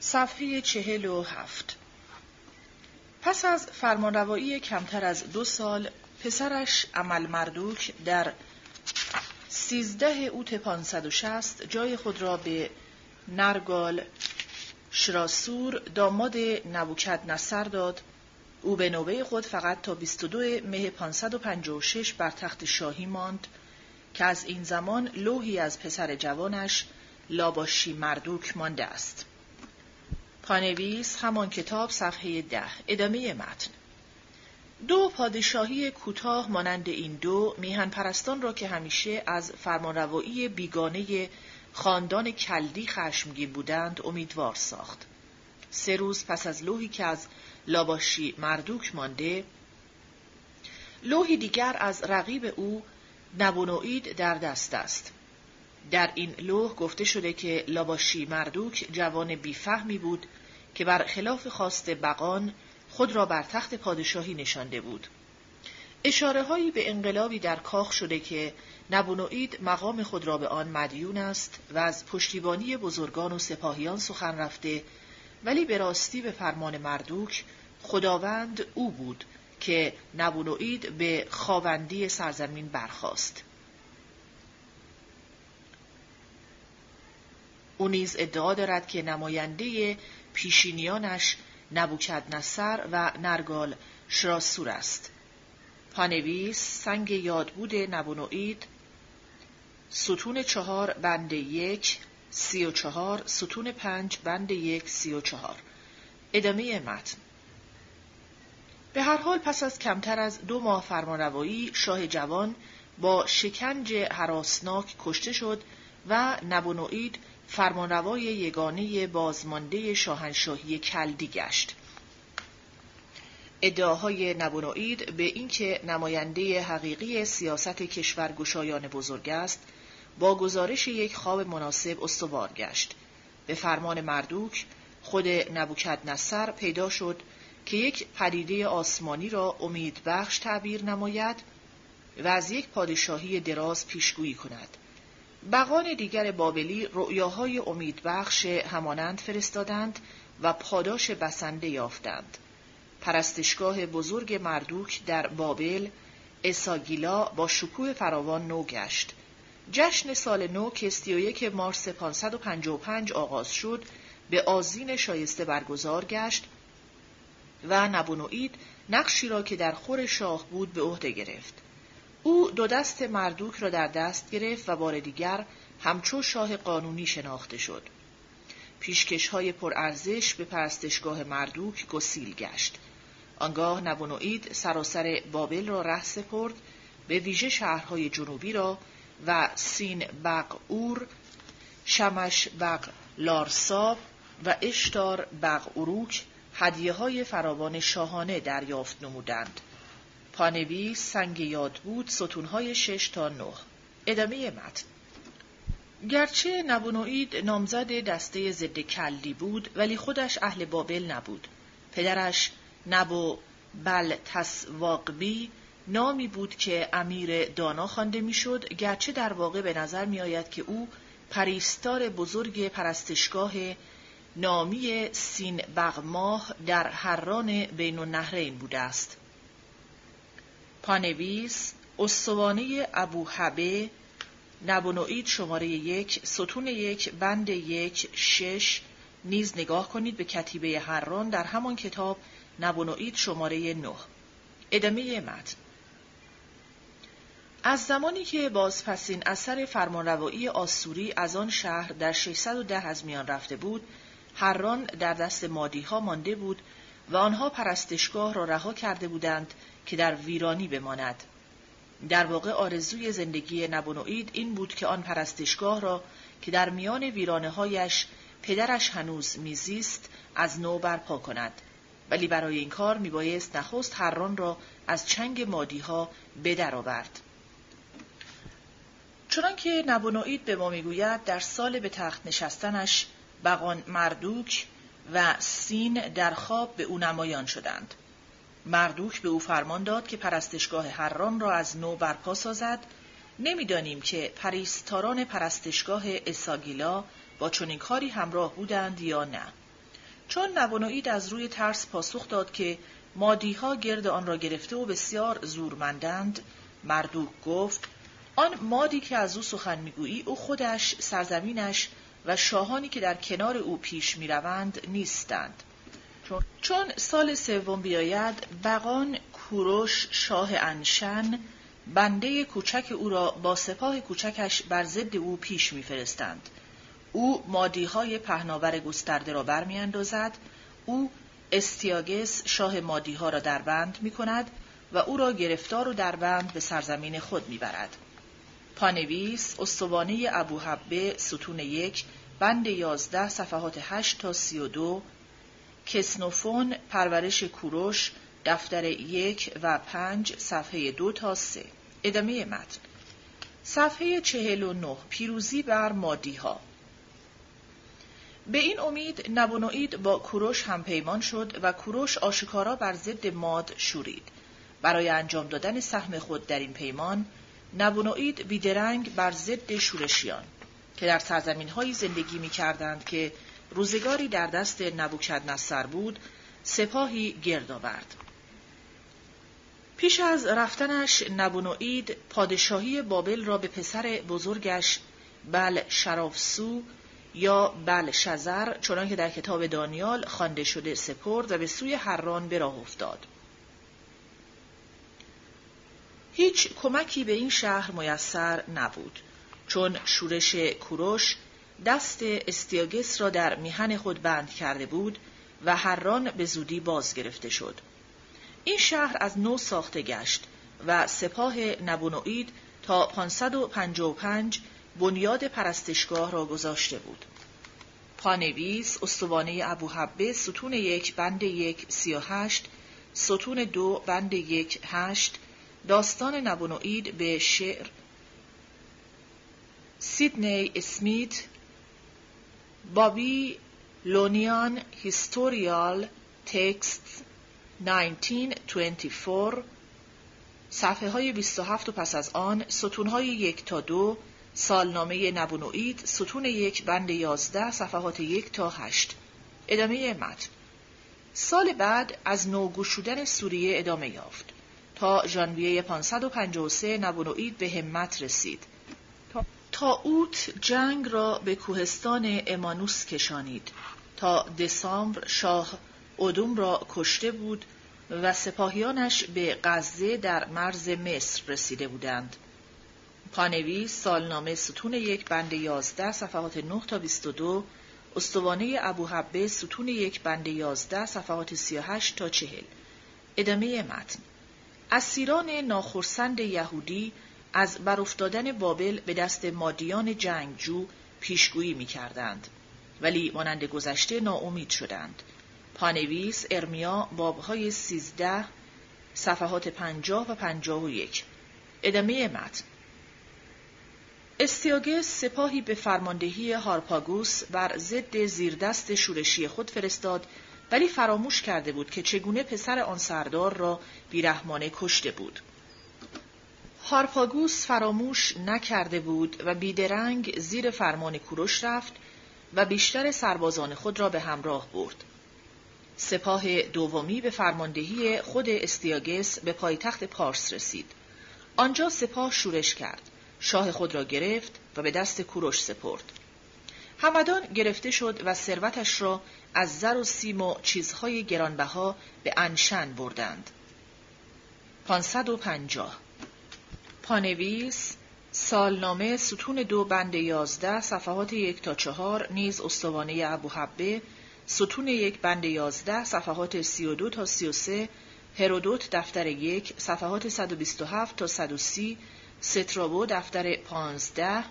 صفحه چهل و هفت پس از فرمانروایی کمتر از دو سال پسرش عمل مردوک در سیزده اوت 560 جای خود را به نرگال شراسور داماد نبوکد نصر داد او به نوبه خود فقط تا 22 مه 556 بر تخت شاهی ماند که از این زمان لوحی از پسر جوانش لاباشی مردوک مانده است. پانویس همان کتاب صفحه ده ادامه متن دو پادشاهی کوتاه مانند این دو میهن پرستان را که همیشه از فرمانروایی بیگانه خاندان کلدی خشمگین بودند امیدوار ساخت. سه روز پس از لوحی که از لاباشی مردوک مانده لوحی دیگر از رقیب او نبونوید در دست است. در این لوح گفته شده که لاباشی مردوک جوان بیفهمی بود که بر خلاف خواست بقان خود را بر تخت پادشاهی نشانده بود. اشاره هایی به انقلابی در کاخ شده که نبونوید مقام خود را به آن مدیون است و از پشتیبانی بزرگان و سپاهیان سخن رفته ولی به راستی به فرمان مردوک خداوند او بود که نبونوید به خاوندی سرزمین برخاست. او نیز ادعا دارد که نماینده پیشینیانش نبوکد نصر و نرگال شراسور است. پانویس سنگ یادبود نبونوید ستون چهار بند یک سی و چهار ستون پنج بند یک سی و چهار ادامه متن به هر حال پس از کمتر از دو ماه فرمانروایی شاه جوان با شکنج حراسناک کشته شد و نبونوید فرمانروای یگانه بازمانده شاهنشاهی کلدی گشت. ادعاهای نبونوید به اینکه نماینده حقیقی سیاست کشور گشایان بزرگ است با گزارش یک خواب مناسب استوار گشت به فرمان مردوک خود نبوکد نصر پیدا شد که یک پدیده آسمانی را امید بخش تعبیر نماید و از یک پادشاهی دراز پیشگویی کند بقان دیگر بابلی رؤیاهای امیدبخش همانند فرستادند و پاداش بسنده یافتند. پرستشگاه بزرگ مردوک در بابل اساگیلا با شکوه فراوان نو گشت. جشن سال نو که 31 مارس 555 آغاز شد به آزین شایسته برگزار گشت و نبونوید نقشی را که در خور شاه بود به عهده گرفت. او دو دست مردوک را در دست گرفت و بار دیگر همچو شاه قانونی شناخته شد. پیشکش های پرارزش به پرستشگاه مردوک گسیل گشت. آنگاه نبونوید سراسر بابل را ره سپرد به ویژه شهرهای جنوبی را و سین بق اور، شمش بق لارساب و اشتار بق اروک هدیه های فراوان شاهانه دریافت نمودند. پانویس سنگ یاد بود ستونهای شش تا نه. ادامه متن. گرچه نبونوید نامزد دسته ضد کلدی بود ولی خودش اهل بابل نبود. پدرش نبو بل تسواقبی نامی بود که امیر دانا خوانده می‌شد گرچه در واقع به نظر می آید که او پریستار بزرگ پرستشگاه نامی سین بغماه در حران بین النهرین بوده است. پانویس استوانه ابوحبه نبونوید شماره یک ستون یک بند یک شش. نیز نگاه کنید به کتیبه هران در همان کتاب نبونوید شماره نه. ادامه متن. از زمانی که بازپسین اثر فرمانروایی آسوری از آن شهر در 610 از میان رفته بود هران در دست مادی ها مانده بود و آنها پرستشگاه را رها کرده بودند که در ویرانی بماند. در واقع آرزوی زندگی نبونوید این بود که آن پرستشگاه را که در میان ویرانه هایش پدرش هنوز میزیست از نو برپا کند. ولی برای این کار میبایست نخست هران را از چنگ مادی ها بدر آورد. چنانکه نبونوید به ما می‌گوید در سال به تخت نشستنش بقان مردوک و سین در خواب به او نمایان شدند. مردوک به او فرمان داد که پرستشگاه هران را از نو برپا سازد. نمی‌دانیم که پریستاران پرستشگاه اساگیلا با چنین کاری همراه بودند یا نه. چون نبونوید از روی ترس پاسخ داد که مادیها گرد آن را گرفته و بسیار زورمندند مردوک گفت آن مادی که از او سخن می‌گویی او خودش سرزمینش و شاهانی که در کنار او پیش می‌روند نیستند. چون سال سوم بیاید بقان کوروش شاه انشن بنده کوچک او را با سپاه کوچکش بر ضد او پیش میفرستند او مادیهای پهناور گسترده را برمیاندازد او استیاگس شاه مادیها را در بند می کند و او را گرفتار و در بند به سرزمین خود می‌برد. پانویس استوانه ابو حبه ستون یک بند یازده صفحات هشت تا سی و دو کسنوفون پرورش کوروش دفتر یک و پنج صفحه دو تا سه. ادامه متن. صفحه چهل و نه پیروزی بر مادی ها به این امید نبونوید با کوروش هم پیمان شد و کوروش آشکارا بر ضد ماد شورید. برای انجام دادن سهم خود در این پیمان نبونوید بیدرنگ بر ضد شورشیان که در سرزمین زندگی می کردند که روزگاری در دست نبوکد نصر بود سپاهی گرد آورد. پیش از رفتنش نبونوید پادشاهی بابل را به پسر بزرگش بل شرافسو یا بل شزر چنان که در کتاب دانیال خوانده شده سپرد و به سوی حران به راه افتاد. هیچ کمکی به این شهر میسر نبود چون شورش کوروش دست استیاگس را در میهن خود بند کرده بود و هران به زودی باز گرفته شد. این شهر از نو ساخته گشت و سپاه نبونوید تا 555 بنیاد پرستشگاه را گذاشته بود. پانویس استوانه ابو حبه ستون یک بند یک سی و هشت ستون دو بند یک هشت داستان نبونوید به شعر سیدنی اسمیت بابی لونیان هیستوریال تکست 1924 صفحه های 27 و پس از آن ستون های یک تا دو سالنامه نبونوید ستون یک بند یازده صفحات یک تا هشت. ادامه متن. سال بعد از نوگوشودن سوریه ادامه یافت. تا ژانویه 553 نبونوید به همت رسید. تا اوت جنگ را به کوهستان امانوس کشانید. تا دسامبر شاه ادوم را کشته بود و سپاهیانش به غزه در مرز مصر رسیده بودند. پانوی سالنامه ستون یک بند یازده صفحات 9 تا 22 استوانه ابو حبه ستون یک بند یازده صفحات 38 تا 40 ادامه متن. اسیران ناخرسند یهودی از برافتادن بابل به دست مادیان جنگجو پیشگویی می کردند. ولی مانند گذشته ناامید شدند. پانویس ارمیا بابهای سیزده صفحات پنجاه و پنجاه و یک ادامه متن استیاگس سپاهی به فرماندهی هارپاگوس بر ضد زیردست شورشی خود فرستاد ولی فراموش کرده بود که چگونه پسر آن سردار را بیرحمانه کشته بود. هارپاگوس فراموش نکرده بود و بیدرنگ زیر فرمان کوروش رفت و بیشتر سربازان خود را به همراه برد. سپاه دومی به فرماندهی خود استیاگس به پایتخت پارس رسید. آنجا سپاه شورش کرد. شاه خود را گرفت و به دست کوروش سپرد. همدان گرفته شد و ثروتش را از زر و سیم و چیزهای گرانبها به انشن بردند. 550 پانویس سالنامه ستون دو بند یازده صفحات یک تا چهار نیز استوانه ابو حبه. ستون یک بند یازده صفحات سی و دو تا سی و سه هرودوت دفتر یک صفحات 127 تا 130 سترابو دفتر پانزده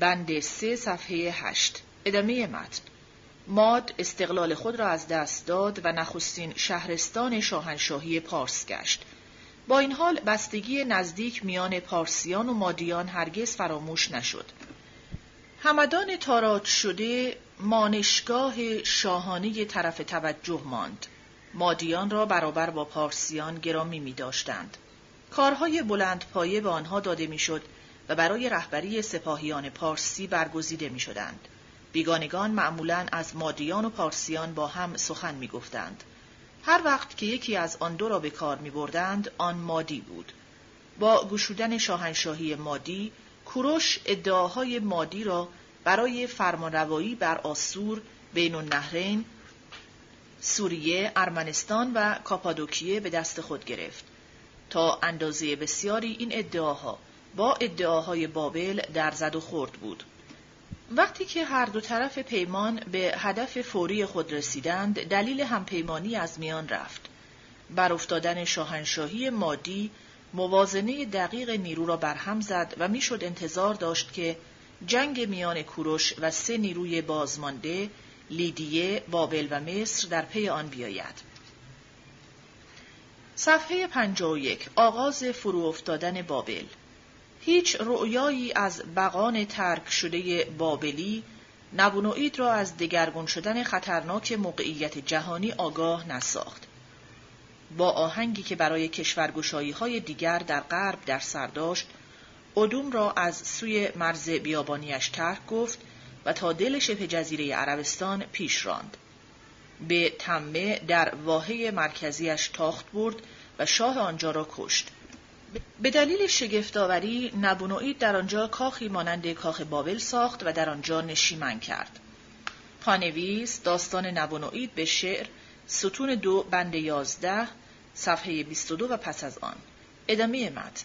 بند سه صفحه هشت. ادامه متن. ماد استقلال خود را از دست داد و نخستین شهرستان شاهنشاهی پارس گشت. با این حال بستگی نزدیک میان پارسیان و مادیان هرگز فراموش نشد. همدان تاراج شده مانشگاه شاهانه طرف توجه ماند. مادیان را برابر با پارسیان گرامی می داشتند. کارهای بلند پایه به آنها داده می‌شد و برای رهبری سپاهیان پارسی برگزیده می شدند. بیگانگان معمولا از مادیان و پارسیان با هم سخن می گفتند. هر وقت که یکی از آن دو را به کار می بردند، آن مادی بود. با گشودن شاهنشاهی مادی، کوروش ادعاهای مادی را برای فرمانروایی بر آسور بین النهرین، سوریه، ارمنستان و کاپادوکیه به دست خود گرفت. تا اندازه بسیاری این ادعاها با ادعاهای بابل در زد و خورد بود. وقتی که هر دو طرف پیمان به هدف فوری خود رسیدند دلیل همپیمانی از میان رفت بر افتادن شاهنشاهی مادی موازنه دقیق نیرو را برهم زد و می‌شد انتظار داشت که جنگ میان کوروش و سه نیروی بازمانده لیدیه، بابل و مصر در پی آن بیاید. صفحه 51 آغاز فرو افتادن بابل هیچ رؤیایی از بقان ترک شده بابلی نبونوئید را از دگرگون شدن خطرناک موقعیت جهانی آگاه نساخت. با آهنگی که برای کشورگشایی های دیگر در غرب در سر داشت، ادوم را از سوی مرز بیابانیش ترک گفت و تا دل شبه جزیره عربستان پیش راند. به تمه در واحه مرکزیش تاخت برد و شاه آنجا را کشت. به دلیل شگفتآوری نبونوئید در آنجا کاخی مانند کاخ بابل ساخت و در آنجا نشیمن کرد. پانویس داستان نبونوئید به شعر ستون دو بند یازده صفحه 22 و پس از آن ادامه مد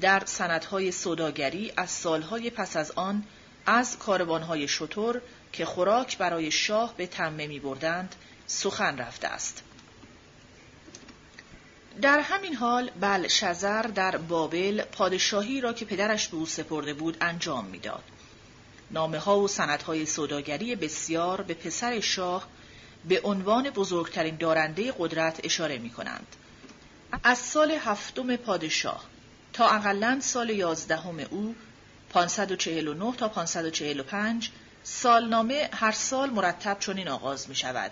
در سندهای سوداگری از سالهای پس از آن از کاروانهای شطور که خوراک برای شاه به تمه می بردند سخن رفته است. در همین حال بلشزر در بابل پادشاهی را که پدرش به او سپرده بود انجام می‌داد. نامه ها و سندهای سوداگری بسیار به پسر شاه به عنوان بزرگترین دارنده قدرت اشاره می کنند. از سال هفتم پادشاه تا اقلا سال یازدهم او 549 تا 545 سالنامه هر سال مرتب چنین آغاز می شود.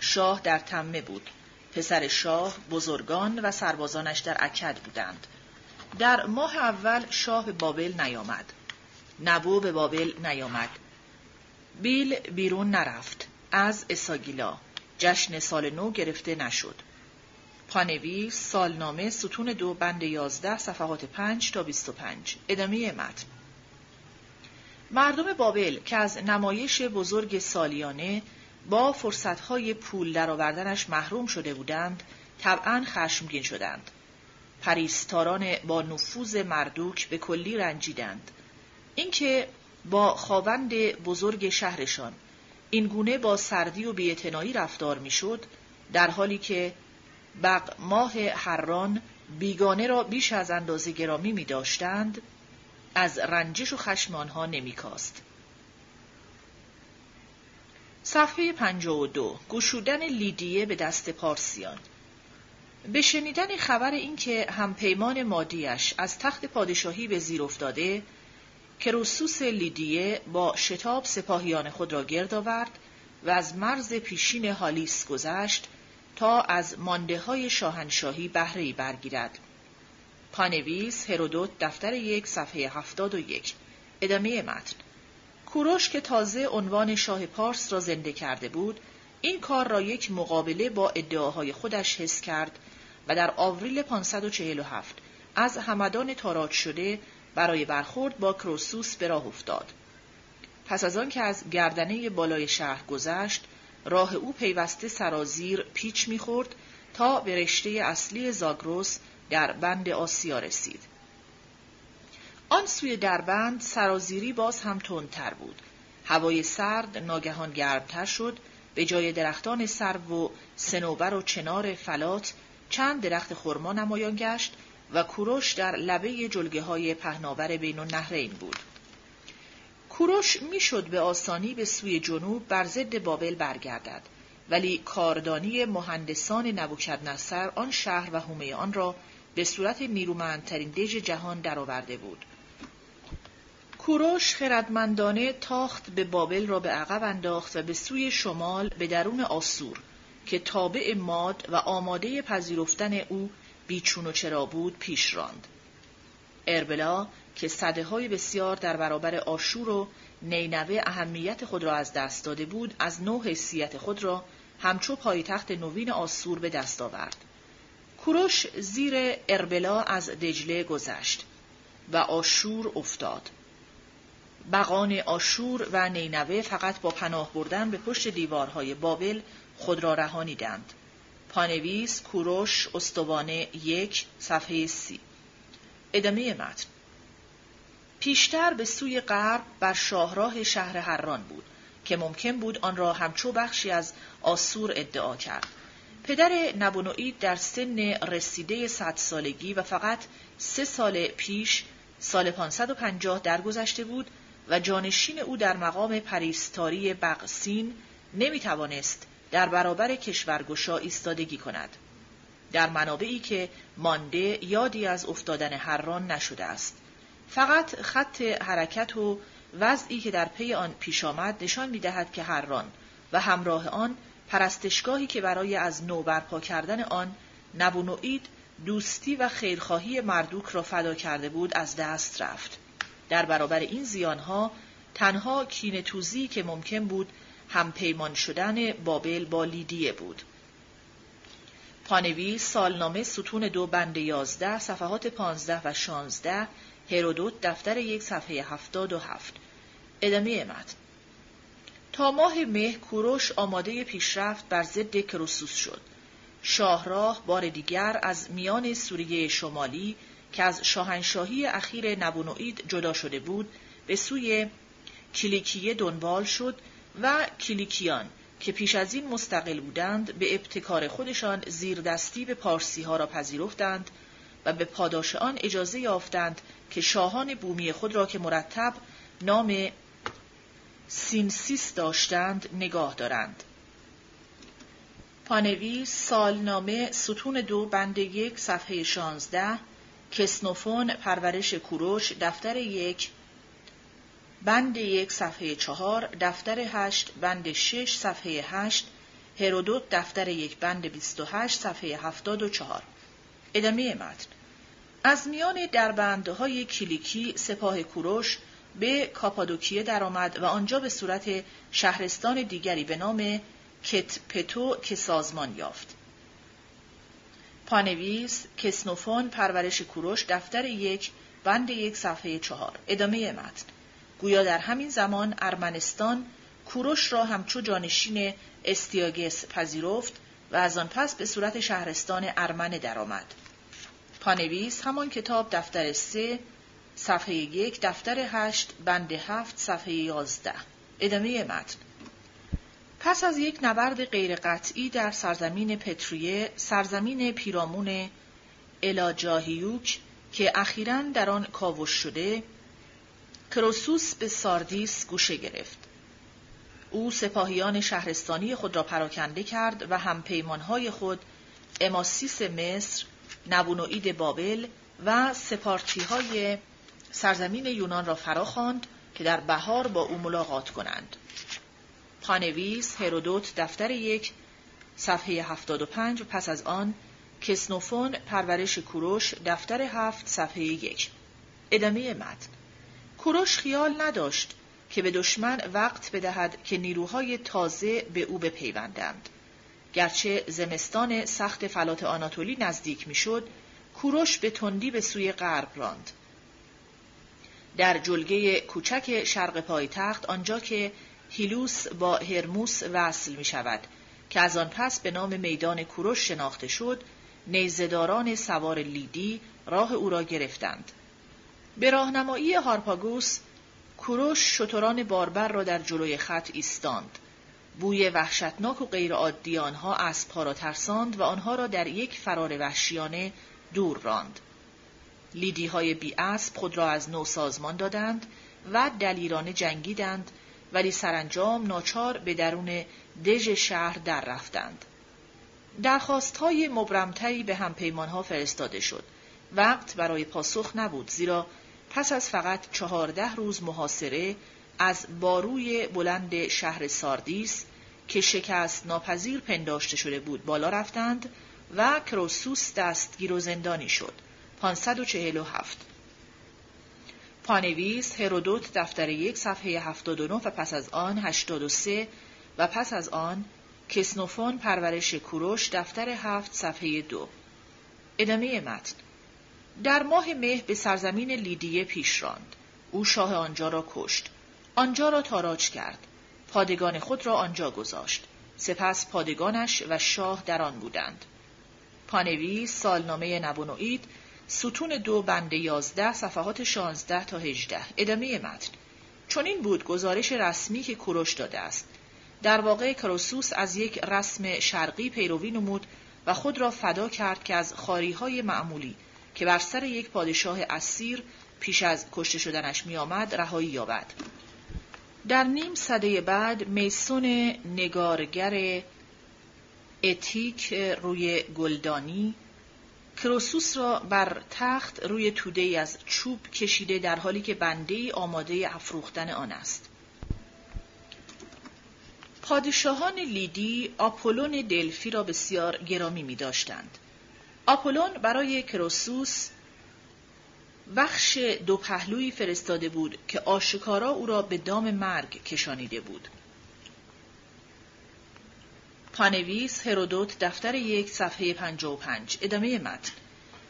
شاه در تمه بود. پسر شاه، بزرگان و سربازانش در اکد بودند. در ماه اول شاه بابل نیامد. نبو به بابل نیامد. بیل بیرون نرفت. از اساگیلا جشن سال نو گرفته نشد. پانوی سالنامه ستون دو بند یازده صفحات پنج تا بیست و پنج ادامه متن مردم بابل که از نمایش بزرگ سالیانه با فرصتهای پول درآوردنش محروم شده بودند طبعا خشمگین شدند پریستاران با نفوذ مردوک به کلی رنجیدند اینکه با خاوند بزرگ شهرشان این گونه با سردی و بیعتنائی رفتار می‌شد در حالی که بق ماه حران بیگانه را بیش از اندازه گرامی می داشتند از رنجش و خشم آنها نمیکاست. صفحه 52 گشودن لیدیه به دست پارسیان. به شنیدن خبر اینکه همپیمان مادیش از تخت پادشاهی به زیر افتاده کروسوس لیدیه با شتاب سپاهیان خود را گرد آورد و از مرز پیشین هالیس گذشت تا از مانده های شاهنشاهی بهره برگیرد. پانویس هرودوت دفتر یک صفحه هفتاد و یک. ادامه متن. کوروش که تازه عنوان شاه پارس را زنده کرده بود این کار را یک مقابله با ادعاهای خودش حس کرد و در آوریل 547 از همدان تاراج شده برای برخورد با کروسوس به راه افتاد. پس از آن که از گردنه بالای شهر گذشت، راه او پیوسته سرازیر پیچ می‌خورد تا به رشته اصلی زاگروس در بند آسیا رسید. آن سوی دربند سرازیری باز هم تندتر بود. هوای سرد ناگهان گرمتر شد به جای درختان سرو و سنوبر و چنار فلات چند درخت خرما نمایان گشت و کوروش در لبه جلگه های پهناور بین النهرین بود. کوروش می‌شد به آسانی به سوی جنوب بر ضد بابل برگردد ولی کاردانی مهندسان نبوکد نصر آن شهر و حومه آن را به صورت نیرومندترین دژ جهان درآورده بود. کوروش خردمندانه تاخت به بابل را به عقب انداخت و به سوی شمال به درون آسور که تابع ماد و آماده پذیرفتن او بیچون و چرا بود پیش راند. اربلا که صده های بسیار در برابر آشور و نینوه اهمیت خود را از دست داده بود از نوع حیثیت خود را همچو پایتخت نوین آسور به دست آورد کوروش زیر اربلا از دجله گذشت و آشور افتاد بقان آشور و نینوه فقط با پناه بردن به پشت دیوارهای بابل خود را رهانیدند پانویس کوروش استوانه یک صفحه سی. ادامه متن. پیشتر به سوی غرب بر شاهراه شهر هران بود که ممکن بود آن را همچو بخشی از آسور ادعا کرد. پدر نبونوئید در سن رسیده صد سالگی و فقط سه سال پیش سال 550 درگذشته بود و جانشین او در مقام پریستاری بقسین نمی توانست در برابر کشورگشا ایستادگی کند. در منابعی که مانده یادی از افتادن هران نشده است. فقط خط حرکت و وضعی که در پی آن پیش آمد نشان می‌دهد که هران و همراه آن پرستشگاهی که برای از نو برپا کردن آن نبونوئید دوستی و خیرخواهی مردوک را فدا کرده بود از دست رفت. در برابر این زیانها تنها کین توزی که ممکن بود همپیمان شدن بابل با لیدیه بود. پانوی سالنامه ستون دو بند یازده صفحات پانزده و شانزده هرودوت دفتر یک صفحه هفتاد و هفت. ادامه متن. تا ماه مه کوروش آماده پیشرفت بر ضد کروسوس شد. شاهراه بار دیگر از میان سوریه شمالی که از شاهنشاهی اخیر نبونوئید جدا شده بود به سوی کلیکیه دنبال شد و کلیکیان که پیش از این مستقل بودند به ابتکار خودشان زیردستی به پارسی ها را پذیرفتند و به پاداش آن اجازه یافتند که شاهان بومی خود را که مرتب نام سینسیس داشتند نگاه دارند. پانویس سالنامه ستون دو بند یک صفحه شانزده کسنوفون پرورش کوروش دفتر یک بند یک صفحه چهار دفتر هشت بند شش صفحه هشت هرودوت دفتر یک بند بیست و هشت صفحه هفتاد و چهار ادامه متن از میان دربندهای کلیکی سپاه کوروش به کاپادوکیه درآمد و آنجا به صورت شهرستان دیگری به نام کتپتو که سازمان یافت. پانویس کسنوفون پرورش کوروش دفتر یک بند یک صفحه چهار. ادامه متن. گویا در همین زمان ارمنستان کوروش را همچو جانشین استیاگس پذیرفت و از آن پس به صورت شهرستان ارمنه درآمد. پانویس همان کتاب دفتر سه صفحه یک دفتر هشت بند هفت صفحه یازده. ادامه متن. پس از یک نبرد غیرقطعی در سرزمین پتریه سرزمین پیرامون الاجاهیوک که اخیرا در آن کاوش شده کروسوس به ساردیس گوشه گرفت او سپاهیان شهرستانی خود را پراکنده کرد و همپیمانهای خود اماسیس مصر نبونوئید بابل و سپارتی های سرزمین یونان را فراخواند که در بهار با او ملاقات کنند. پانویس هرودوت دفتر یک صفحه 75 و پس از آن کسنوفون پرورش کوروش دفتر هفت صفحه یک. ادامه متن. کوروش خیال نداشت که به دشمن وقت بدهد که نیروهای تازه به او بپیوندند. گرچه زمستان سخت فلات آناتولی نزدیک می‌شد کوروش به تندی به سوی غرب راند. در جلگه کوچک شرق پایتخت آنجا که هیلوس با هرموس وصل می شود که از آن پس به نام میدان کوروش شناخته شد نیزداران سوار لیدی راه او را گرفتند به راهنمایی هارپاگوس کوروش شتران باربر را در جلوی خط ایستاند بوی وحشتناک و غیرعادی آنها اسبها را ترساند و آنها را در یک فرار وحشیانه دور راند. لیدی های بی اسب خود را از نو سازمان دادند و دلیرانه جنگیدند ولی سرانجام ناچار به درون دژ شهر در رفتند. درخواست های مبرمتری به ها فرستاده شد. وقت برای پاسخ نبود زیرا پس از فقط چهارده روز محاصره از باروی بلند شهر ساردیس که شکست ناپذیر پنداشته شده بود بالا رفتند و کروسوس دستگیر و زندانی شد. 547 پانویس هرودوت دفتر یک صفحه 79 و پس از آن 83 و پس از آن کسنوفون پرورش کوروش دفتر هفت صفحه دو. ادامه متن. در ماه مه به سرزمین لیدیه پیش راند. او شاه آنجا را کشت. آنجا را تاراج کرد. پادگان خود را آنجا گذاشت. سپس پادگانش و شاه در آن بودند. پانویس سالنامه نبونوئید ستون دو بند یازده صفحات شانزده تا هجده. ادامه متن. چون این بود گزارش رسمی که کوروش داده است. در واقع کروسوس از یک رسم شرقی پیروی نمود و خود را فدا کرد که از خاریهای معمولی که بر سر یک پادشاه اسیر پیش از کشته شدنش میآمد رهایی یابد. در نیم صده بعد میسون نگارگر اتیک روی گلدانی کروسوس را بر تخت روی توده از چوب کشیده در حالی که بنده آماده افروختن آن است. پادشاهان لیدی آپولون دلفی را بسیار گرامی می داشتند. آپولون برای کروسوس بخش دو پهلویی فرستاده بود که آشکارا او را به دام مرگ کشانیده بود. پانویس هرودوت دفتر یک صفحه 55 ادامه متن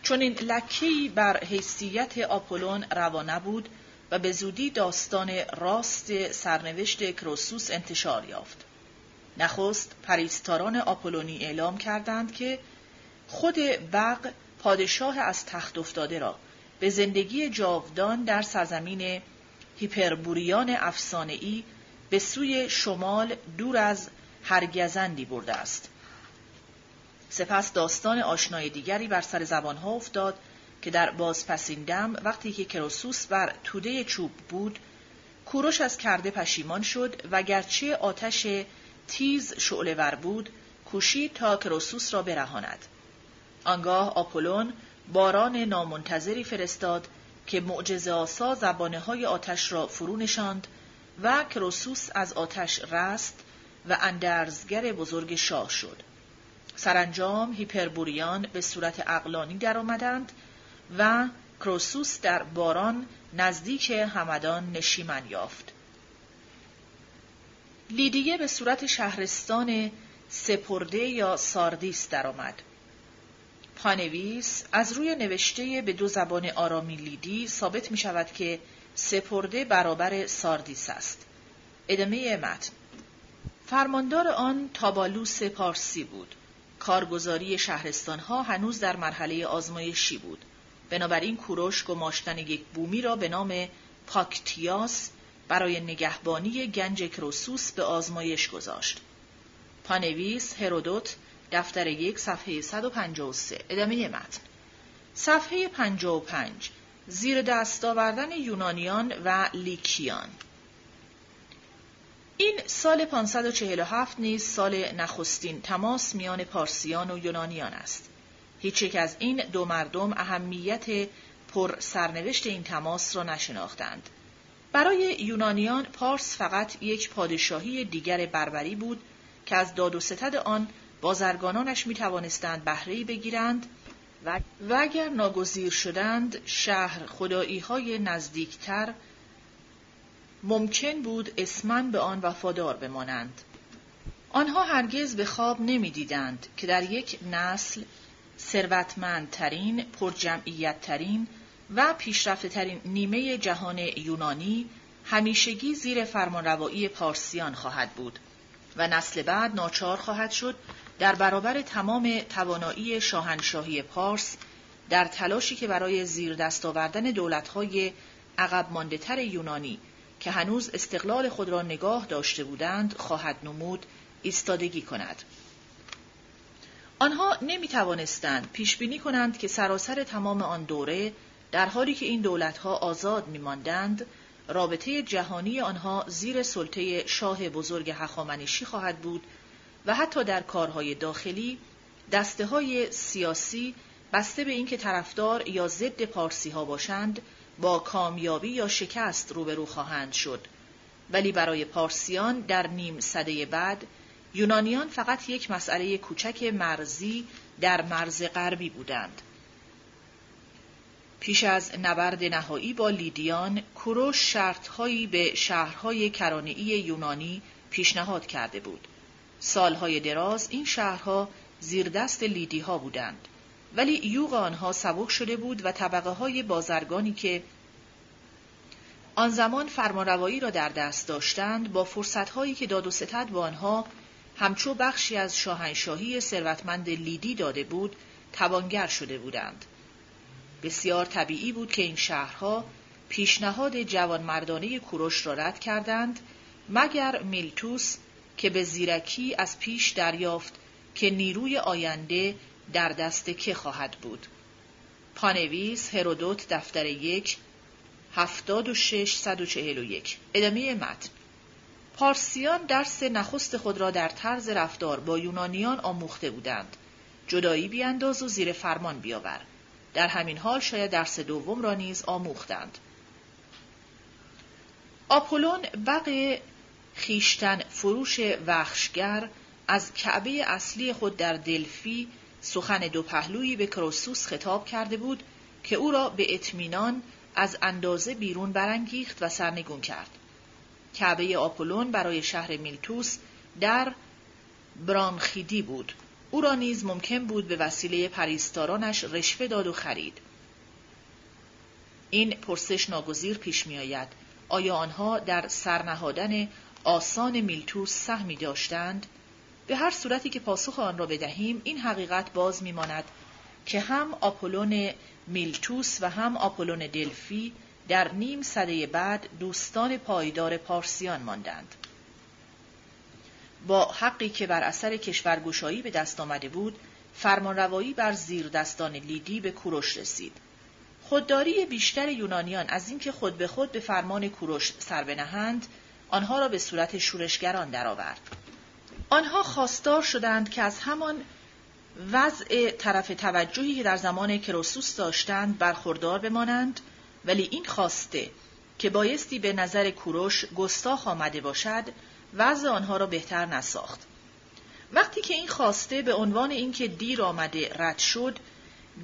چون این لکهی بر حیثیت آپولون روانه بود و به زودی داستان راست سرنوشت کروسوس انتشار یافت. نخست پریستاران آپولونی اعلام کردند که خود بق پادشاه از تخت افتاده را به زندگی جاودان در سرزمین هیپربوریان افسانه‌ای به سوی شمال دور از هرگزندی برده است. سپس داستان آشنای دیگری بر سر زبانها افتاد که در بازپسین دم وقتی که کروسوس بر توده چوب بود کوروش از کرده پشیمان شد و گرچه آتش تیز شعله بود کوشید تا کروسوس را برهاند آنگاه آپولون باران نامنتظری فرستاد که معجزه آسا زبانه های آتش را فرو نشاند و کروسوس از آتش رست و اندرزگر بزرگ شاه شد. سرانجام هیپربوریان به صورت اقلانی درآمدند و کروسوس در باران نزدیک همدان نشیمن یافت. لیدیه به صورت شهرستان سپرده یا ساردیس درآمد. پانویس از روی نوشته به دو زبان آرامی لیدی ثابت می شود که سپرده برابر ساردیس است. ادامه متن فرماندار آن تابالوس پارسی بود. کارگزاری شهرستانها هنوز در مرحله آزمایشی بود. بنابراین کوروش گماشتن یک بومی را به نام پاکتیاس برای نگهبانی گنج کروسوس به آزمایش گذاشت. پانویس هرودوت دفتر یک صفحه 153 ادامه متن صفحه 55 زیر دست آوردن یونانیان و لیکیان این سال 547 نیز سال نخستین تماس میان پارسیان و یونانیان است. هیچ یک از این دو مردم اهمیت پر سرنوشت این تماس را نشناختند. برای یونانیان پارس فقط یک پادشاهی دیگر بربری بود که از داد و ستد آن بازرگانانش می توانستند بهره بگیرند و اگر ناگزیر شدند شهر خدایی های نزدیکتر ممکن بود اسمن به آن وفادار بمانند. آنها هرگز به خواب نمی‌دیدند که در یک نسل ثروتمندترین، پرجمعیتترین و پیشرفتهترین نیمه جهان یونانی همیشگی زیر فرمانروایی پارسیان خواهد بود و نسل بعد ناچار خواهد شد در برابر تمام توانایی شاهنشاهی پارس در تلاشی که برای زیر دست آوردن دولت‌های عقب مانده‌تر یونانی که هنوز استقلال خود را نگاه داشته بودند خواهد نمود ایستادگی کند. آنها نمی توانستند پیش بینی کنند که سراسر تمام آن دوره در حالی که این دولتها آزاد می ماندند، رابطه جهانی آنها زیر سلطه شاه بزرگ هخامنشی خواهد بود و حتی در کارهای داخلی دسته های سیاسی بسته به اینکه طرفدار یا ضد پارسی ها باشند با کامیابی یا شکست روبرو خواهند شد. ولی برای پارسیان در نیم صده بعد یونانیان فقط یک مسئله کوچک مرزی در مرز غربی بودند. پیش از نبرد نهایی با لیدیان کوروش شرطهایی به شهرهای کرانهای یونانی پیشنهاد کرده بود. سالهای دراز این شهرها زیر دست لیدی ها بودند. ولی یوغ آنها سبک شده بود و طبقه های بازرگانی که آن زمان فرمانروایی را در دست داشتند با فرصتهایی که داد و ستد با آنها همچو بخشی از شاهنشاهی ثروتمند لیدی داده بود توانگر شده بودند. بسیار طبیعی بود که این شهرها پیشنهاد جوانمردانه کوروش را رد کردند مگر میلتوس که به زیرکی از پیش دریافت که نیروی آینده در دست که خواهد بود. پانویس هرودوت دفتر یک هفتاد و شش صد و چهل و یک. ادامه متن. پارسیان درس نخست خود را در طرز رفتار با یونانیان آموخته بودند. جدایی بیانداز و زیر فرمان بیاور. در همین حال شاید درس دوم را نیز آموختند. آپولون بق خیشتن فروش وخشگر از کعبه اصلی خود در دلفی سخن دو پهلویی به کروسوس خطاب کرده بود که او را به اطمینان از اندازه بیرون برانگیخت و سرنگون کرد. کعبه آپولون برای شهر میلتوس در برانخیدی بود. او را نیز ممکن بود به وسیله پریستارانش رشوه داد و خرید. این پرسش ناگزیر پیش می آید. آیا آنها در سرنهادن آسان میلتوس سهمی داشتند؟ به هر صورتی که پاسخ آن را بدهیم این حقیقت باز میماند که هم آپولون میلتوس و هم آپولون دلفی در نیم صده بعد دوستان پایدار پارسیان ماندند. با حقی که بر اثر کشورگشایی به دست آمده بود، فرمانروایی بر زیر دستان لیدی به کوروش رسید. خودداری بیشتر یونانیان از اینکه خود به خود به فرمان کوروش سر بنهند، آنها را به صورت شورشگران درآورد. آنها خواستار شدند که از همان وضع طرف توجهی که در زمان کروسوس داشتند برخوردار بمانند ولی این خواسته که بایستی به نظر کوروش گستاخ آمده باشد وضع آنها را بهتر نساخت. وقتی که این خواسته به عنوان اینکه دیر آمده رد شد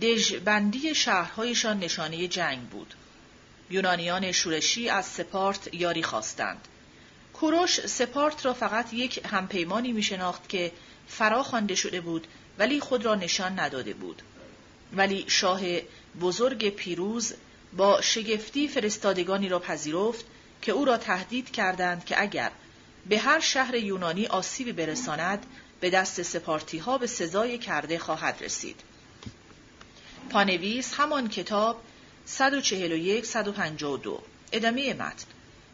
دژبندی شهرهایشان نشانه جنگ بود. یونانیان شورشی از سپارت یاری خواستند. کوروش سپارت را فقط یک همپیمانی می شناخت که فرا خوانده شده بود ولی خود را نشان نداده بود. ولی شاه بزرگ پیروز با شگفتی فرستادگانی را پذیرفت که او را تهدید کردند که اگر به هر شهر یونانی آسیبی برساند به دست سپارتی ها به سزای کرده خواهد رسید. پانویس همان کتاب 141-152 ادامه متن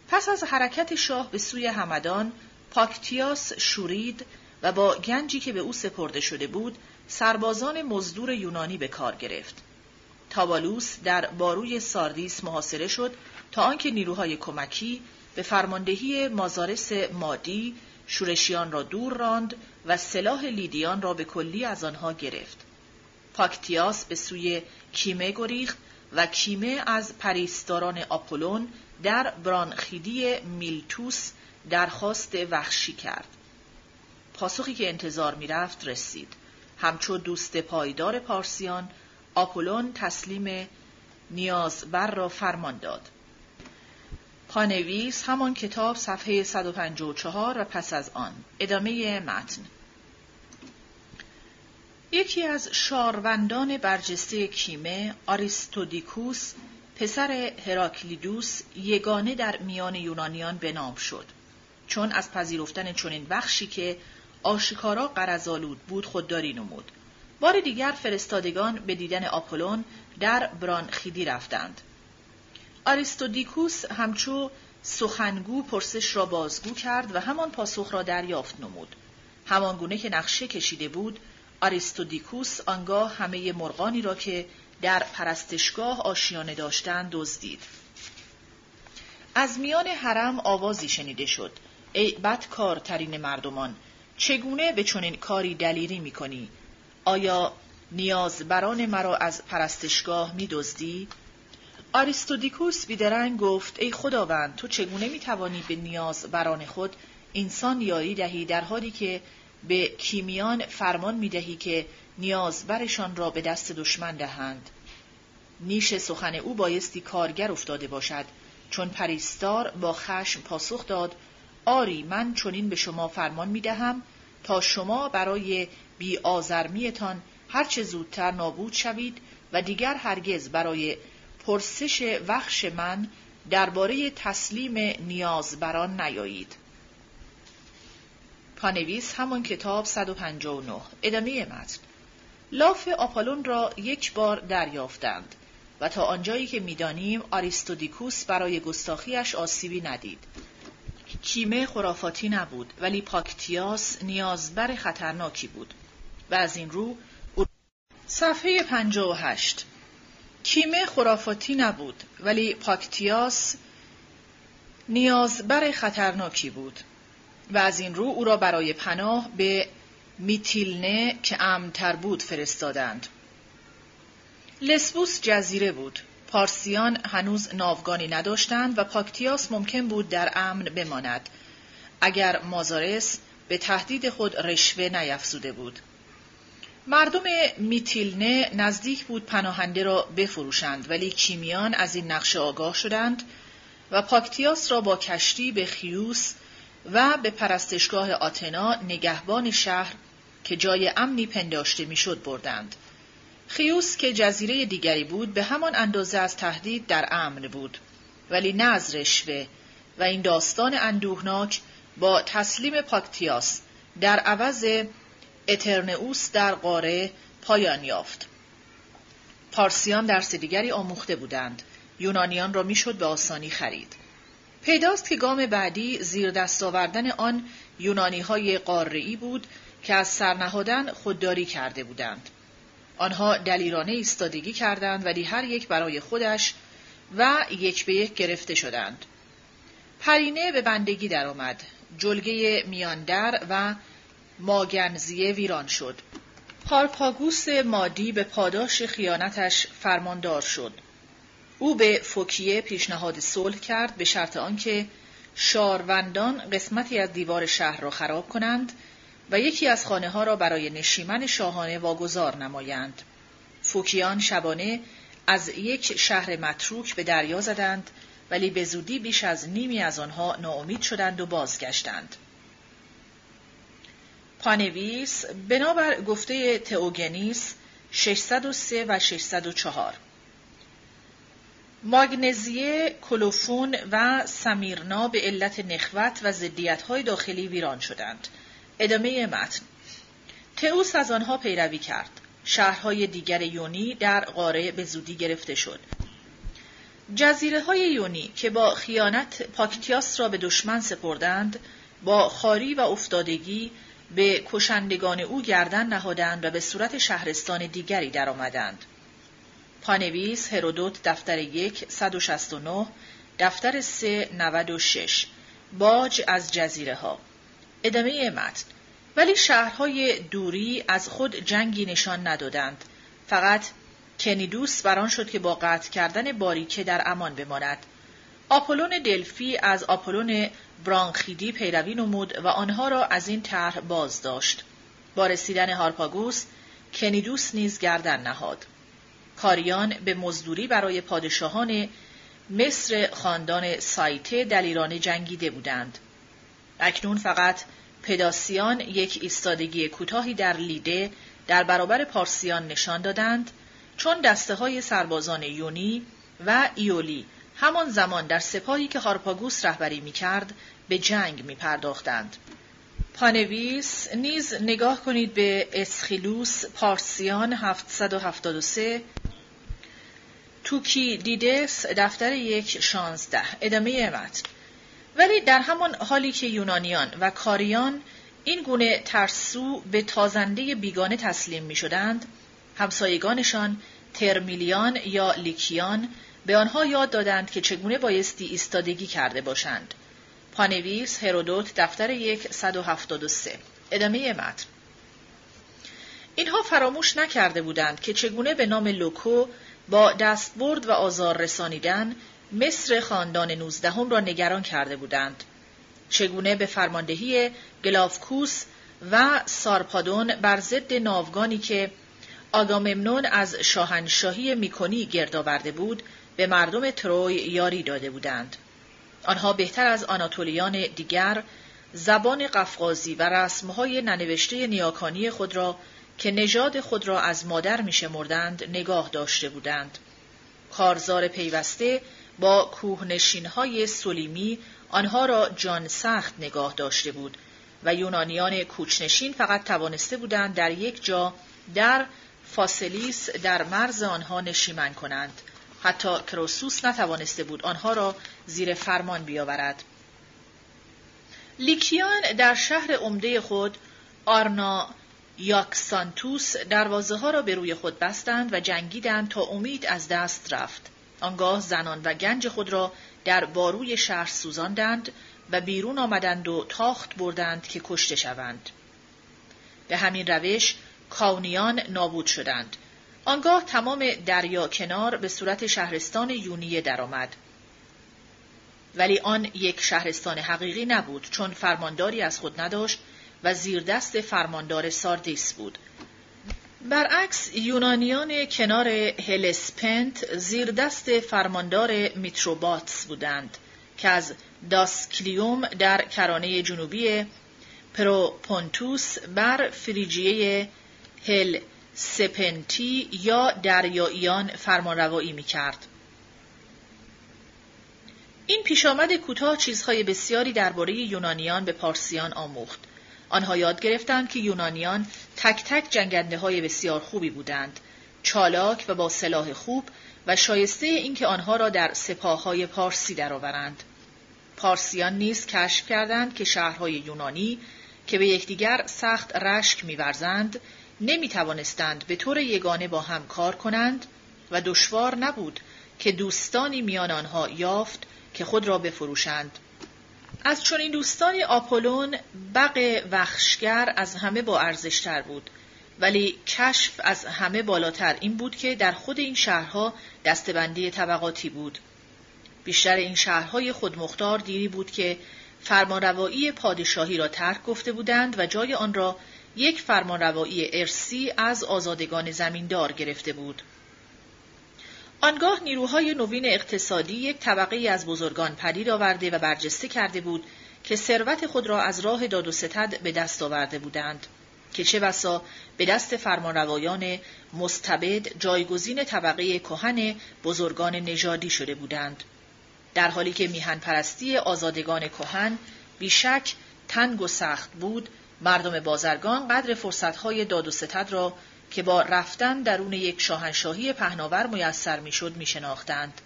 پس از حرکت شاه به سوی همدان پاکتیاس شورید و با گنجی که به او سپرده شده بود سربازان مزدور یونانی به کار گرفت. تابالوس در باروی ساردیس محاصره شد تا آنکه نیروهای کمکی به فرماندهی مازارس مادی شورشیان را دور راند و سلاح لیدیان را به کلی از آنها گرفت. پاکتیاس به سوی کیمه گریخت و کیمه از پریستاران آپولون در برانخیدی میلتوس درخواست وحشی کرد. پاسخی که انتظار می‌رفت رسید. همچو دوست پایدار پارسیان آپولون تسلیم نیازبر را فرمان داد. پانویس همان کتاب صفحه 154 و پس از آن ادامه متن یکی از شاروندان برجسته کیمه آریستودیکوس پسر هراکلیدوس یگانه در میان یونانیان به نام شد. چون از پذیرفتن چنین بخشی که آشکارا قرزالود بود خودداری نمود. بار دیگر فرستادگان به دیدن آپولون در برانخیدی رفتند. آریستودیکوس همچو سخنگو پرسش را بازگو کرد و همان پاسخ را دریافت نمود. همان گونه که نقشه کشیده بود آریستودیکوس آنگاه همه مرغانی را که در پرستشگاه آشیانه داشتند دزدید. از میان حرم آوازی شنیده شد. ای بدکارترین مردمان چگونه به چنین کاری دلیری می‌کنی؟ آیا نیاز بران مرا از پرستشگاه می دزدی؟ آریستودیکوس بیدرنگ گفت ای خداوند تو چگونه می توانی به نیاز بران خود انسان یاری دهی در حالی که به کیمیان فرمان می دهی که نیاز برشان را به دست دشمن دهند نیش سخن او بایستی کارگر افتاده باشد چون پریستار با خشم پاسخ داد آری من چنین به شما فرمان می دهم تا شما برای بی آزرمیتان هرچه زودتر نابود شوید و دیگر هرگز برای پرسش وخش من درباره تسلیم نیاز بران نیایید. پانویس همون کتاب 159 ادامه متن. لاف آپالون را یک بار دریافتند و تا آنجایی که می‌دانیم آریستودیکوس برای گستاخیش آسیبی ندید. کیمه خرافاتی نبود ولی پاکتیاس نیازبر خطرناکی بود و از این رو صفحه 58 کیمه خرافاتی نبود ولی پاکتیاس نیازبر خطرناکی بود. و از این رو او را برای پناه به میتیلنه که امتر بود فرستادند. لسبوس جزیره بود. پارسیان هنوز ناوگانی نداشتند و پاکتیاس ممکن بود در امن بماند اگر مازارس به تهدید خود رشوه نیفزوده بود. مردم میتیلنه نزدیک بود پناهنده را بفروشند ولی کیمیان از این نقشه آگاه شدند و پاکتیاس را با کشتی به خیوس و به پرستشگاه آتنا نگهبان شهر که جای امنی پنداشته می‌شد بردند. خیوس که جزیره دیگری بود به همان اندازه از تهدید در امن بود ولی نه از رشوه و این داستان اندوهناک با تسلیم پاکتیاس در عوض اترنئوس در قاره پایان یافت. پارسیان درس دیگری آموخته بودند. یونانیان را می‌شد به آسانی خرید. پیداست که گام بعدی زیر دست آوردن آن یونانی های بود که از سرنهادن خودداری کرده بودند. آنها دلیرانه ایستادگی کردند ولی هر یک برای خودش و یک به یک گرفته شدند. پرینه به بندگی درآمد. جلگه میاندر و ماگنزیه ویران شد. هارپاگوس مادی به پاداش خیانتش فرماندار شد. او به فوکیه پیشنهاد صلح کرد به شرط آنکه شاروندان قسمتی از دیوار شهر را خراب کنند و یکی از خانه ها را برای نشیمن شاهانه واگذار نمایند. فوکیان شبانه از یک شهر متروک به دریا زدند ولی به زودی بیش از نیمی از آنها ناامید شدند و بازگشتند. پانویس بنابر گفته تئوگنیس 603 و 604 ماگنزیه، کلوفون و سمیرنا به علت نخوت و های داخلی ویران شدند. ادامه متن تئوس از آنها پیروی کرد. شهرهای دیگر یونی در قاره به زودی گرفته شد. جزیره های یونی که با خیانت پاکتیاس را به دشمن سپردند، با خاری و افتادگی به کشندگان او گردن نهادند و به صورت شهرستان دیگری درآمدند. پانویس هرودوت دفتر یک 169 دفتر سه 96 باج از جزیره ها ادامه متن. ولی شهرهای دوری از خود جنگی نشان ندادند. فقط کنیدوس بران شد که با قطع کردن باریکه در امان بماند. آپولون دلفی از آپولون برانخیدی پیروی نمود و آنها را از این طرح باز داشت با رسیدن هارپاگوس کنیدوس نیز گردن نهاد. کاریان به مزدوری برای پادشاهان مصر خاندان سایته دلیرانه جنگیده بودند. اکنون فقط پداسیان یک ایستادگی کوتاهی در لیده در برابر پارسیان نشان دادند چون دسته های سربازان یونی و ایولی همان زمان در سپاهی که هارپاگوس رهبری می کرد به جنگ می پرداختند. پانویس نیز نگاه کنید به اسخیلوس پارسیان 773 توکی دیدس دفتر یک شانزده. ادامه متن. ولی در همان حالی که یونانیان و کاریان این گونه ترسو به تازنده بیگانه تسلیم می شدند، همسایگانشان ترمیلیان یا لیکیان به آنها یاد دادند که چگونه بایستی ایستادگی کرده باشند. پانویس هرودوت دفتر یک 173 ادامه متن. اینها فراموش نکرده بودند که چگونه به نام لوکو با دستبرد و آزار رسانیدن مصر خاندان نوزدهم را نگران کرده بودند. چگونه به فرماندهی گلافکوس و سارپادون بر ضد ناوگانی که آگاممنون از شاهنشاهی می‌کنی گرد آورده بود به مردم تروی یاری داده بودند آنها بهتر از آناتولیان دیگر زبان قفقازی و رسمهای ننوشته نیاکانی خود را که نژاد خود را از مادر میشمردند نگاه داشته بودند. کارزار پیوسته با کوهنشینهای سلیمی آنها را جان سخت نگاه داشته بود و یونانیان کوچنشین فقط توانسته بودند در یک جا در فاسلیس در مرز آنها نشیمن کنند. حتی کروسوس نتوانسته بود آنها را زیر فرمان بیاورد. لیکیان در شهر عمده خود آرنا یاکسانتوس دروازه ها را به روی خود بستند و جنگیدند تا امید از دست رفت. آنگاه زنان و گنج خود را در باروی شهر سوزاندند و بیرون آمدند و تاخت بردند که کشته شوند. به همین روش کاونیان نابود شدند. آنگاه تمام دریا کنار به صورت شهرستان یونیه درآمد. ولی آن یک شهرستان حقیقی نبود چون فرمانداری از خود نداشت و زیردست فرماندار ساردیس بود. برعکس یونانیان کنار هلسپنت زیردست فرماندار میتروباتس بودند که از داسکلیوم در کرانه جنوبی پروپونتوس بر فریجیه هل سپنتی یا دریاییان فرمانروایی می کرد. این پیشامد کوتاه چیزهای بسیاری درباره یونانیان به پارسیان آموخت. آنها یاد گرفتند که یونانیان تک تک جنگنده های بسیار خوبی بودند، چالاک و با سلاح خوب و شایسته اینکه آنها را در سپاه های پارسی درآورند. پارسیان نیز کشف کردند که شهرهای یونانی که به یکدیگر سخت رشک میورزند نمی توانستند به طور یگانه با هم کار کنند و دشوار نبود که دوستانی میان آنها یافت که خود را بفروشند. از چنین دوستانی آپولون بق وخشگر از همه با ارزشتر بود ولی کشف از همه بالاتر این بود که در خود این شهرها دستبندی طبقاتی بود. بیشتر این شهرهای خودمختار دیری بود که فرمانروایی پادشاهی را ترک گفته بودند و جای آن را یک فرمانروایی ارسی از آزادگان زمیندار گرفته بود. آنگاه نیروهای نوین اقتصادی یک طبقه از بزرگان پدید آورده و برجسته کرده بود که ثروت خود را از راه داد و ستد به دست آورده بودند. که چه بسا به دست فرمانروایان مستبد جایگزین طبقه کهن بزرگان نژادی شده بودند. در حالی که میهن پرستی آزادگان کهن بیشک تنگ و سخت بود مردم بازرگان قدر فرصتهای داد و ستد را که با رفتن درون یک شاهنشاهی پهناور میسر می‌شد میشناختند.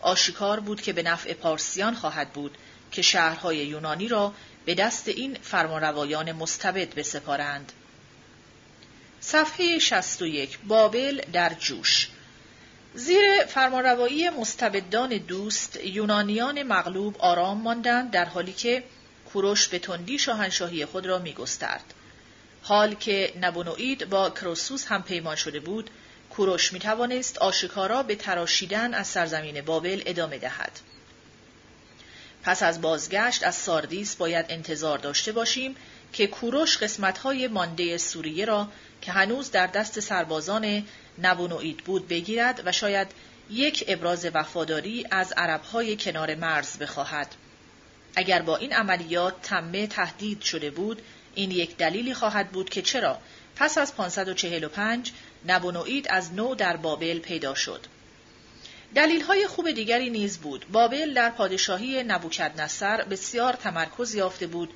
آشکار بود که به نفع پارسیان خواهد بود که شهرهای یونانی را به دست این فرمانروایان مستبد بسپارند. صفحه 61 بابل در جوش. زیر فرمانروایی مستبدان دوست یونانیان مغلوب آرام ماندند در حالی که کوروش به تندی شاهنشاهی خود را میگسترد. حال که نبونوئید با کروسوس هم پیمان شده بود کوروش می توانست آشکارا به تراشیدن از سرزمین بابل ادامه دهد. پس از بازگشت از ساردیس باید انتظار داشته باشیم که کوروش قسمتهای مانده سوریه را که هنوز در دست سربازان نبونوئید بود بگیرد و شاید یک ابراز وفاداری از عربهای کنار مرز بخواهد. اگر با این عملیات تمه تهدید شده بود این یک دلیلی خواهد بود که چرا پس از 545 نبونوئید از نو در بابل پیدا شد. دلیل های خوب دیگری نیز بود. بابل در پادشاهی نبوکدنصر بسیار تمرکز یافته بود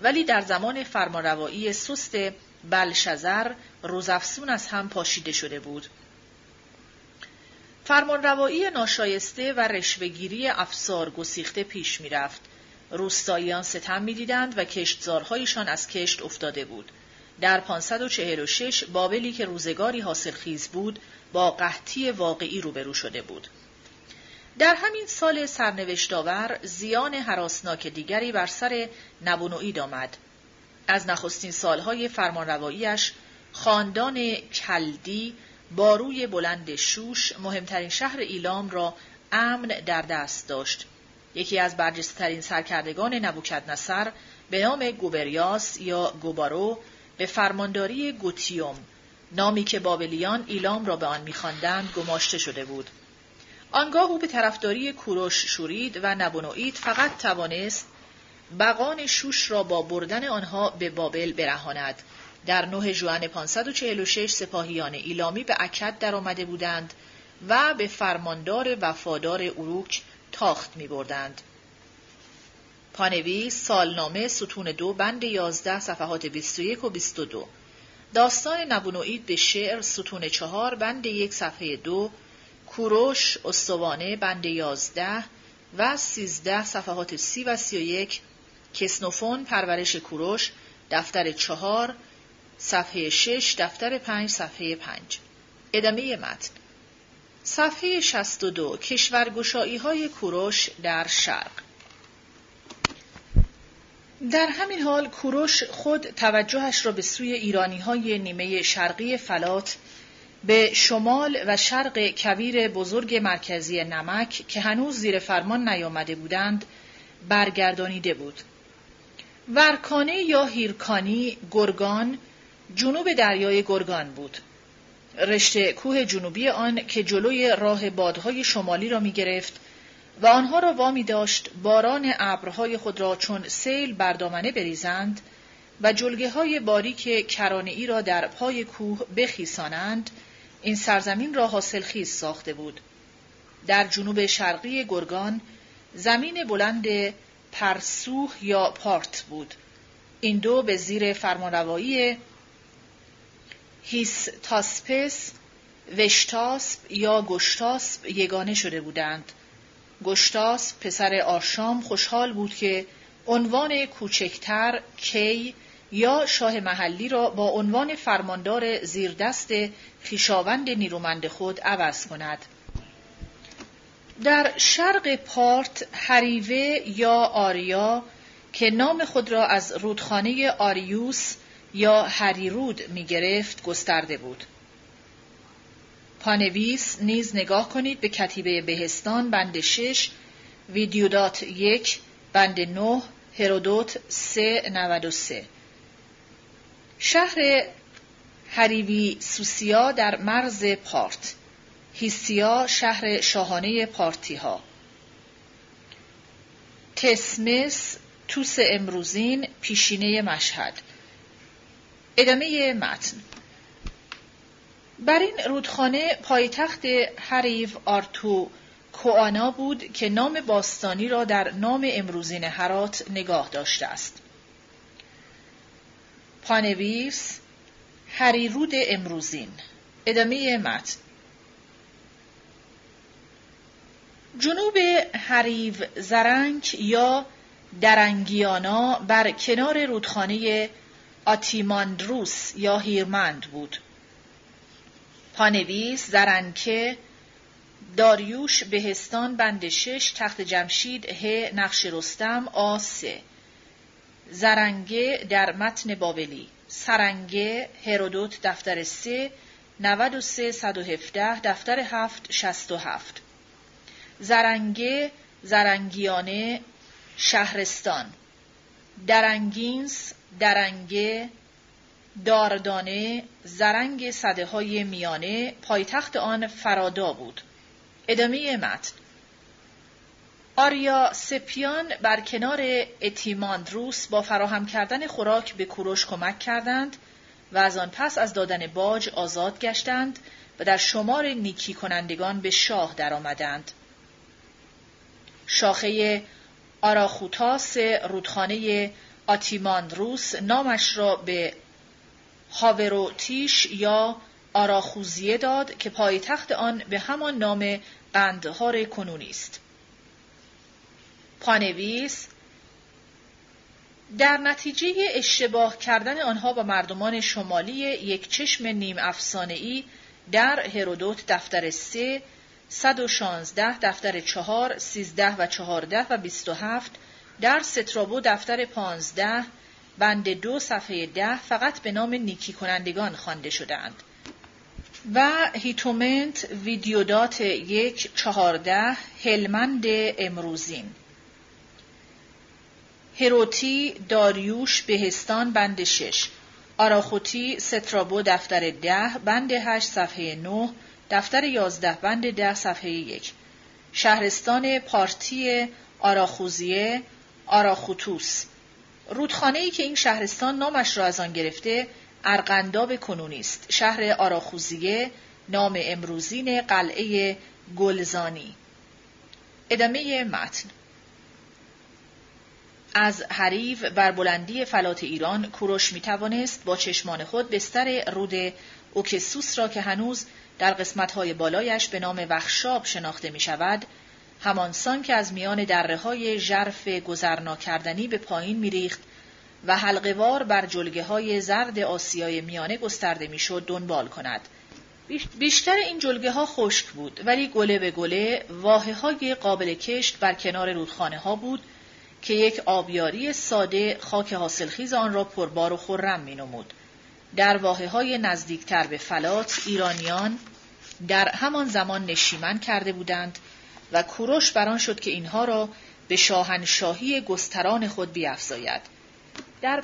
ولی در زمان فرمانروایی سست بلشزر روزافسون از هم پاشیده شده بود. فرمانروایی ناشایسته و رشوهگیری افسار گسیخته پیش می‌رفت. روستاییان ستم می‌دیدند و کشتزارهایشان از کشت افتاده بود. در 546 بابلی که روزگاری حاصلخیز بود با قحطی واقعی روبرو شده بود. در همین سال سرنوشتاور زیان حراسناک دیگری بر سر نبونوئید آمد. از نخستین سالهای فرمانرواییش خاندان کلدی باروی بلند شوش مهمترین شهر ایلام را امن در دست داشت یکی از برجسته‌ترین سرکردگان نبوکدنصر به نام گوبریاس یا گوبارو به فرمانداری گوتیوم نامی که بابلیان ایلام را به آن میخواندند گماشته شده بود. آنگاه او به طرفداری کوروش شورید و نبونوئید فقط توانست بقان شوش را با بردن آنها به بابل برهاند. در نه جوان 546 سپاهیان ایلامی به اکد در آمده بودند و به فرماندار وفادار اروک تاخت می بردند. پانوی سالنامه ستون دو بند یازده صفحات 21 و 22 داستان نبونوئید به شعر ستون چهار بند یک صفحه دو. کوروش استوانه بند یازده و سیزده صفحات سی و سی و یک. کسنوفون پرورش کوروش دفتر چهار صفحه شش دفتر پنج صفحه پنج. ادامه متن. صفحه 62 کشورگشایی های کوروش در شرق در همین حال کوروش خود توجهش را به سوی ایرانی های نیمه شرقی فلات به شمال و شرق کویر بزرگ مرکزی نمک که هنوز زیر فرمان نیامده بودند برگردانیده بود. ورکانه یا هیرکانی گرگان جنوب دریای گرگان بود. رشته کوه جنوبی آن که جلوی راه بادهای شمالی را می گرفت و آنها را وامی داشت باران ابرهای خود را چون سیل بردامنه بریزند و جلگه های باریک کرانه را در پای کوه بخیسانند این سرزمین را حاصلخیز ساخته بود. در جنوب شرقی گرگان زمین بلند پرسوح یا پارت بود. این دو به زیر فرمانروایی هیستاسپس وشتاسپ یا گشتاسپ یگانه شده بودند. گشتاسپ پسر آرشام خوشحال بود که عنوان کوچکتر کی یا شاه محلی را با عنوان فرماندار زیردست خیشاوند نیرومند خود عوض کند. در شرق پارت حریوه یا آریا که نام خود را از رودخانه آریوس یا هریرود می گرفت گسترده بود. پانویس نیز نگاه کنید به کتیبه بهستان بند 6 ویدیودات یک بند 9 هرودوت 393 شهر هریوی سوسیا در مرز پارت. هیسیا شهر شاهانه پارتی ها تسمس توس امروزین پیشینه مشهد. ادامه متن. بر این رودخانه پایتخت حریو آرتو کوانا بود که نام باستانی را در نام امروزین هرات نگاه داشته است. پانویس هریرود امروزین. ادامه متن. جنوب حریو زرنگ یا درنگیانا بر کنار رودخانه آتیماندروس یا هیرمند بود. پانویس زرنکه داریوش بهستان بند شش تخت جمشید ه نقش رستم آ سه. زرنگه در متن بابلی. سرنگه هرودوت دفتر سه. 93 117 دفتر هفت شست و هفت. زرنگه زرنگیانه شهرستان. درنگینس درنگه داردانه زرنگ صده های میانه پایتخت آن فرادا بود ادامه متن آریا سپیان بر کنار اتیماندروس با فراهم کردن خوراک به کوروش کمک کردند و از آن پس از دادن باج آزاد گشتند و در شمار نیکی کنندگان به شاه درآمدند. شاخه آراخوتاس رودخانه آتیماندروس نامش را به هاوروتیش یا آراخوزیه داد که پایتخت آن به همان نام قندهار کنونی است. پانویس در نتیجه اشتباه کردن آنها با مردمان شمالی یک چشم نیم ای در هرودوت دفتر سه 116 دفتر چهار 13 و 14 و 27 در سترابو دفتر پانزده بند دو صفحه ده فقط به نام نیکی کنندگان خوانده شدند و هیتومنت ویدیودات یک چهارده هلمند امروزین. هروتی داریوش بهستان بند شش. آراخوتی سترابو دفتر ده بند هشت صفحه نه دفتر یازده بند ده صفحه یک. شهرستان پارتی آراخوزیه آراخوتوس. رودخانه ای که این شهرستان نامش را از آن گرفته ارقنداب کنونی است. شهر آراخوزیه نام امروزین قلعه گلزانی. ادامه متن. از حریف بر بلندی فلات ایران کوروش می توانست با چشمان خود بستر رود اوکسوس را که هنوز در قسمتهای بالایش به نام وخشاب شناخته می شود همانسان که از میان دره های ژرف گذرنا کردنی به پایین میریخت و حلقوار بر جلگه های زرد آسیای میانه گسترده می‌شد دنبال کند. بیشتر این جلگه ها خشک بود ولی گله به گله واحه های قابل کشت بر کنار رودخانه ها بود که یک آبیاری ساده خاک حاصلخیز آن را پربار و خرم می نمود. در واحه های نزدیکتر به فلات ایرانیان در همان زمان نشیمن کرده بودند و کوروش بران شد که اینها را به شاهنشاهی گستران خود بیافزاید. در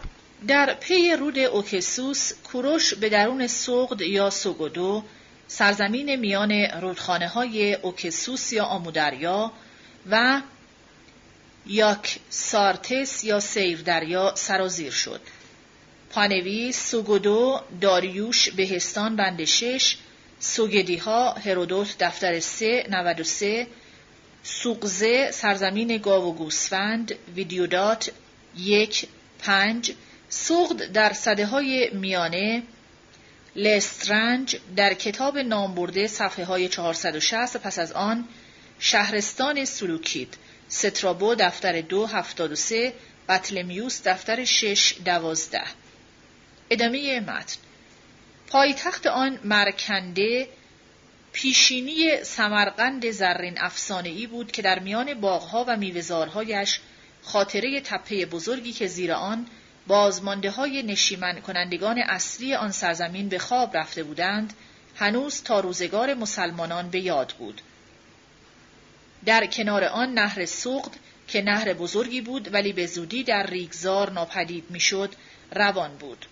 در پی رود اوکسوس کوروش به درون سوقد یا سوگودو سرزمین میان رودخانه های اوکسوس یا آمودریا و یاک سارتس یا سیر دریا سرازیر شد. پانویس سوگودو داریوش بهستان بند شش سوگدی ها هرودوت دفتر سه 93 سوقزه سرزمین گاو و گوسفند ویدیودات یک پنج سوغد در صده های میانه لسترنج در کتاب نامبرده صفحه های 460 پس از آن شهرستان سلوکید. سترابو دفتر دو هفتاد و سه بطلمیوس دفتر شش دوازده. ادامه متن پایتخت آن مرکنده پیشینی سمرقند زرین افسانه بود که در میان باغها و میوزارهایش خاطره تپه بزرگی که زیر آن بازمانده های نشیمن کنندگان اصلی آن سرزمین به خواب رفته بودند هنوز تا روزگار مسلمانان به یاد بود. در کنار آن نهر سوقد که نهر بزرگی بود ولی به زودی در ریگزار ناپدید می‌شد روان بود.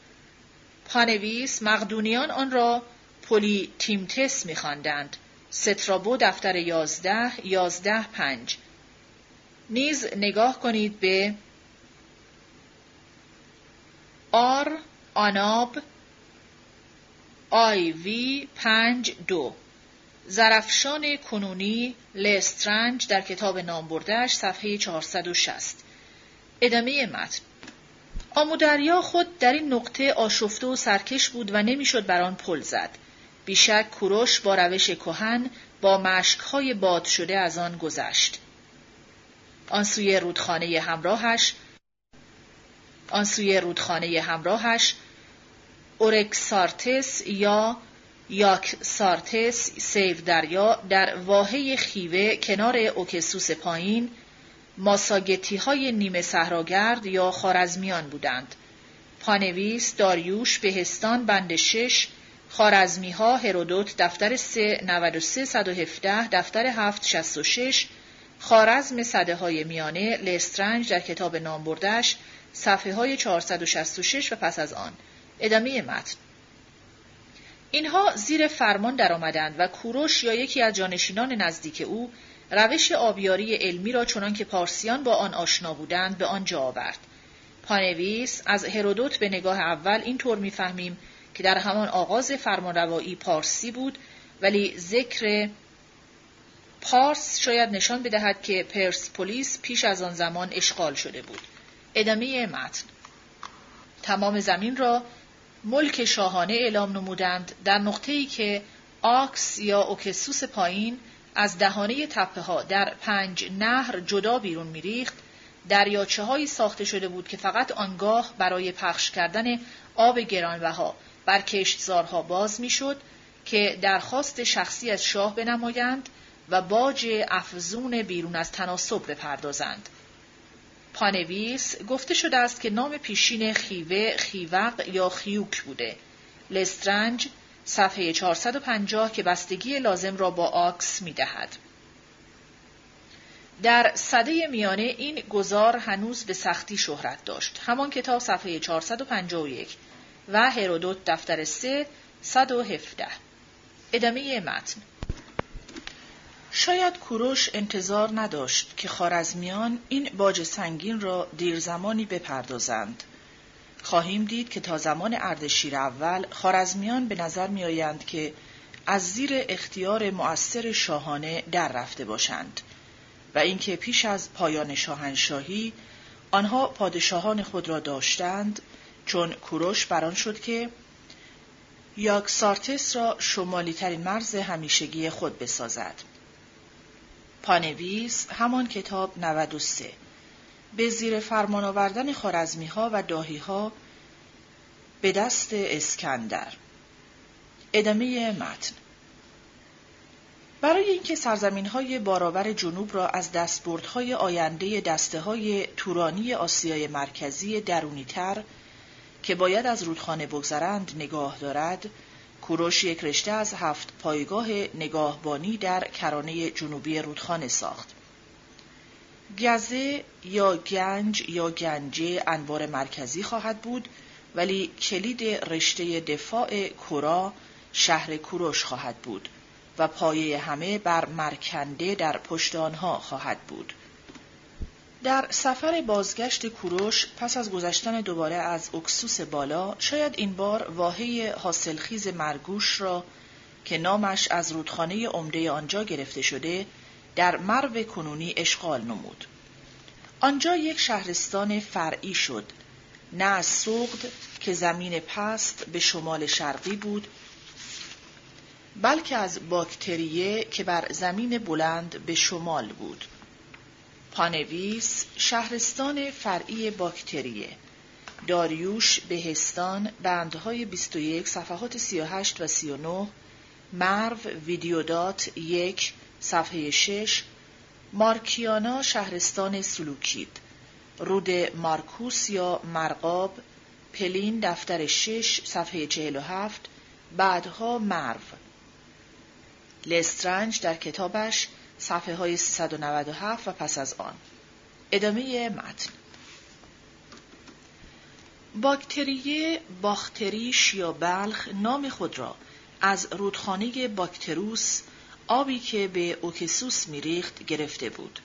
پانویس مقدونیان آن را پلی تیمتس میخواندند. سترابو دفتر یازده یازده پنج. نیز نگاه کنید به Arr. Anab. IV پنج دو. زرفشان کنونی لسترنج در کتاب نامبردهش صفحه 460 ادامه متن. آمودریا خود در این نقطه آشفته و سرکش بود و نمی‌شد بر آن پل زد. بیشک کوروش با روش کهن با مشکهای باد شده از آن گذشت. آن سوی رودخانه همراهش آن سوی رودخانه همراهش اورکسارتس یا یاکسارتس سیر دریا در واحه خیوه کنار اوکسوس پایین ماساگتی های نیمه صحراگرد یا خارزمیان بودند. پانویس داریوش بهستان بند شش خارزمی ها هرودوت دفتر 3 93 117 دفتر 7 66 خارزم صده های میانه لسترنج در کتاب نامبردش صفحه های 466 و پس از آن ادامه متن اینها زیر فرمان درآمدند و کوروش یا یکی از جانشینان نزدیک او روش آبیاری علمی را چنان که پارسیان با آن آشنا بودند به آنجا آورد. پانویس از هرودوت به نگاه اول اینطور می‌فهمیم که در همان آغاز فرمانروایی پارسی بود ولی ذکر پارس شاید نشان بدهد که پرسپولیس پیش از آن زمان اشغال شده بود. ادامه متن تمام زمین را ملک شاهانه اعلام نمودند در نقطه‌ای که آکس یا اوکسوس پایین از دهانه تپه ها در پنج نهر جدا بیرون میریخت دریاچه هایی ساخته شده بود که فقط آنگاه برای پخش کردن آب گرانبها بر کشتزارها باز می‌شد که درخواست شخصی از شاه بنمایند و باج افزون بیرون از تناسب بپردازند. پانویس گفته شده است که نام پیشین خیوه خیوق یا خیوک بوده. لسترنج صفحه 450 که بستگی لازم را با آکس می دهد. در صده میانه این گذار هنوز به سختی شهرت داشت. همان کتاب صفحه 451 و هرودوت دفتر 3 117 ادامه متن شاید کوروش انتظار نداشت که خارزمیان این باج سنگین را دیر زمانی بپردازند. خواهیم دید که تا زمان اردشیر اول خارزمیان به نظر میآیند که از زیر اختیار مؤثر شاهانه در رفته باشند و اینکه پیش از پایان شاهنشاهی آنها پادشاهان خود را داشتند چون کوروش بران شد که یاکسارتس را شمالی ترین مرز همیشگی خود بسازد. پانویس همان کتاب 93 به زیر فرمان آوردن خارزمی ها و داهی ها به دست اسکندر ادامه متن برای اینکه سرزمین های باراور جنوب را از دستبردهای آینده دسته های تورانی آسیای مرکزی درونی تر که باید از رودخانه بگذرند نگاه دارد کوروش یک رشته از هفت پایگاه نگاهبانی در کرانه جنوبی رودخانه ساخت. گزه یا گنج یا گنجه انبار مرکزی خواهد بود ولی کلید رشته دفاع کورا شهر کوروش خواهد بود و پایه همه بر مرکنده در پشت آنها خواهد بود. در سفر بازگشت کوروش پس از گذشتن دوباره از اکسوس بالا شاید این بار واحه حاصلخیز مرگوش را که نامش از رودخانه عمده آنجا گرفته شده در مرو کنونی اشغال نمود. آنجا یک شهرستان فرعی شد نه از سوقد که زمین پست به شمال شرقی بود بلکه از باکتریه که بر زمین بلند به شمال بود. پانویس شهرستان فرعی باکتریه داریوش بهستان بندهای 21 صفحات 38 و 39 مرو ویدیودات یک صفحه 6 مارکیانا شهرستان سلوکید. رود مارکوس یا مرقاب پلین دفتر 6 صفحه 47 بعدها مرو. لسترنج در کتابش صفحه های 397 و پس از آن. ادامه متن. باکتریه باختریش یا بلخ نام خود را از رودخانه باکتروس آبی که به اوکسوس میریخت گرفته بود.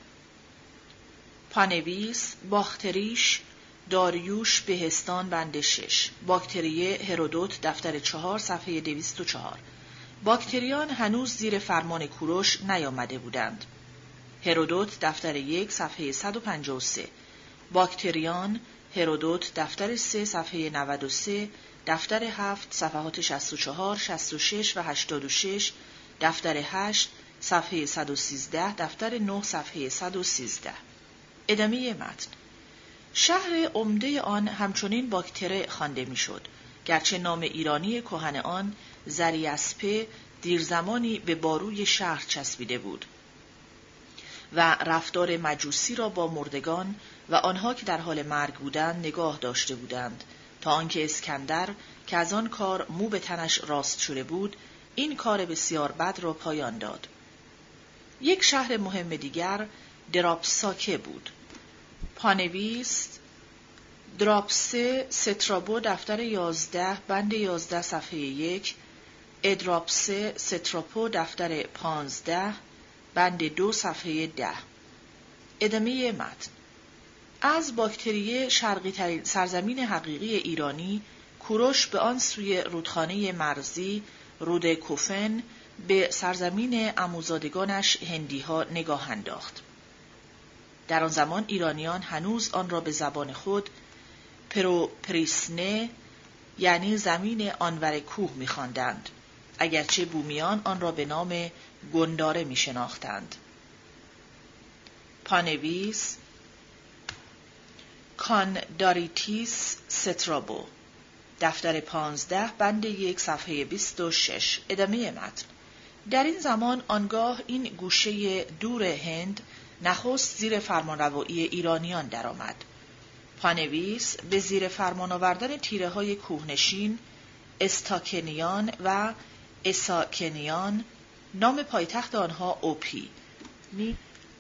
پانویس باختریش داریوش بهستان بند شش. باکتریه هرودوت دفتر چهار صفحه دویست و چهار. باکتریان هنوز زیر فرمان کوروش نیامده بودند. هرودوت دفتر یک صفحه 153 باکتریان هرودوت دفتر سه صفحه 93 دفتر هفت صفحات 64 66 و 86 دفتر هشت صفحه 113 دفتر 9 صفحه 113 ادامه متن. شهر عمده آن همچنین باکتره خوانده می‌شد گرچه نام ایرانی کهن آن زریاسپه دیرزمانی به باروی شهر چسبیده بود و رفتار مجوسی را با مردگان و آنها که در حال مرگ بودند نگاه داشته بودند تا آنکه اسکندر که از آن کار مو به تنش راست شده بود این کار بسیار بد را پایان داد. یک شهر مهم دیگر دراپساکه بود. پانویس دراپسه سترابو دفتر یازده بند یازده صفحه یک ادراپسه ستراپو دفتر پانزده بند دو صفحه ده. ادامه متن. از باکتریه شرقی ترین سرزمین حقیقی ایرانی کوروش به آن سوی رودخانه مرزی رود کوفن به سرزمین اموزادگانش هندیها نگاه انداخت. در آن زمان ایرانیان هنوز آن را به زبان خود پروپریسنه یعنی زمین آنور کوه میخواندند اگرچه بومیان آن را به نام گنداره می شناختند. پانویس کانداریتیس سترابو دفتر پانزده بند یک صفحه بیست و شش. ادامه متن. در این زمان آنگاه این گوشه دور هند نخست زیر فرمانروایی ایرانیان درآمد. پانویس به زیر فرمان آوردن تیره های کوهنشین استاکنیان و اساکنیان نام پایتخت آنها اوپی.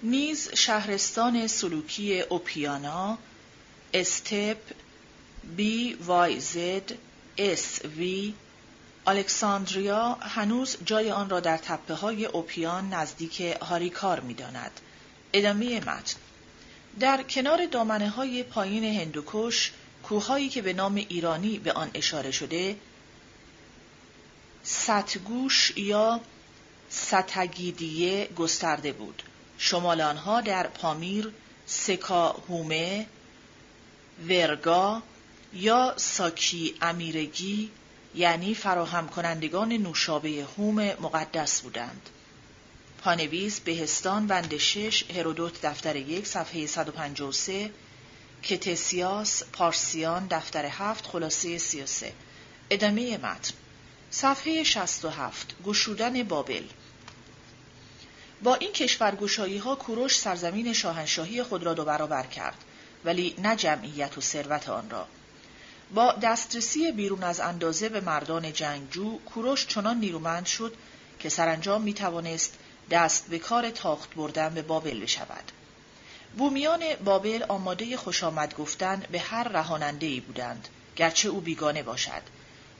نیز شهرستان سلوکی اوپیانا استپ زد اس وی الکساندریا هنوز جای آن را در تپه های اوپیان نزدیک هاریکار می داند. ادامه متن. در کنار دامنه های پایین هندوکش کوههایی که به نام ایرانی به آن اشاره شده ستگوش یا ستگیدیه گسترده بود. شمال آنها در پامیر سکاهومه ورگا یا ساکی امیرگی یعنی فراهم کنندگان نوشابه هوم مقدس بودند. پانویس بهستان بند 6 هرودوت دفتر یک صفحه 153 کتسیاس پارسیان دفتر هفت خلاصه 33 ادامه متن. صفحه 67 گشودن بابل. با این کشورگشایی ها کوروش سرزمین شاهنشاهی خود را دو برابر کرد ولی نه جمعیت و ثروت آن را. با دسترسی بیرون از اندازه به مردان جنگجو کوروش چنان نیرومند شد که سرانجام می توانست دست به کار تاخت بردن به بابل بشود. بومیان بابل آماده خوش آمد گفتن به هر رهاننده ای بودند گرچه او بیگانه باشد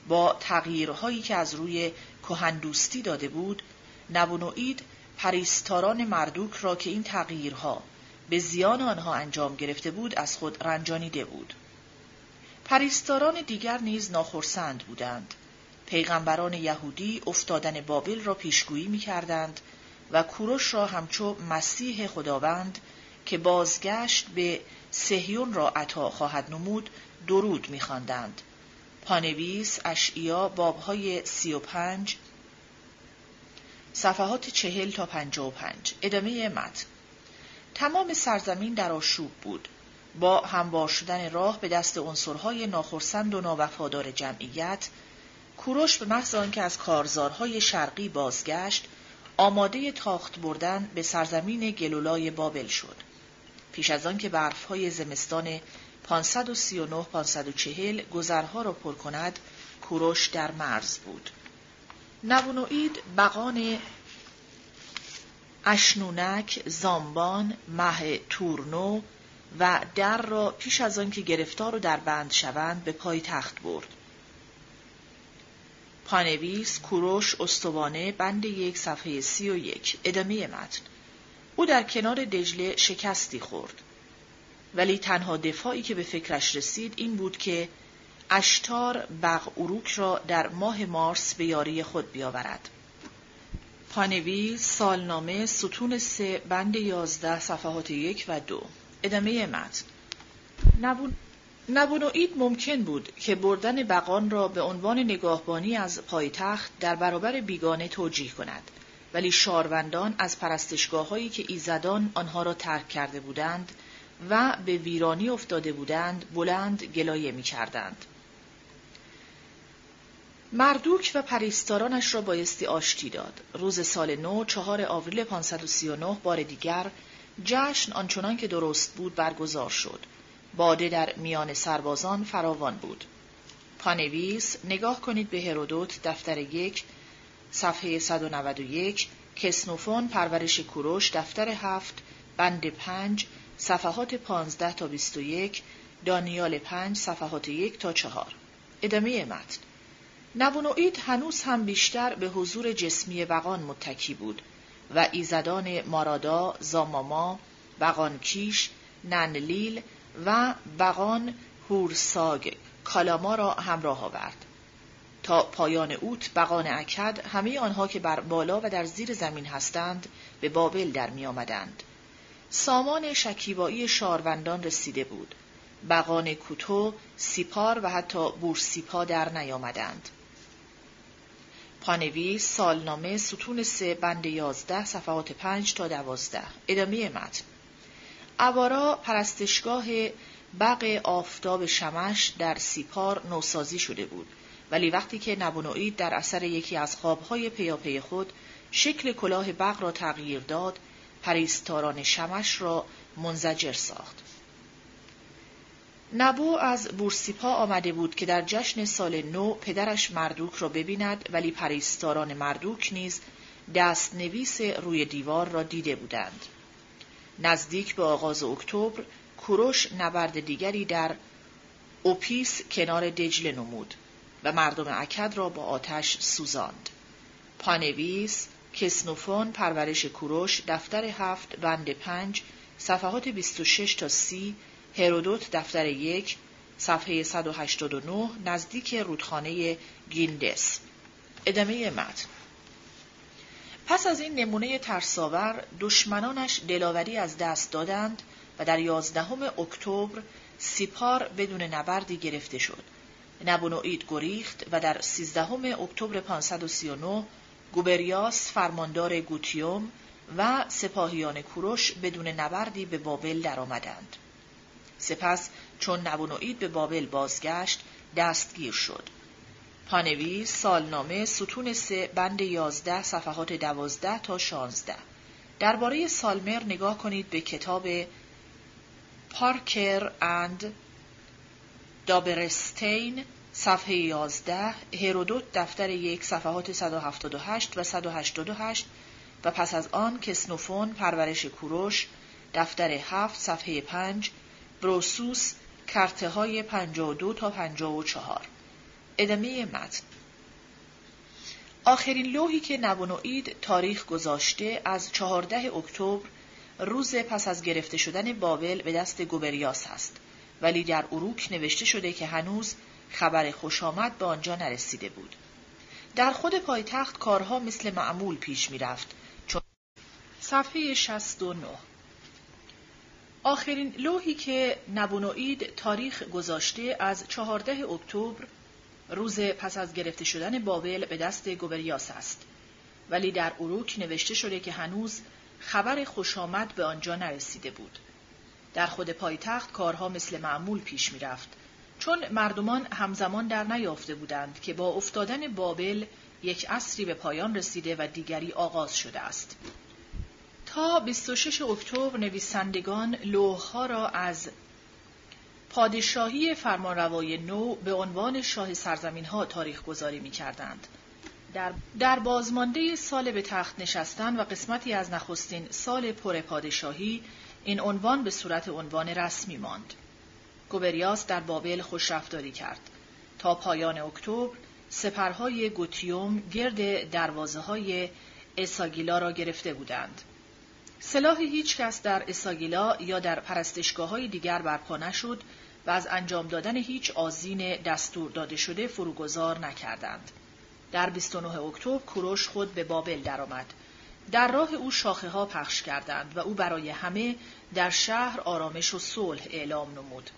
با تغییرهایی که از روی کهندوستی داده بود نبونوید پریستاران مردوک را که این تغییرها به زیان آنها انجام گرفته بود از خود رنجانیده بود پریستاران دیگر نیز ناخرسند بودند. پیغمبران یهودی افتادن بابل را پیشگویی می کردند و کوروش را همچو مسیح خداوند که بازگشت به سهیون را عطا خواهد نمود درود میخواندند. پانویس اشعیا بابهای سی و پنج صفحات چهل تا پنجا و پنج. ادامه متن. تمام سرزمین در آشوب بود. با هموار شدن راه به دست عنصرهای ناخرسند و ناوفادار جمعیت کوروش به محض آنکه از کارزارهای شرقی بازگشت آماده تاخت بردن به سرزمین گلولای بابل شد. پیش از آن که برفهای زمستان 539 540 گذرها را پر کند کوروش در مرز بود. نبونوید بقان اشنونک زامبان مه تورنو و در را پیش از آن که گرفتار و در بند شوند به پای تخت برد. پانویس کوروش استوانه بند یک صفحه سی و یک. ادامه متن. او در کنار دجله شکستی خورد. ولی تنها دفاعی که به فکرش رسید این بود که اشتار بغ اروک را در ماه مارس به یاری خود بیاورد. پانوی سالنامه ستون سه بند یازده صفحات یک و دو. ادامه متن نبون... نبونوید ممکن بود که بردن بقان را به عنوان نگاهبانی از پایتخت در برابر بیگانه توجیه کند ولی شاروندان از پرستشگاه هایی که ایزدان آنها را ترک کرده بودند و به ویرانی افتاده بودند بلند گلایه می کردند. مردوک و پریستارانش را بایستی آشتی داد. روز سال نو چهار آوریل 539 بار دیگر جشن آنچنان که درست بود برگزار شد. باده در میان سربازان فراوان بود. پانویس نگاه کنید به هرودوت دفتر یک صفحه 191 کسنوفون پرورش کوروش دفتر هفت بند پنج صفحات 15 تا 21 دانیال 5 صفحات 1 تا 4 ادامه متن نبونوئید هنوز هم بیشتر به حضور جسمی وقان متکی بود و ایزدان مارادا، زاماما، کیش، ننلیل و بقان هورساگ کالاما را همراه آورد. تا پایان اوت بقان اکد همه آنها که بر بالا و در زیر زمین هستند به بابل در می آمدند. سامان شکیبایی شاروندان رسیده بود. بقان کوتو، سیپار و حتی بورسیپا در نیامدند. پانوی سالنامه ستون سه بند یازده صفحات پنج تا دوازده. ادامه متن. اوارا پرستشگاه بق آفتاب شمش در سیپار نوسازی شده بود. ولی وقتی که نبونوئید در اثر یکی از خوابهای پیاپی خود شکل کلاه بق را تغییر داد پریستاران شمش را منزجر ساخت. نبو از بورسیپا آمده بود که در جشن سال نو پدرش مردوک را ببیند ولی پریستاران مردوک نیز دست نویس روی دیوار را دیده بودند. نزدیک به آغاز اکتبر کوروش نبرد دیگری در اوپیس کنار دجله نمود. و مردم اکد را با آتش سوزاند. پانویس کسنوفون پرورش کوروش دفتر هفت بند پنج صفحات 26 تا 30 هرودوت دفتر یک صفحه 189 نزدیک رودخانه گیندس ادامه متن پس از این نمونه ترساور دشمنانش دلاوری از دست دادند و در یازدهم اکتبر سیپار بدون نبردی گرفته شد. نبونوئید گریخت و در سیزدهم اکتبر 539 گوبریاس فرماندار گوتیوم و سپاهیان کوروش بدون نبردی به بابل درآمدند. سپس چون نبونوئید به بابل بازگشت دستگیر شد. پانوی سالنامه ستون سه بند یازده صفحات دوازده تا شانزده درباره سالمر نگاه کنید به کتاب پارکر اند دابرستین صفحه 11 هرودوت دفتر یک صفحات 178 و 188 و پس از آن کسنوفون پرورش کوروش دفتر 7 صفحه 5 بروسوس کرته های 52 تا 54 ادامه متن. آخرین لوحی که نبونوئید تاریخ گذاشته از 14 اکتبر روز پس از گرفته شدن بابل به دست گوبریاس است ولی در اروک نوشته شده که هنوز خبر خوش آمد به آنجا نرسیده بود. در خود پایتخت کارها مثل معمول پیش می رفت چون صفحه 69 آخرین لوحی که نبونوئید تاریخ گذاشته از 14 اکتبر روز پس از گرفته شدن بابل به دست گوبریاس است. ولی در اروک نوشته شده که هنوز خبر خوش آمد به آنجا نرسیده بود. در خود پایتخت کارها مثل معمول پیش می رفت چون مردمان همزمان در نیافته بودند که با افتادن بابل یک عصری به پایان رسیده و دیگری آغاز شده است. تا 26 اکتبر نویسندگان لوحها را از پادشاهی فرمانروای نو به عنوان شاه سرزمین ها تاریخ گذاری می کردند. در, در بازمانده سال به تخت نشستن و قسمتی از نخستین سال پر پادشاهی این عنوان به صورت عنوان رسمی ماند. گوبریاس در بابل خوشرفتاری کرد. تا پایان اکتبر سپرهای گوتیوم گرد دروازه های اساگیلا را گرفته بودند. سلاح هیچ کس در اساگیلا یا در پرستشگاه های دیگر برپا نشد و از انجام دادن هیچ آزین دستور داده شده فروگذار نکردند. در 29 اکتبر کوروش خود به بابل درآمد. در راه او شاخه ها پخش کردند و او برای همه در شهر آرامش و صلح اعلام نمود.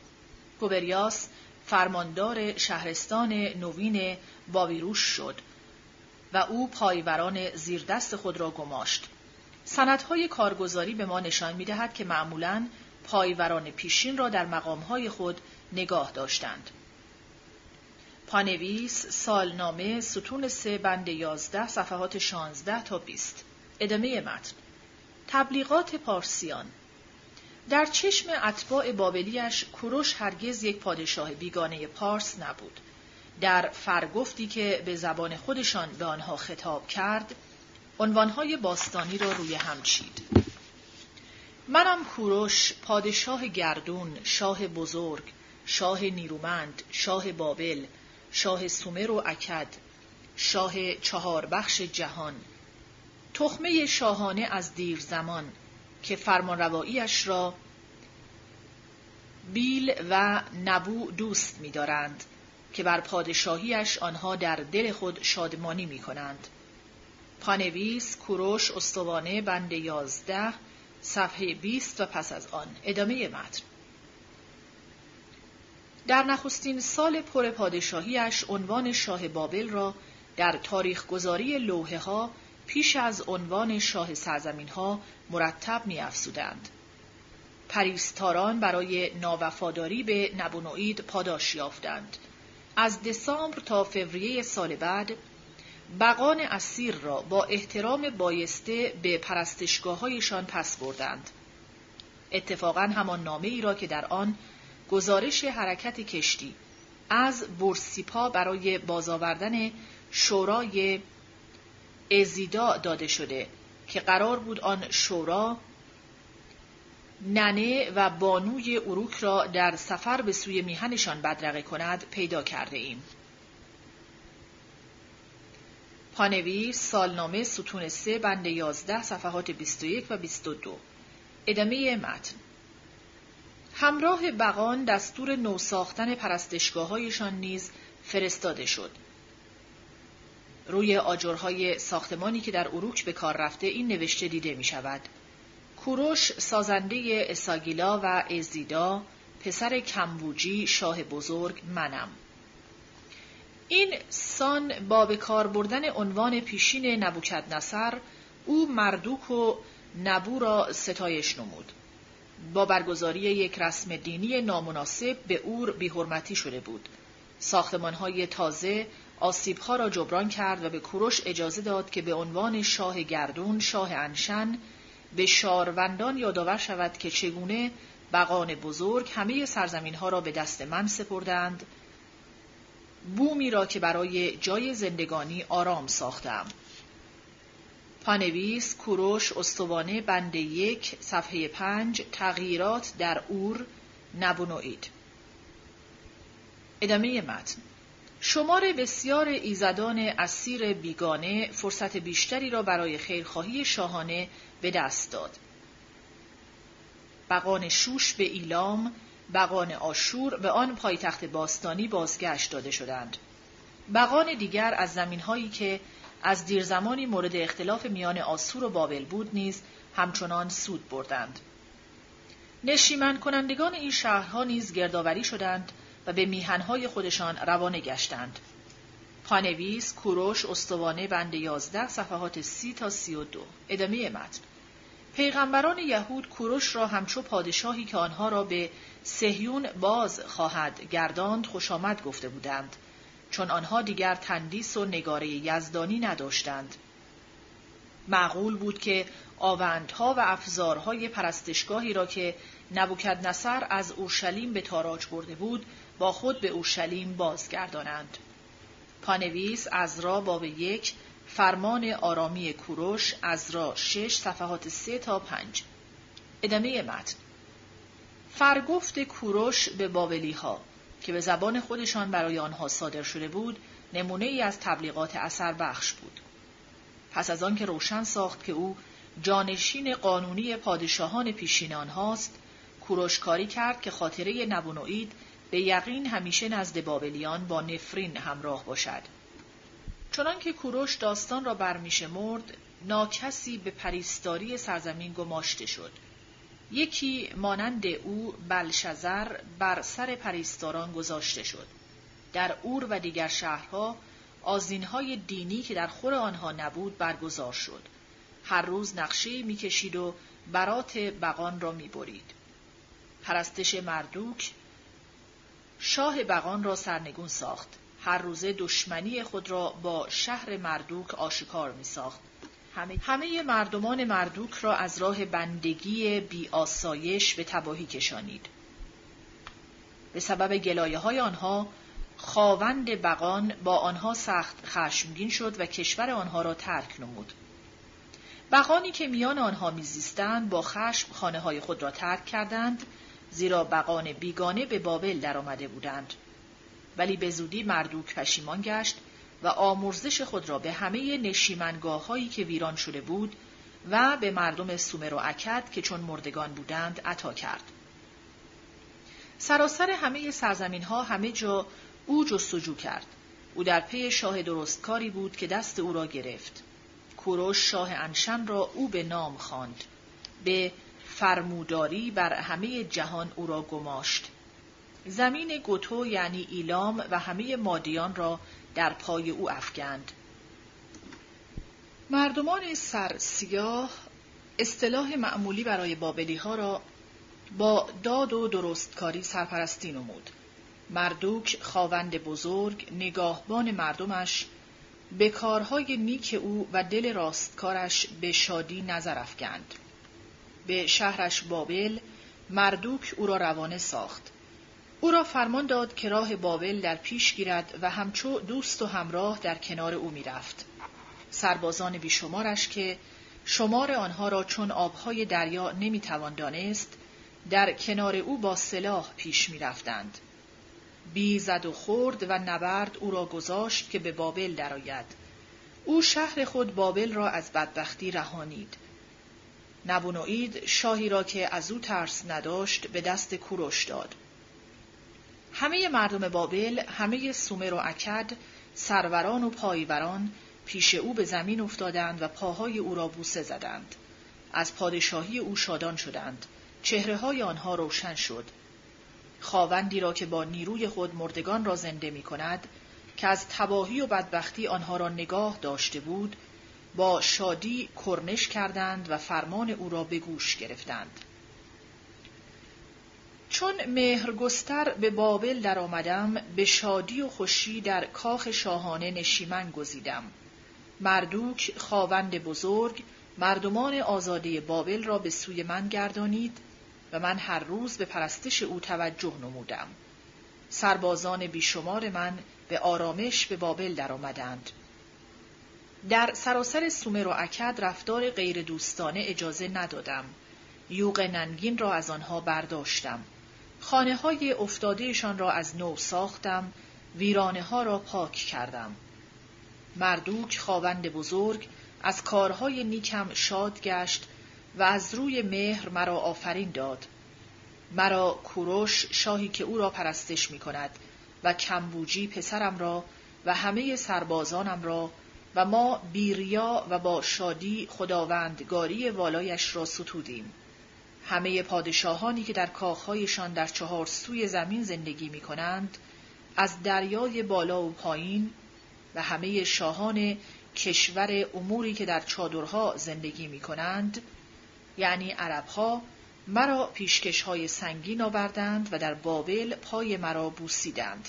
گوبریاس فرماندار شهرستان نوین باویروش شد و او پایوران زیردست خود را گماشت. سندهای کارگزاری به ما نشان می دهد که معمولاً پایوران پیشین را در مقامهای خود نگاه داشتند. پانویس سالنامه ستون سه بند یازده صفحات شانزده تا بیست ادامه متن تبلیغات پارسیان در چشم اتباع بابلیش کوروش هرگز یک پادشاه بیگانه پارس نبود. در فرگفتی که به زبان خودشان به آنها خطاب کرد، عنوانهای باستانی را روی هم چید. منم کوروش پادشاه گردون، شاه بزرگ، شاه نیرومند، شاه بابل، شاه سومر و اکد، شاه چهار بخش جهان، تخمه شاهانه از دیر زمان که فرمانرواییش را بیل و نبو دوست می‌دارند که بر پادشاهیش آنها در دل خود شادمانی می کنند. پانویس کوروش استوانه بند یازده صفحه 20 و پس از آن ادامه متن در نخستین سال پر پادشاهیش عنوان شاه بابل را در تاریخ گذاری لوحه ها پیش از عنوان شاه سرزمین ها مرتب می افسودند. پریستاران برای ناوفاداری به نبونوئید پاداش یافتند. از دسامبر تا فوریه سال بعد بقان اسیر را با احترام بایسته به پرستشگاههایشان پس بردند. اتفاقا همان نامه ای را که در آن گزارش حرکت کشتی از بورسیپا برای بازآوردن شورای ازیدا داده شده که قرار بود آن شورا ننه و بانوی اروک را در سفر به سوی میهنشان بدرقه کند پیدا کرده ایم. پانویس سالنامه ستون سه بند یازده صفحات 21 و 22 ادامه متن همراه بقان دستور نو ساختن پرستشگاههایشان نیز فرستاده شد. روی آجرهای ساختمانی که در اروک به کار رفته این نوشته دیده می شود. کوروش سازنده اساگیلا و ازیدا پسر کمبوجی شاه بزرگ منم. این سان با به کار بردن عنوان پیشین نبوکد نصر او مردوک و نبو را ستایش نمود. با برگزاری یک رسم دینی نامناسب به اور بیحرمتی شده بود. ساختمانهای تازه آسیبها را جبران کرد و به کوروش اجازه داد که به عنوان شاه گردون، شاه انشن به شاروندان یادآور شود که چگونه بقان بزرگ همه سرزمین ها را به دست من سپردند بومی را که برای جای زندگانی آرام ساختم. پانویس کوروش استوانه بند یک صفحه پنج تغییرات در اور نبونوید ادامه متن شمار بسیار ایزدان اسیر بیگانه فرصت بیشتری را برای خیرخواهی شاهانه به دست داد. بقان شوش به ایلام، بقان آشور به آن پایتخت باستانی بازگشت داده شدند. بقان دیگر از زمینهایی که از دیرزمانی مورد اختلاف میان آسور و بابل بود نیز همچنان سود بردند. نشیمن کنندگان این شهرها نیز گردآوری شدند و به میهنهای خودشان روانه گشتند. پانویس کوروش استوانه بند یازده صفحات سی تا سی و دو ادامه متن پیغمبران یهود کوروش را همچو پادشاهی که آنها را به سهیون باز خواهد گرداند خوش آمد گفته بودند چون آنها دیگر تندیس و نگاره یزدانی نداشتند معقول بود که آوندها و افزارهای پرستشگاهی را که نبوکد نصر از اورشلیم به تاراج برده بود با خود به اورشلیم بازگردانند. پانویس از را باب یک فرمان آرامی کوروش از را شش صفحات سه تا پنج ادامه متن فرگفت کوروش به بابلی ها که به زبان خودشان برای آنها صادر شده بود نمونه ای از تبلیغات اثر بخش بود. پس از آنکه روشن ساخت که او جانشین قانونی پادشاهان پیشین آنهاست کوروش کاری کرد که خاطره نبونوئید به یقین همیشه نزد بابلیان با نفرین همراه باشد. چنانکه کوروش داستان را برمیشمرد ناکسی به پریستاری سرزمین گماشته شد. یکی مانند او بلشزر بر سر پریستاران گذاشته شد. در اور و دیگر شهرها آزینهای دینی که در خور آنها نبود برگزار شد. هر روز نقشه می‌کشید و برات بقان را می‌برید. پرستش مردوک شاه بقان را سرنگون ساخت. هر روزه دشمنی خود را با شهر مردوک آشکار می ساخت. همه, همه مردمان مردوک را از راه بندگی بی آسایش به تباهی کشانید. به سبب گلایه های آنها خاوند بقان با آنها سخت خشمگین شد و کشور آنها را ترک نمود. بقانی که میان آنها میزیستند با خشم خانه های خود را ترک کردند زیرا بقان بیگانه به بابل درآمده بودند ولی به زودی مردوک پشیمان گشت و آمرزش خود را به همه نشیمنگاه هایی که ویران شده بود و به مردم سومر و اکد که چون مردگان بودند عطا کرد. سراسر همه سرزمین ها همه جا او جستجو کرد. او در پی شاه درستکاری بود که دست او را گرفت. کوروش شاه انشن را او به نام خواند. به فرموداری بر همه جهان او را گماشت. زمین گوتو یعنی ایلام و همه مادیان را در پای او افکند. مردمان سرسیاه اصطلاح معمولی برای بابلی ها را با داد و درستکاری سرپرستی نمود. مردوک خاوند بزرگ نگاهبان مردمش به کارهای نیک او و دل راستکارش به شادی نظر افکند. به شهرش بابل مردوک او را روانه ساخت. او را فرمان داد که راه بابل در پیش گیرد و همچو دوست و همراه در کنار او می‌رفت. سربازان بیشمارش که شمار آنها را چون آبهای دریا نمی‌توان دانست در کنار او با سلاح پیش می‌رفتند. بی زد و خورد و نبرد او را گذاشت که به بابل درآید. او شهر خود بابل را از بدبختی رهانید نبونوئید شاهی را که از او ترس نداشت به دست کوروش داد همه مردم بابل همه سومر و اکد سروران و پایوران پیش او به زمین افتادند و پاهای او را بوسه زدند. از پادشاهی او شادان شدند. چهره های آنها روشن شد. خاوندی را که با نیروی خود مردگان را زنده می کند که از تباهی و بدبختی آنها را نگاه داشته بود با شادی کرنش کردند و فرمان او را به گوش گرفتند. چون مهرگستر به بابل درآمدم به شادی و خوشی در کاخ شاهانه نشیمن گزیدم. مردوک خاوند بزرگ مردمان آزاده بابل را به سوی من گردانید و من هر روز به پرستش او توجه نمودم. سربازان بیشمار من به آرامش به بابل درآمدند در سراسر سومر و اکد رفتار غیر دوستانه اجازه ندادم. یوق ننگین را از آنها برداشتم. خانه های افتادهشان را از نو ساختم ویرانه ها را پاک کردم. مردوک خواوند بزرگ از کارهای نیکم شاد گشت و از روی مهر مرا آفرین داد. مرا کوروش شاهی که او را پرستش می کند و کمبوجی پسرم را و همه سربازانم را و ما بیریا و با شادی خداوندگاری والایش را ستودیم. همه پادشاهانی که در کاخهایشان در چهار سوی زمین زندگی می کنند از دریای بالا و پایین و همه شاهان کشور اموری که در چادرها زندگی می کنند یعنی عربها مرا پیشکش های سنگین آوردند و در بابل پای مرا بوسیدند.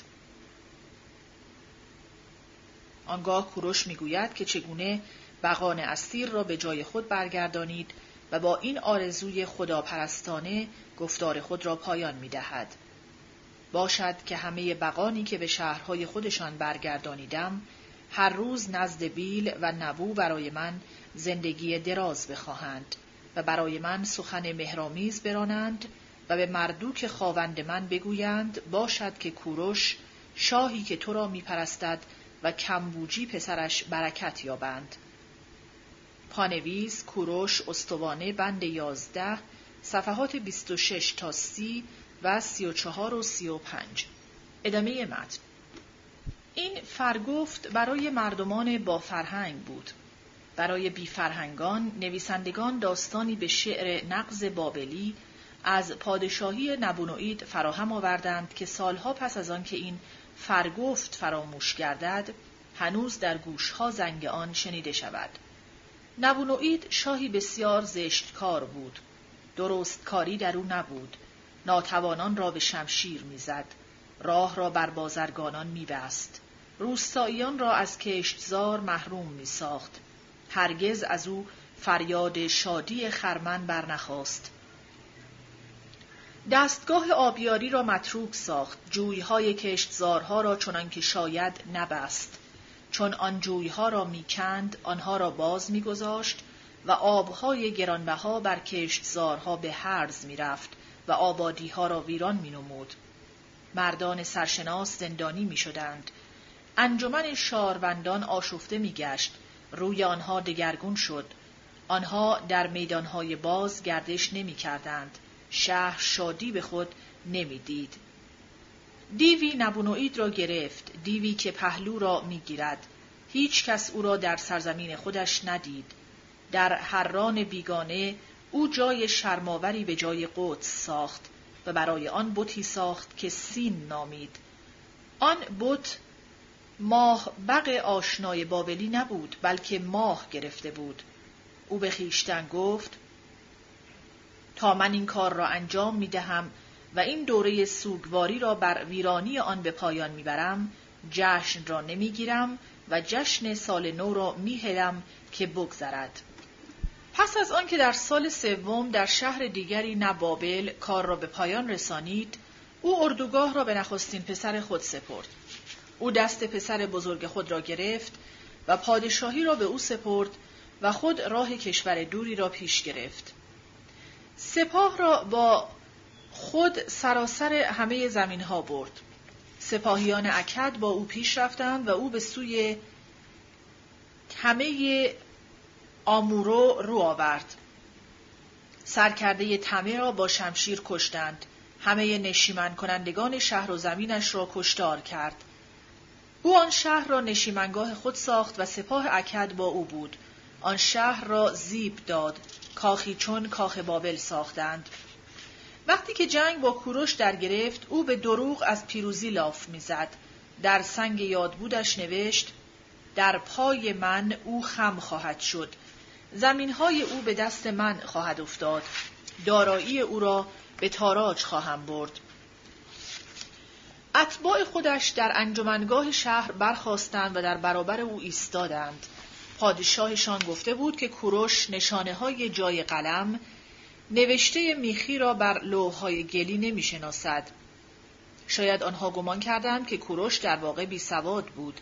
آنگاه کوروش می‌گوید که چگونه بقان اسیر را به جای خود برگردانید و با این آرزوی خداپرستانه گفتار خود را پایان می دهد. باشد که همه بقانی که به شهرهای خودشان برگردانیدم هر روز نزد بیل و نبو برای من زندگی دراز بخواهند و برای من سخن مهرامیز برانند و به مردوک خواوند من بگویند باشد که کوروش شاهی که تو را میپرستد و کمبوجی پسرش برکت یابند پانویز کوروش استوانه بند یازده صفحات 26 تا سی و 34 و 35 ادامه متن. این فرگفت برای مردمان با فرهنگ بود. برای بیفرهنگان نویسندگان داستانی به شعر نقض بابلی از پادشاهی نبونوئید فراهم آوردند که سالها پس از آن که این فرگفت فراموش گردد هنوز در گوشها زنگ آن شنیده شود. نبونوئید شاهی بسیار زشتکار بود. درست کاری در او نبود. ناتوانان را به شمشیر می‌زد. راه را بر بازرگانان میبست. روستاییان را از کشتزار محروم میساخت. هرگز از او فریاد شادی خرمن برنخواست. دستگاه آبیاری را متروک ساخت. جویهای کشتزارها را چنان که شاید نبست. چون آن جویها را می‌کند آنها را باز میگذاشت و آبهای گرانبها بر کشتزارها به هرز می‌رفت و آبادیها را ویران مینمود مردان سرشناس زندانی می‌شدند انجمن شاروندان آشفته میگشت روی آنها دگرگون شد آنها در میدانهای باز گردش نمی کردند. شهر شادی به خود نمی‌دید. دیوی نبونوید را گرفت. دیوی که پهلو را می‌گیرد. هیچ کس او را در سرزمین خودش ندید. در هران بیگانه او جای شرماوری به جای قدس ساخت و برای آن بتی ساخت که سین نامید. آن بت ماه بق آشنای بابلی نبود بلکه ماه گرفته بود. او به خیشتن گفت تا من این کار را انجام می دهم و این دوره سوگواری را بر ویرانی آن به پایان می‌برم جشن را نمی‌گیرم و جشن سال نو را میهلم که بگذرد پس از آنکه در سال سوم در شهر دیگری نبابل کار را به پایان رسانید او اردوگاه را به نخستین پسر خود سپرد او دست پسر بزرگ خود را گرفت و پادشاهی را به او سپرد و خود راه کشور دوری را پیش گرفت. سپاه را با خود سراسر همه زمین ها برد. سپاهیان اکد با او پیش رفتند و او به سوی همه آمورو رو آورد. سرکرده تمه را با شمشیر کشتند. همه نشیمن کنندگان شهر و زمینش را کشتار کرد. او آن شهر را نشیمنگاه خود ساخت و سپاه اکد با او بود. آن شهر را زیب داد. کاخی چون کاخ بابل ساختند. وقتی که جنگ با کوروش در گرفت او به دروغ از پیروزی لاف می‌زد. در سنگ یادبودش نوشت در پای من او خم خواهد شد. زمینهای او به دست من خواهد افتاد. دارایی او را به تاراج خواهم برد. اتباع خودش در انجمنگاه شهر برخواستند و در برابر او ایستادند. پادشاهشان گفته بود که کوروش نشانه های جای قلم نوشته میخی را بر لوحهای گلی نمی‌شناسد. شاید آنها گمان کردند که کوروش در واقع بی سواد بود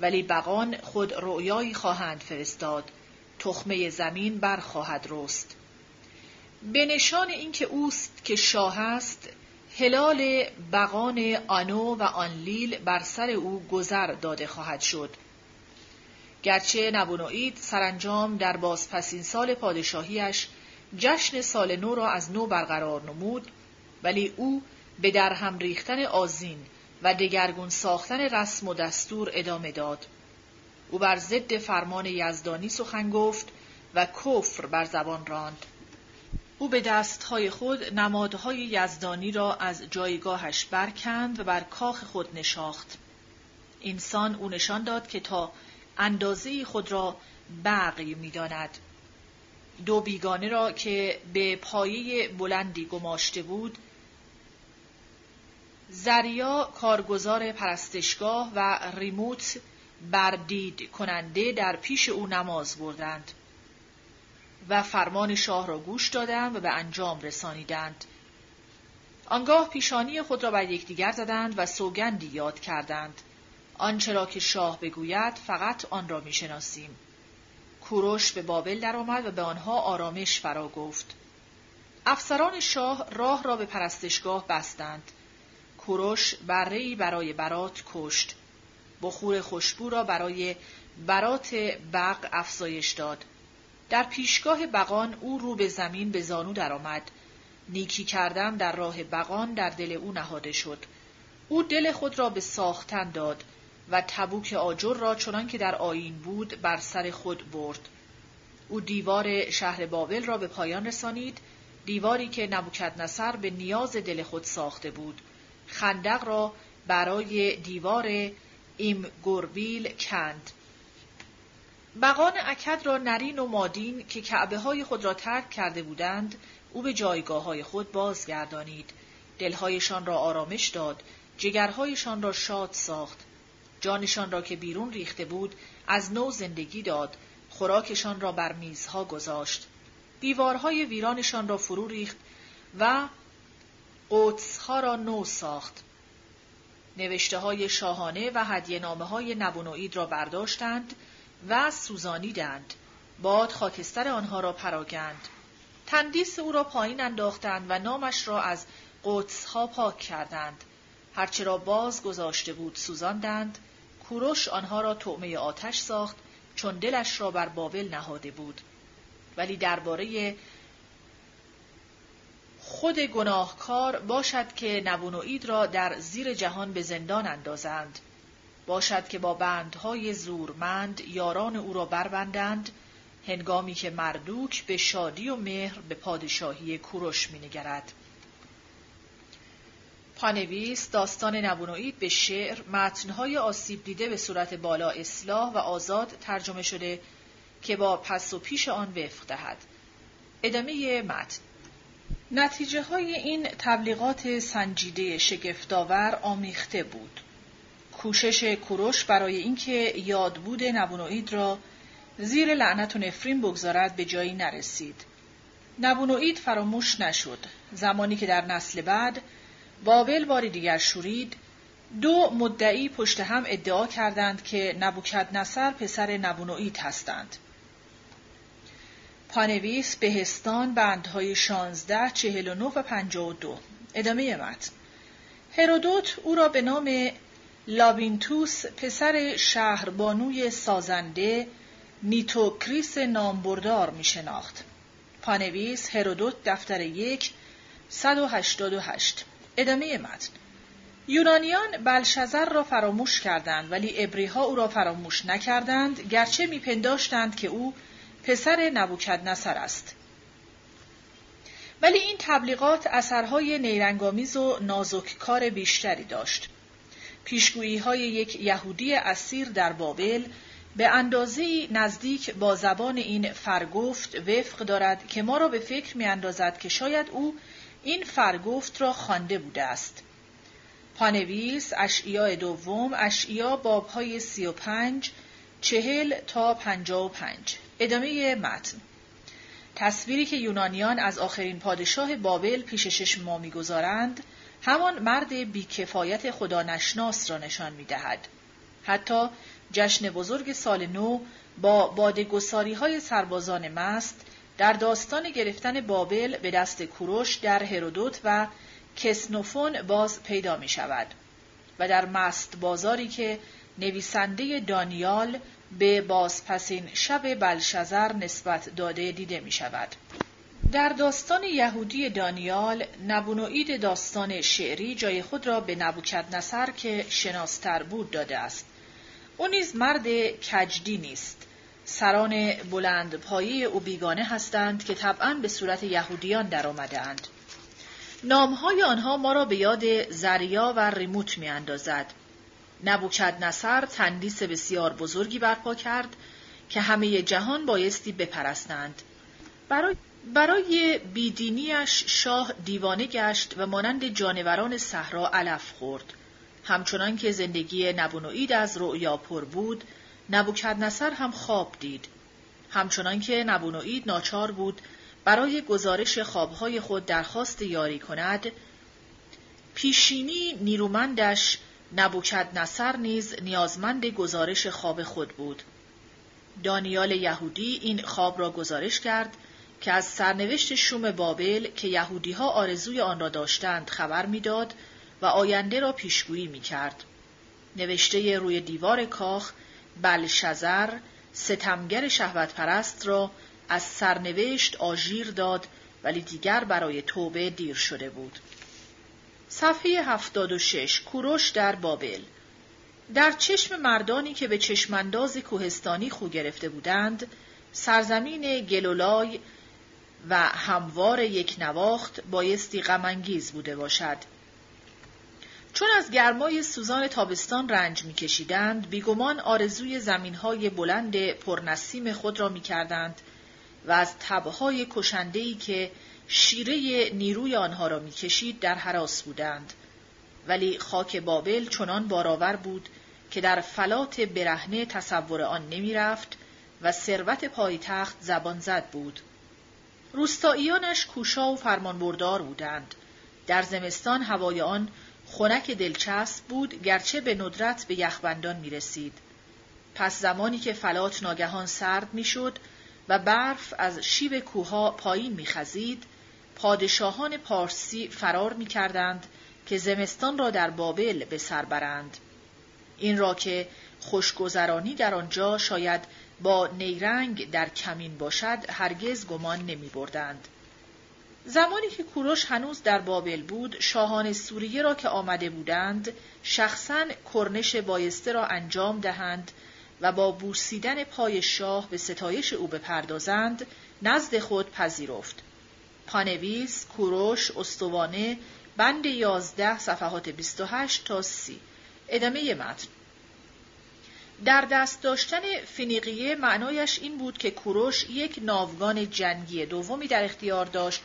ولی بقان خود رؤیایی خواهند فرستاد. تخمه زمین برخواهد رست. به نشان اینکه اوست که شاه است هلال بقان آنو و آنلیل بر سر او گذر داده خواهد شد. گرچه نبونوئید سرانجام در بازپسین سال پادشاهیش جشن سال نو را از نو برقرار نمود ولی او به درهم ریختن آزین و دگرگون ساختن رسم و دستور ادامه داد. او بر ضد فرمان یزدانی سخن گفت و کفر بر زبان راند. او به دستهای خود نمادهای یزدانی را از جایگاهش برکند و بر کاخ خود نشاخت. انسان او نشان داد که تا اندازه خود را بقی می‌داند. دو بیگانه را که به پایه بلندی گماشته بود زریا کارگزار پرستشگاه و ریموت بردید کننده در پیش او نماز بردند و فرمان شاه را گوش دادند و به انجام رسانیدند. آنگاه پیشانی خود را بر یکدیگر زدند و سوگندی یاد کردند. آنچه را که شاه بگوید فقط آن را می‌شناسیم. کوروش به بابل درآمد و به آنها آرامش فرا گفت. افسران شاه راه را به پرستشگاه بستند. کوروش برهی برای برات کشت. بخور خوشبو را برای برات بق افزایش داد. در پیشگاه بقان او رو به زمین به زانو درآمد. نیکی کردم در راه بقان در دل او نهاده شد. او دل خود را به ساختن داد و تبوک آجر را چنان که در آین بود بر سر خود برد. او دیوار شهر بابل را به پایان رسانید، دیواری که نبوکت نصر به نیاز دل خود ساخته بود. خندق را برای دیوار ایم گوربیل کند. بقان اکد را نرین و مادین که کعبه های خود را ترک کرده بودند او به جایگاه های خود بازگردانید دلهایشان را آرامش داد جگرهایشان را شاد ساخت جانشان را که بیرون ریخته بود از نو زندگی داد خوراکشان را بر میزها گذاشت. دیوارهای ویرانشان را فرو ریخت و قدسها را نو ساخت. نوشته های شاهانه و هدیه نامه های نبونوید را برداشتند و سوزانیدند. باد خاکستر آنها را پراگند. تندیس او را پایین انداختند و نامش را از قدسها پاک کردند. هرچه را باز گذاشته بود سوزاندند کوروش آنها را طعمه آتش ساخت چون دلش را بر بابل نهاده بود. ولی درباره خود گناهکار باشد که نبونوید را در زیر جهان به زندان اندازند. باشد که با بندهای زورمند یاران او را بربندند هنگامی که مردوک به شادی و مهر به پادشاهی کوروش مینگرد. پانویس داستان نبونوید به شعر متنهای آسیب دیده به صورت بالا اصلاح و آزاد ترجمه شده که با پس و پیش آن وفق دهد ادامه متن نتیجه های این تبلیغات سنجیده شگفتآور آمیخته بود کوشش کوروش برای اینکه یادبود نبونوئید را زیر لعنت و نفرین بگذارد به جایی نرسید. نبونوئید فراموش نشد. زمانی که در نسل بعد بابل باری دیگر شورید، دو مدعی پشت هم ادعا کردند که نبوکد نصر پسر نبونوئید هستند. پانویس بهستان بندهای شانزده، چهل و نه و پنجاه و دو. ادامه متن. هرودوت او را به نام لابینتوس پسر شهربانوی سازنده نیتوکریس نامبردار می شناخت. پانویس هرودوت دفتر یک 188 ادامه متن. یونانیان بلشزر را فراموش کردند ولی ابریها او را فراموش نکردند گرچه میپنداشتند که او پسر نبوکدنصر است. ولی این تبلیغات اثرهای نیرنگامیز و نازک بیشتری داشت. پیشگویی های یک یهودی اسیر در بابل به اندازه نزدیک با زبان این فرگفت وفق دارد که ما را به فکر می اندازد که شاید او این فرگفت را خوانده بوده است. پانویس اشعیا دوم اشعیا بابهای سی و پنج چهل تا پنجا و پنج. ادامه متن. تصویری که یونانیان از آخرین پادشاه بابل پیش چشم ما می‌گذارند همان مرد بیکفایت خدا نشناس را نشان می‌دهد. حتی جشن بزرگ سال نو با بادگساری های سربازان مست در داستان گرفتن بابل به دست کوروش در هرودوت و کسنوفون باز پیدا می شود و در مست بازاری که نویسنده دانیال به بازپسین شب بلشزر نسبت داده دیده می شود. در داستان یهودی دانیال نبونوئید داستان شعری جای خود را به نبوکد نصر که شناستر بود داده است. او نیز مرد کجدی نیست. سران بلند پایی او بیگانه هستند که طبعا به صورت یهودیان در آمدند. نامهای آنها ما را به یاد زریا و ریموت می اندازد. نبوکد نصر تندیس بسیار بزرگی برپا کرد که همه جهان بایستی بپرستند. برای برای بیدینیش شاه دیوانه گشت و مانند جانوران صحرا علف خورد. همچنان که زندگی نبونوئید از رؤیا پر بود، نبوکدنصر هم خواب دید. همچنان که نبونوئید ناچار بود برای گزارش خوابهای خود درخواست یاری کند، پیشینی نیرومندش نبوکدنصر نیز نیازمند گزارش خواب خود بود. دانیال یهودی این خواب را گزارش کرد که از سرنوشت شوم بابل که یهودی ها آرزوی آن را داشتند خبر می‌داد و آینده را پیشگویی می کرد. نوشته روی دیوار کاخ بلشزر ستمگر شهوت پرست را از سرنوشت آژیر داد ولی دیگر برای توبه دیر شده بود. صفحه 76 کوروش در بابل در چشم مردانی که به چشمانداز کوهستانی خو گرفته بودند سرزمین گلولای و هموار یک نواخت بایستی غمانگیز بوده باشد چون از گرمای سوزان تابستان رنج میکشیدند بیگمان آرزوی زمینهای بلند پرنسیم خود را می‌کردند و از تبهای کشندهی که شیره نیروی آنها را می‌کشید در حراس بودند. ولی خاک بابل چنان بارآور بود که در فلات برهنه تصور آن نمی‌رفت و ثروت پایتخت زبان زد بود. روستاییانش کوشا و فرمانبردار بودند. در زمستان هوای آن خنک دلچسب بود گرچه به ندرت به یخبندان می رسید. پس زمانی که فلات ناگهان سرد می شد و برف از شیب کوها پایین می خزید، پادشاهان پارسی فرار می کردند که زمستان را در بابل به سر برند. این را که خوشگذرانی در آنجا شاید با نیرنگ در کمین باشد هرگز گمان نمی بردند. زمانی که کوروش هنوز در بابل بود شاهان سوریه را که آمده بودند شخصا کرنش بایسته را انجام دهند و با بوسیدن پای شاه به ستایش او بپردازند نزد خود پذیرفت. پانویس کوروش استوانه بند یازده صفحات 28 تا سی. ادامه متن. در دست داشتن فینیقیه معنایش این بود که کوروش یک ناوگان جنگی دومی در اختیار داشت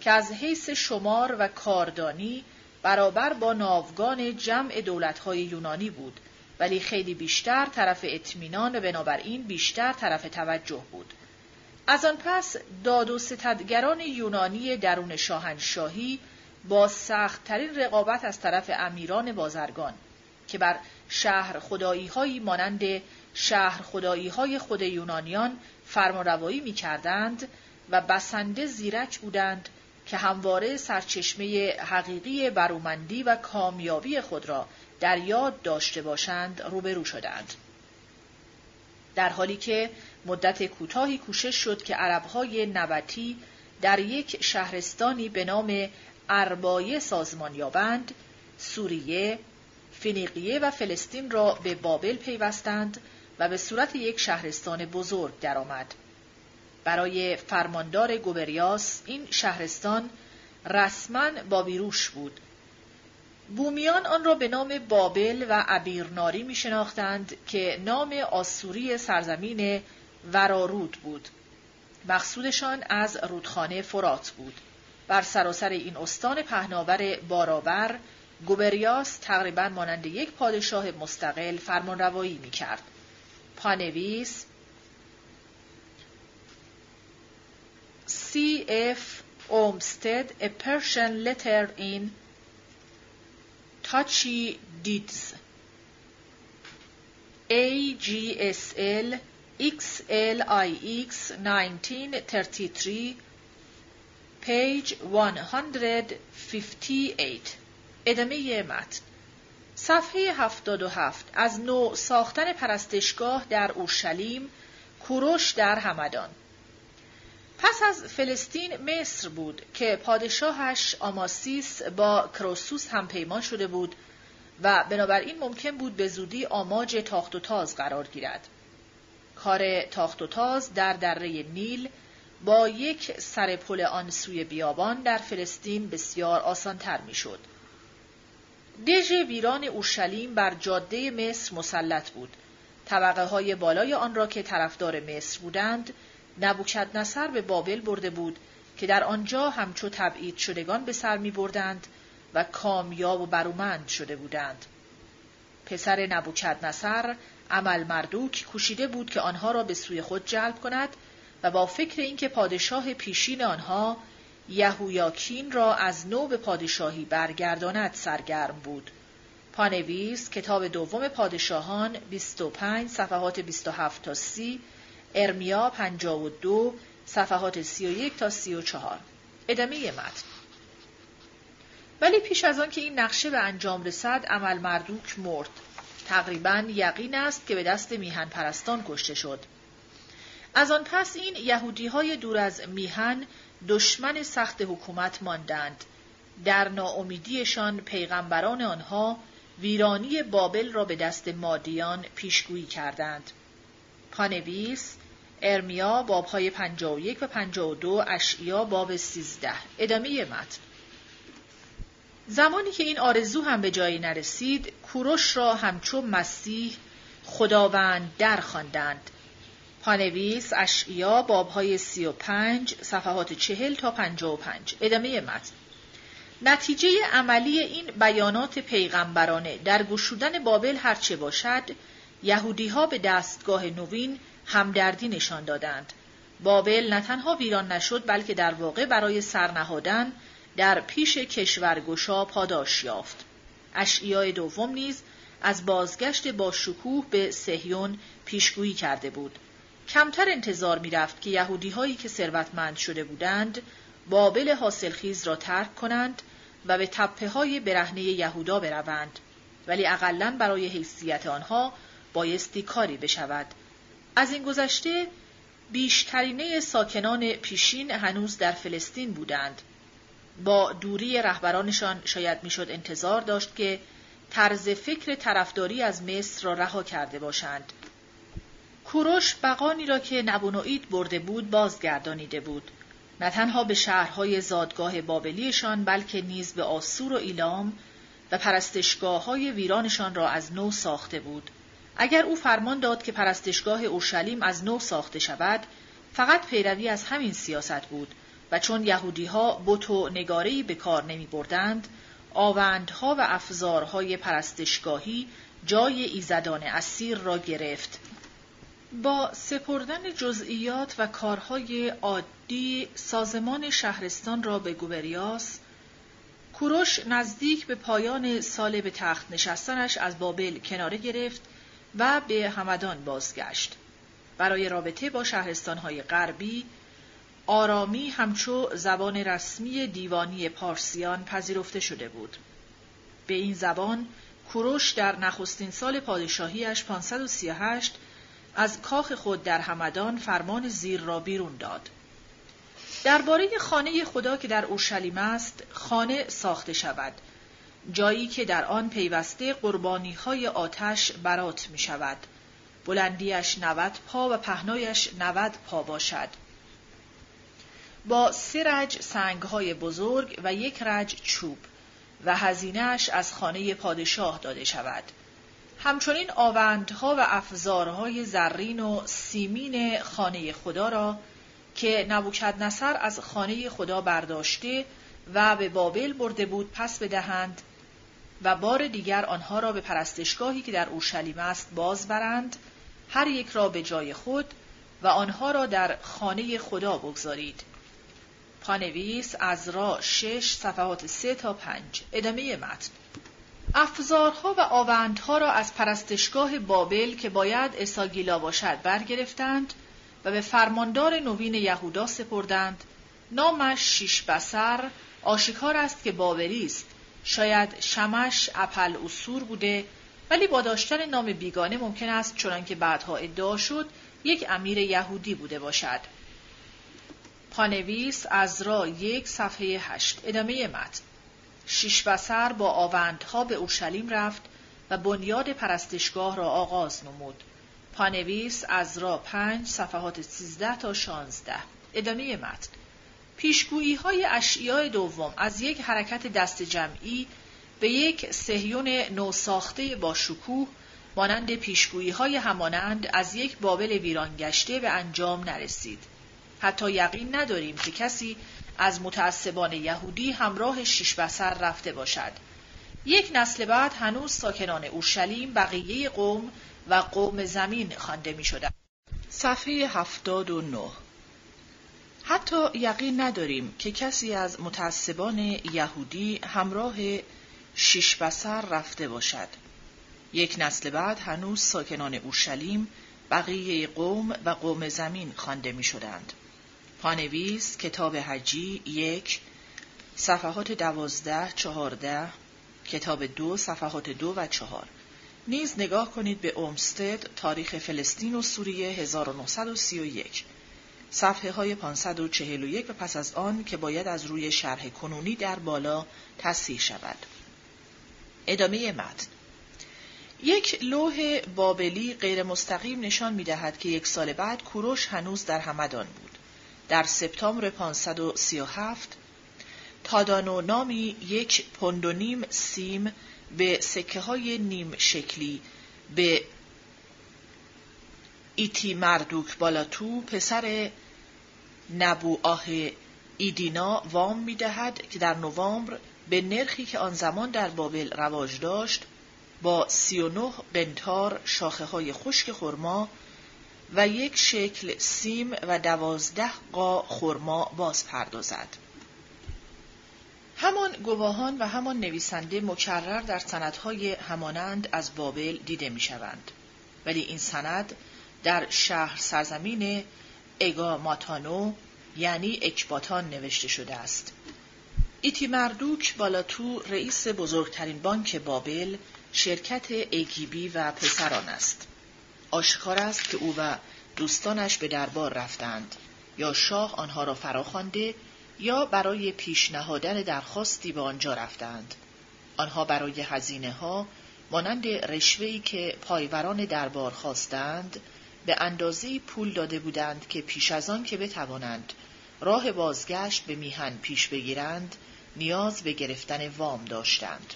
که از حیث شمار و کاردانی برابر با ناوگان جمع دولتهای یونانی بود ولی خیلی بیشتر طرف اطمینان و بنابراین بیشتر طرف توجه بود. از آن پس داد و ستدگران یونانی درون شاهنشاهی با سختترین رقابت از طرف امیران بازرگان که بر شهر خدایی هایی مانند شهر خدایی های خود یونانیان فرمانروایی می کردند و بسنده زیرک بودند که همواره سرچشمه حقیقی برومندی و کامیابی خود را در یاد داشته باشند روبرو شدند. در حالی که مدت کوتاهی کوشش شد که عربهای نبتی در یک شهرستانی به نام اربایه سازمان یابند سوریه، فینیقیه و فلسطین را به بابل پیوستند و به صورت یک شهرستان بزرگ درآمد. برای فرماندار گوبریاس این شهرستان رسما بابیروش بود. بومیان آن را به نام بابل و ابیرناری می شناختند که نام آسوری سرزمین ورارود بود. مقصودشان از رودخانه فرات بود. بر سراسر این استان پهناور بارآور گوبریاس تقریبا مانند یک پادشاه مستقل فرمانروایی می کرد. پانویس C. F. Olmsted, a Persian letter in Tachi Deeds. AGSL XLIX 1933 page 158 ادامه متن صفحه 77 از نوع ساختن پرستشگاه در اورشلیم کوروش در همدان پس از فلسطین مصر بود که پادشاهش آماسیس با کروسوس هم پیمان شده بود و بنابراین ممکن بود به زودی آماج تاخت و تاز قرار گیرد. کار تاخت و تاز در دره نیل با یک سر پل آن سوی بیابان در فلسطین بسیار آسانتر می‌شد. دژ ویران اورشلیم بر جاده مصر مسلط بود. طبقه های بالای آن را که طرفدار مصر بودند، نبوکد نصر به بابل برده بود که در آنجا همچو تبعید شدگان به سر می بردند و کامیاب و برومند شده بودند. پسر نبوکد نصر عمل مردوک کوشیده بود که آنها را به سوی خود جلب کند و با فکر اینکه پادشاه پیشین آنها یهویاکین را از نو به پادشاهی برگرداند سرگرم بود. پانویس کتاب دوم پادشاهان 25 صفحات 27 تا 30 ارمیا 52 صفحات 31 تا 34 ادامه متن. ولی پیش از آن که این نقشه به انجام رسد عمل مردوک مرد. تقریبا یقین است که به دست میهن پرستان کشته شد. از آن پس این یهودی های دور از میهن دشمن سخت حکومت ماندند. در ناامیدیشان پیغمبران آنها ویرانی بابل را به دست مادیان پیشگویی کردند. پانویس ارمیا بابهای 51 و 52 اشعیا باب 13 ادامه متن. زمانی که این آرزو هم به جایی نرسید کوروش را همچو مسیح خداوند در خواندند. پانویس اشعیا بابهای 35 صفحات 40 تا 55 ادامه متن. نتیجه عملی این بیانات پیغمبرانه در گشودن بابل هرچه باشد یهودی ها به دستگاه نوین همدردی نشان دادند. بابل نه تنها ویران نشد بلکه در واقع برای سرنهادن در پیش کشورگشا پاداش یافت. اشعیای دوم نیز از بازگشت با شکوه به سهیون پیشگویی کرده بود. کمتر انتظار می رفت که یهودی هایی که ثروتمند شده بودند بابل حاصلخیز را ترک کنند و به تپه های برهنه یهودا بروند ولی اقلا برای حیثیت آنها بایستی کاری بشود از این گذشته بیشترینه ساکنان پیشین هنوز در فلسطین بودند. با دوری رهبرانشان شاید می‌شد انتظار داشت که طرز فکر طرفداری از مصر را رها کرده باشند. کوروش بقانی را که نبونوئید برده بود بازگردانیده بود. نه تنها به شهرهای زادگاه بابلیشان بلکه نیز به آسور و ایلام و پرستشگاه های ویرانشان را از نو ساخته بود. اگر او فرمان داد که پرستشگاه اورشلیم از نو ساخته شود فقط پیروی از همین سیاست بود و چون یهودی ها بت و نگارهی به کار نمی بردند آوندها و افزارهای پرستشگاهی جای ایزدان اسیر را گرفت. با سپردن جزئیات و کارهای عادی سازمان شهرستان را به گوبریاس کوروش نزدیک به پایان سال به تخت نشستنش از بابل کناره گرفت و به همدان بازگشت. برای رابطه با شهرستانهای غربی آرامی همچو زبان رسمی دیوانی پارسیان پذیرفته شده بود. به این زبان کوروش در نخستین سال پادشاهیش 538 از کاخ خود در همدان فرمان زیر را بیرون داد. درباره خانه خدا که در اورشلیم است خانه ساخته شود جایی که در آن پیوسته قربانی های آتش برات می شود بلندیش نود پا و پهنایش نود پا باشد. با سه رج سنگ های بزرگ و یک رج چوب و هزینهش از خانه پادشاه داده شود. همچنین آوندها و افزارهای زرین و سیمین خانه خدا را که نبوکد نصر از خانه خدا برداشته و به بابل برده بود پس بدهند و بار دیگر آنها را به پرستشگاهی که در اورشلیم است باز برند هر یک را به جای خود و آنها را در خانه خدا بگذارید. پانویس از را شش صفحات سه تا پنج. ادامه متن. افزارها و آوندها را از پرستشگاه بابل که باید اساگیلا باشد برگرفتند و به فرماندار نوین یهودا سپردند. نامش شیش بسر آشکار است که بابلی است. شاید شمش اپل اصور بوده ولی با داشتن نام بیگانه ممکن است چنانکه بعدها ادعا شد یک امیر یهودی بوده باشد. پانویس از را یک صفحه هشت. ادامه متن. شیش بسر با آوندها به اورشلیم رفت و بنیاد پرستشگاه را آغاز نمود. پانویس از را پنج صفحات سیزده تا شانزده. ادامه متن. پیشگویی های اشیاء دوم از یک حرکت دست جمعی به یک سهیون نوساخته با شکوه مانند پیشگویی های همانند از یک بابل ویران گشته به انجام نرسید. حتی یقین نداریم که کسی از متعصبان یهودی همراه شش بسر رفته باشد. یک نسل بعد هنوز ساکنان اورشلیم بقیه قوم و قوم زمین خوانده می شدن. صفحه هفتاد و نه حتی یقین نداریم که کسی از متعصبان یهودی همراه شش بسر رفته باشد. یک نسل بعد هنوز ساکنان اورشلیم بقیه قوم و قوم زمین خوانده می شدند. پانویس کتاب حجی یک صفحات دوازده چهارده کتاب دو صفحات دو و چهار نیز نگاه کنید به اومستد تاریخ فلسطین و سوریه 1931 صفحه های 541 و پس از آن که باید از روی شرح کنونی در بالا تصحیح شود. ادامه متن یک لوح بابلی غیر مستقیم نشان می دهد که یک سال بعد کوروش هنوز در همدان بود. در سپتامبر 537 تادانو نامی یک پوند و نیم سیم به سکه های نیم شکلی به ایتی مردوک بالاتو پسر نبو آه ایدینا وام می دهد که در نوامبر به نرخی که آن زمان در بابل رواج داشت با سی و نه قنتار شاخه های خشک خرما و یک شکل سیم و دوازده قا خرما باز پردازد. همان گواهان و همان نویسنده مکرر در سندهای همانند از بابل دیده می شوند. ولی این سند در شهر سرزمین اگاماتانو یعنی اکباتان نوشته شده است. ایتی مردوک بالاتو رئیس بزرگترین بانک بابل شرکت ایگیبی و پسران است. آشکار است که او و دوستانش به دربار رفتند یا شاه آنها را فراخوانده یا برای پیشنهادن درخواستی به آنجا رفتند. آنها برای هزینه ها مانند رشوهی که پایوران دربار خواستند به اندازه پول داده بودند که پیش از آن که بتوانند راه بازگشت به میهن پیش بگیرند نیاز به گرفتن وام داشتند.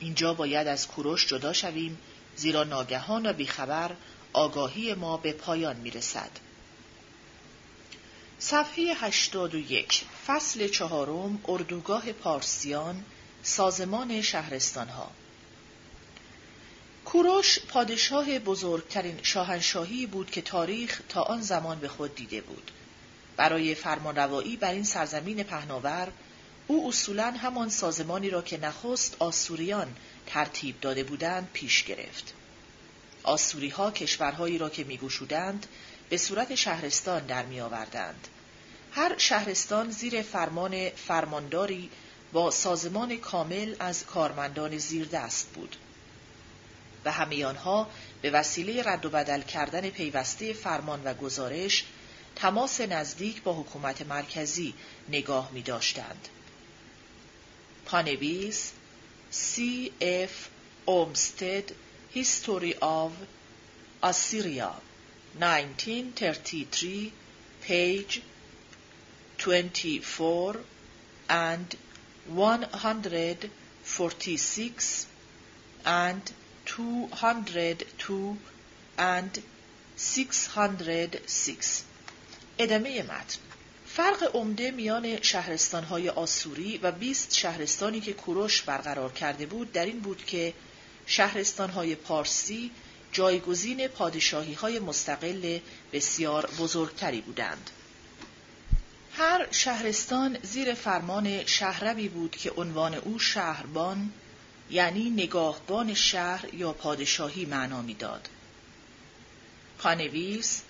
اینجا باید از کوروش جدا شویم زیرا ناگهان و بیخبر آگاهی ما به پایان می رسد. صفحه 81 فصل چهارم اردوگاه پارسیان سازمان شهرستانها کوروش پادشاه بزرگترین شاهنشاهی بود که تاریخ تا آن زمان به خود دیده بود. برای فرمانروایی بر این سرزمین پهناور او اصولا همان سازمانی را که نخست آسوریان ترتیب داده بودند پیش گرفت. آسوری ها کشورهایی را که میگوشودند به صورت شهرستان در می آوردند. هر شهرستان زیر فرمان فرمانداری با سازمان کامل از کارمندان زیر دست بود و همه آنها به وسیله رد و بدل کردن پیوسته فرمان و گزارش تماس نزدیک با حکومت مرکزی نگاه می داشتند. پانویس سی اف اومستد History of Assyria 1933 page 24 and 146 and 202 and 606 ادامه متن فرق عمده میان شهرستانهای آسوری و 20 شهرستانی که کوروش برقرار کرده بود در این بود که شهرستانهای پارسی جایگزین پادشاهی های مستقل بسیار بزرگتری بودند. هر شهرستان زیر فرمان شهربی بود که عنوان او شهربان یعنی نگاهبان شهر یا پادشاهی معنا می‌داد. پانویس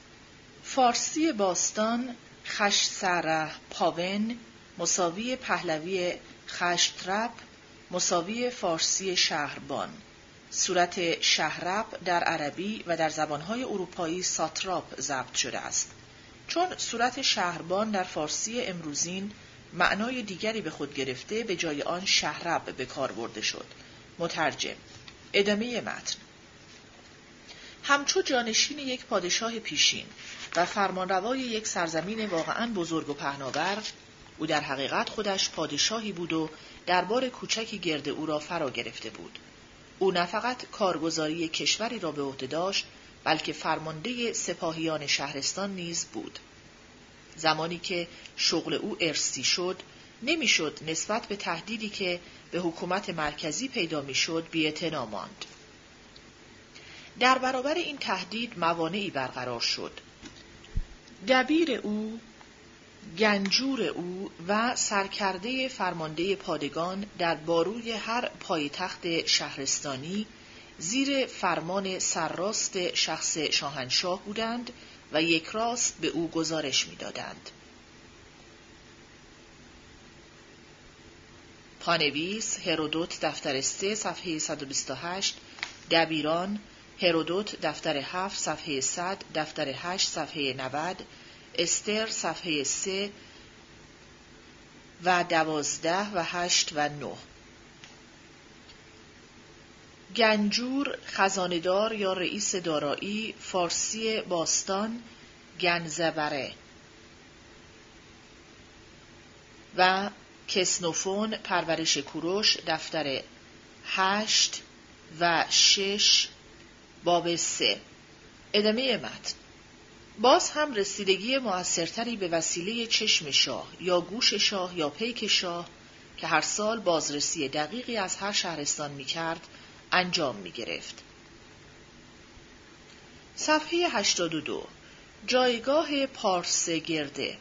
فارسی باستان خش سره پاون مساوی پهلوی خشترپ مساوی فارسی شهربان. صورت شهرب در عربی و در زبانهای اروپایی ساتراپ ضبط شده است. چون صورت شهربان در فارسی امروزین معنای دیگری به خود گرفته به جای آن شهرب به کار برده شد. مترجم. ادامه متن. همچو جانشین یک پادشاه پیشین و فرمانروای یک سرزمین واقعا بزرگ و پهناور او در حقیقت خودش پادشاهی بود و دربار کوچکی گرد او را فرا گرفته بود. او نه فقط کارگزاری کشوری را به عهده داشت بلکه فرمانده سپاهیان شهرستان نیز بود. زمانی که شغل او ارسی شد نمی‌شد نسبت به تهدیدی که به حکومت مرکزی پیدا می‌شد بی‌اعتنا ماند در برابر این تهدید موانعی برقرار شد دبیر او گنجور او و سرکرده فرمانده پادگان در باروی هر پایتخت شهرستانی زیر فرمان سرراست شخص شاهنشاه بودند و یک راست به او گزارش می‌دادند. پانویس هرودوت دفتر 3 صفحه 128 دبیران هرودوت دفتر 7 صفحه 100 دفتر 8 صفحه 90 استر صفحه 3 و دوازده و هشت و نه. گنجور خزاندار یا رئیس دارایی فارسی باستان گنزبره. و کسنوفون پرورش کوروش دفتر هشت و شش باب سه. ادامه متن. باز هم رسیدگی موثرتری به وسیله چشم شاه یا گوش شاه یا پیک شاه که هر سال بازرسی دقیقی از هر شهرستان می کرد انجام می گرفت. صفحه 82 جایگاه پارس گرده.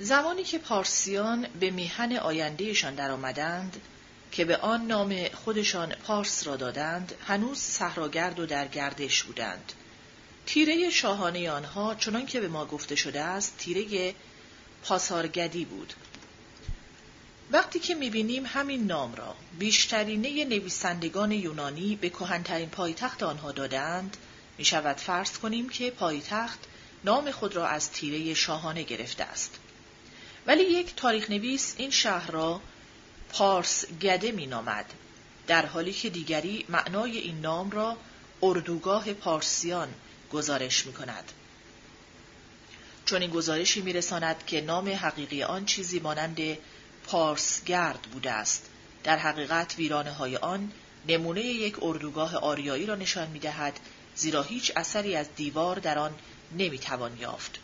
زمانی که پارسیان به میهن آیندهشان درآمدند که به آن نام خودشان پارس را دادند هنوز صحراگرد و در گردش بودند. تیره شاهانه آنها چنان که به ما گفته شده است تیره پاسارگدی بود. وقتی که می‌بینیم همین نام را بیشترینه نویسندگان یونانی به کهنترین پایتخت آنها دادند می‌شود فرض کنیم که پایتخت نام خود را از تیره شاهانه گرفته است. ولی یک تاریخ نویس این شهر را پارس گده می نامد در حالی که دیگری معنای این نام را اردوگاه پارسیان گزارش می کند. چون این گزارشی می رساند که نام حقیقی آن چیزی مانند پارسگرد بوده است. در حقیقت ویرانه های آن نمونه یک اردوگاه آریایی را نشان می دهد زیرا هیچ اثری از دیوار در آن نمی توان یافت.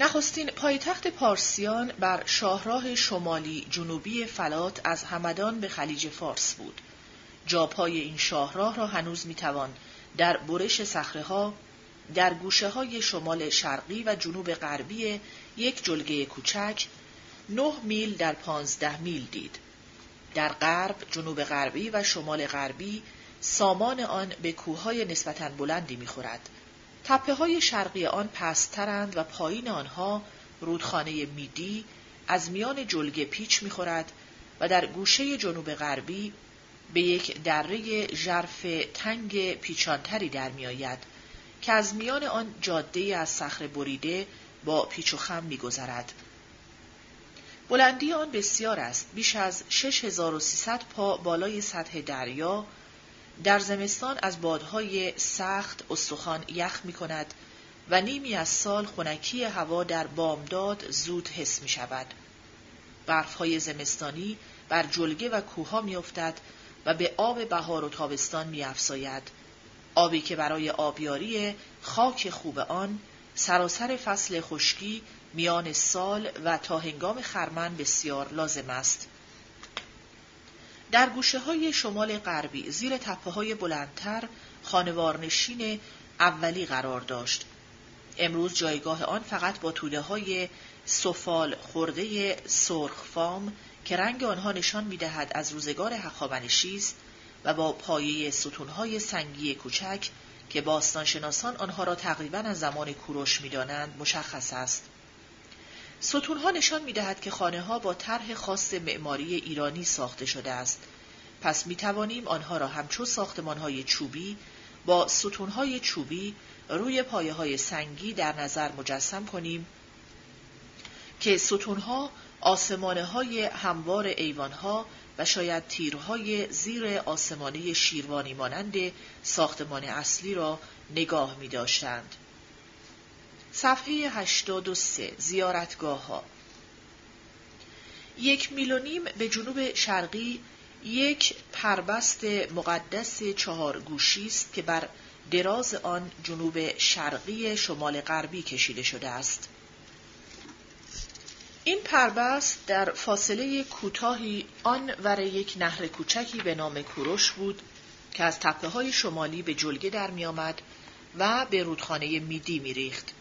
نخستین پایتخت پارسیان بر شاهراه شمالی جنوبی فلات از همدان به خلیج فارس بود. جاپای این شاهراه را هنوز می‌توان در برش ها، در گوشه های شمال شرقی و جنوب غربی یک جلگه کوچک نه میل در پانزده میل دید. در غرب، جنوب غربی و شمال غربی سامان آن به کوههای نسبتاً بلندی می‌خورد. تپه های شرقی آن پسترند و پایین آنها رودخانه میدی از میان جلگه پیچ می‌خورد و در گوشه جنوب غربی به یک دره ژرف تنگ پیچانتری در میآید که از میان آن جاده از صخره بریده با پیچ و خم میگذرد. بلندی آن بسیار است بیش از 6300 پا بالای سطح دریا در زمستان از بادهای سخت استخوان یخ می کند و نیمی از سال خنکی هوا در بامداد زود حس می شود. برفهای زمستانی بر جلگه و کوها می افتد و به آب بهار و تابستان می افزاید. آبی که برای آبیاری خاک خوب آن سراسر فصل خشکی میان سال و تا هنگام خرمن بسیار لازم است. در گوشه های شمال غربی زیر تپه های بلندتر خانوارنشین اولی قرار داشت. امروز جایگاه آن فقط با توده های سفال خورده سرخفام که رنگ آنها نشان می دهد از روزگار هخامنشی است و با پایه ستونهای سنگی کوچک که باستانشناسان آنها را تقریبا از زمان کوروش می‌دانند مشخص است. ستونها نشان می دهد که خانه ها با طرح خاص معماری ایرانی ساخته شده است. پس می توانیم آنها را همچون ساختمان های چوبی با ستونهای چوبی روی پایه های سنگی در نظر مجسم کنیم که ستونها آسمانه های هموار ایوانها و شاید تیرهای زیر آسمانه شیروانی مانند ساختمان اصلی را نگاه می داشتند. صفحه 83 زیارتگاه ها یک میل و نیم به جنوب شرقی یک پربست مقدس چهار گوشی است که بر دراز آن جنوب شرقی شمال غربی کشیده شده است. این پربست در فاصله کوتاهی آن ور یک نهر کوچکی به نام کوروش بود که از تپه های شمالی به جلگه در می آمد و به رودخانه میدی می ریخت.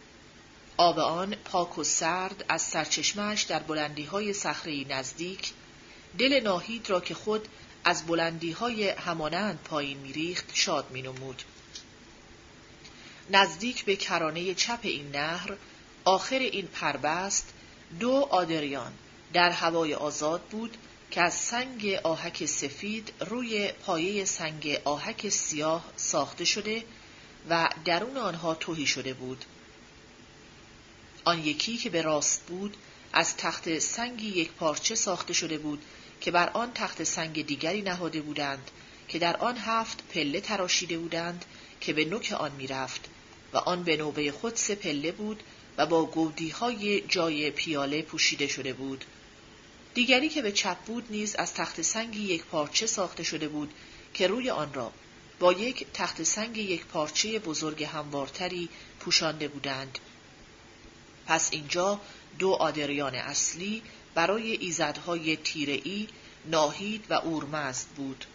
آب آن پاک و سرد از سرچشمهش در بلندی های صخره نزدیک دل ناهید را که خود از بلندی های همانند پایین میریخت شاد می نمود. نزدیک به کرانه چپ این نهر آخر این پربست دو آدریان در هوای آزاد بود که از سنگ آهک سفید روی پایه سنگ آهک سیاه ساخته شده و درون آنها توهی شده بود. آن یکی که به راست بود از تخت سنگی یک پارچه ساخته شده بود که بر آن تخت سنگ دیگری نهاده بودند که در آن هفت پله تراشیده بودند که به نوک آن می‌رفت و آن به نوبه خود سه پله بود و با گودی های جای پیاله پوشیده شده بود. دیگری که به چپ بود نیز از تخت سنگی یک پارچه ساخته شده بود که روی آن را با یک تخت سنگ یک پارچه بزرگ هموارتری پوشانده بودند. پس اینجا دو آدریان اصلی برای ایزدهای تیرئی، ناهید و اورمزد بود.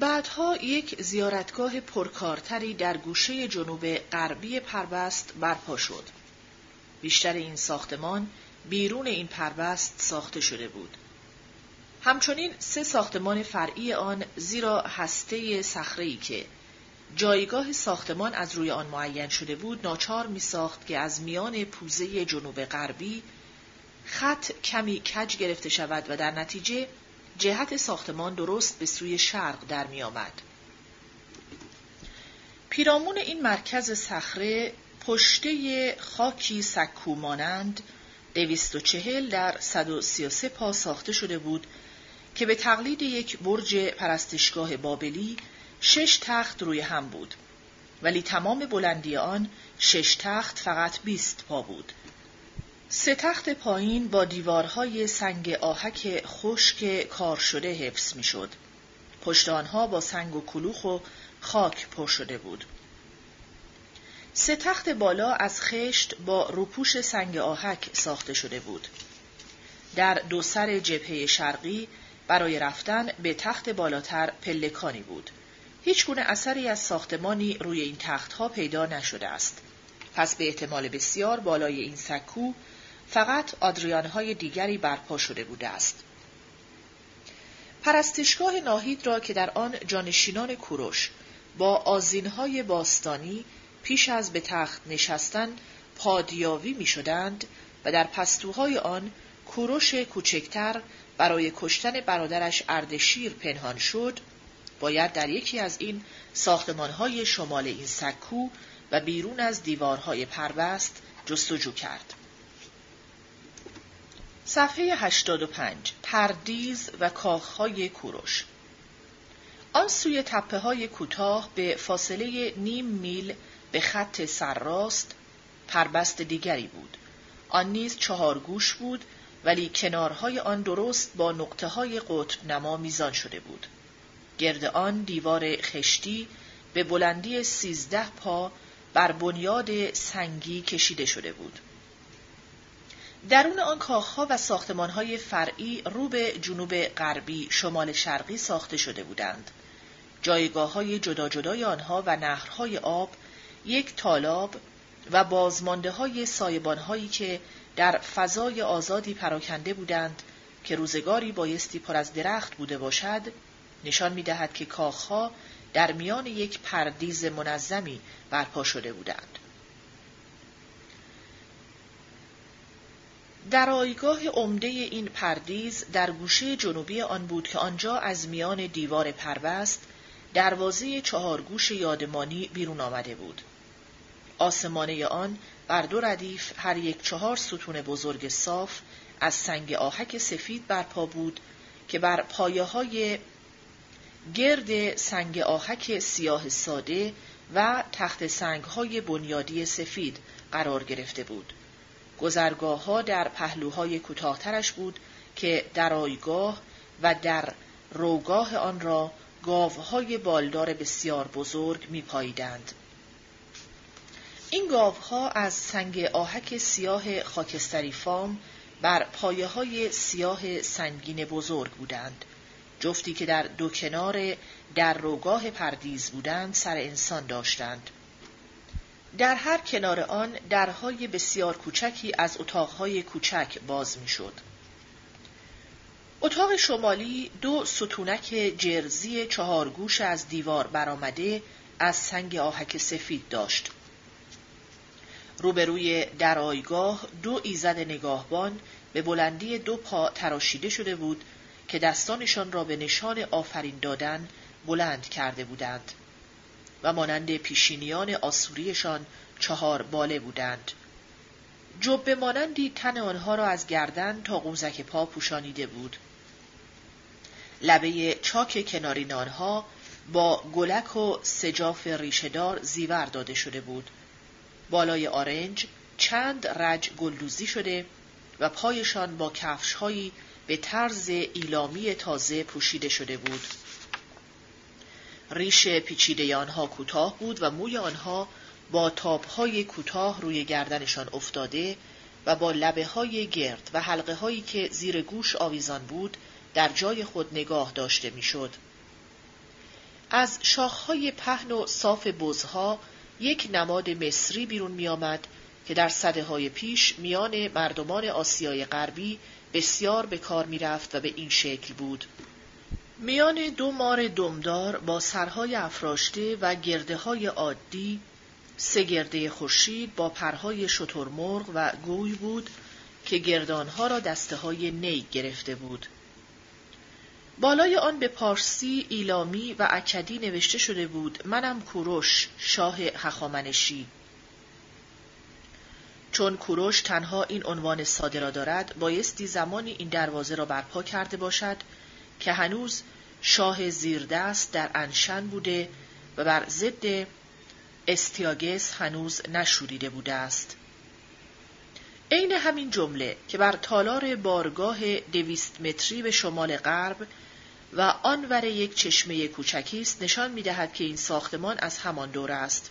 بعدها یک زیارتگاه پرکارتری در گوشه جنوب غربی پربست برپا شد. بیشتر این ساختمان بیرون این پربست ساخته شده بود. همچنین سه ساختمان فرعی آن زیرا هسته صخره‌ای که جایگاه ساختمان از روی آن معین شده بود ناچار می ساخت که از میان پوزه جنوب غربی خط کمی کج گرفته شود و در نتیجه جهت ساختمان درست به سوی شرق در می آمد. پیرامون این مرکز صخره پشته خاکی سکو مانند دویست و چهل در صد و سی و سه پا ساخته شده بود که به تقلید یک برج پرستشگاه بابلی شش تخت روی هم بود ولی تمام بلندی آن شش تخت فقط بیست پا بود سه تخت پایین با دیوارهای سنگ آهک خشک کار شده حفظ می‌شد. پشت آنها با سنگ و کلوخ و خاک پر شده بود. سه تخت بالا از خشت با روپوش سنگ آهک ساخته شده بود. در دو سر جبهه شرقی برای رفتن به تخت بالاتر پلکانی بود. هیچ گونه اثری از ساختمانی روی این تختها پیدا نشده است. پس به احتمال بسیار بالای این سکو فقط آدریانهای دیگری برپا شده بوده است. پرستشگاه ناهید را که در آن جانشینان کوروش با آزینهای باستانی پیش از به تخت نشستن پادیاوی می شدند و در پستوهای آن کوروش کوچکتر برای کشتن برادرش اردشیر پنهان شد باید در یکی از این ساختمانهای شمال این سکو و بیرون از دیوارهای پربست جستجو کرد. صفحه 85 پردیز و کاخهای کوروش آن سوی تپه های کوتاه به فاصله نیم میل به خط سرراست پربست دیگری بود. آن نیز چهار گوش بود ولی کنارهای آن درست با نقطه های قطب نما میزان شده بود. گرد آن دیوار خشتی به بلندی سیزده پا بر بنیاد سنگی کشیده شده بود. درون آن کاخها و ساختمانهای فرعی رو به جنوب غربی شمال شرقی ساخته شده بودند. جایگاه های جدا جدای آنها و نهرهای آب یک تالاب و بازمانده های سایبان هایی که در فضای آزادی پراکنده بودند که روزگاری بایستی پر از درخت بوده باشد نشان می دهد که کاخها در میان یک پردیز منظمی برپا شده بودند. در آیگاه عمده این پردیز در گوشه جنوبی آن بود که آنجا از میان دیوار پربست دروازه چهارگوش یادمانی بیرون آمده بود. آسمانه آن بر دو ردیف هر یک چهار ستون بزرگ صاف از سنگ آهک سفید برپا بود که بر پایه های گرد سنگ آهک سیاه ساده و تخت سنگ های بنیادی سفید قرار گرفته بود. گذرگاه ها در پهلوهای کوتاهترش بود که در آیگاه و در روگاه آن را گاوهای بالدار بسیار بزرگ می پاییدند. این گاوها از سنگ آهک سیاه خاکستری فام بر پایه های سیاه سنگین بزرگ بودند. جفتی که در دو کنار در روگاه پردیز بودند سر انسان داشتند. در هر کنار آن درهای بسیار کوچکی از اتاقهای کوچک باز می‌شد. اتاق شمالی دو ستونک جرزی چهارگوش از دیوار برآمده از سنگ آهک سفید داشت. روبروی درایگاه دو ایزد نگاهبان به بلندی دو پا تراشیده شده بود که دستانشان را به نشان آفرین دادن بلند کرده بودند و مانند پیشینیان آسوریشان چهار باله بودند. جبه مانندی تن آنها را از گردن تا قوزک پا پوشانیده بود. لبه چاک کنارین آنها با گلک و سجاف ریشهدار زیور داده شده بود. بالای آرنج چند رج گلدوزی شده و پایشان با کفشهایی به طرز ایلامی تازه پوشیده شده بود. ریش پیچیده آنها کوتاه بود و موی آنها با تابهای کوتاه روی گردنشان افتاده و با لبه های گرد و حلقه هایی که زیر گوش آویزان بود در جای خود نگاه داشته می‌شد. از شاخهای پهن و صاف بزها یک نماد مصری بیرون می آمد که در صده های پیش میان مردمان آسیای غربی بسیار به کار می رفت و به این شکل بود. میان دو مار دمدار با سرهای افراشته و گرده های عادی سه گرده خورشید با پرهای شترمرغ و گوی بود که گردانها را دسته های نی گرفته بود. بالای آن به پارسی، ایلامی و اکدی نوشته شده بود منم کوروش شاه هخامنشی چون کوروش تنها این عنوان ساده را دارد بایستی زمانی این دروازه را برپا کرده باشد که هنوز شاه زیردست در انشن بوده و بر ضد استیاگس هنوز نشوریده بوده است. عین همین جمله که بر تالار بارگاه دویست متری به شمال غرب و آنور یک چشمه کوچکی است نشان می دهد که این ساختمان از همان دور است.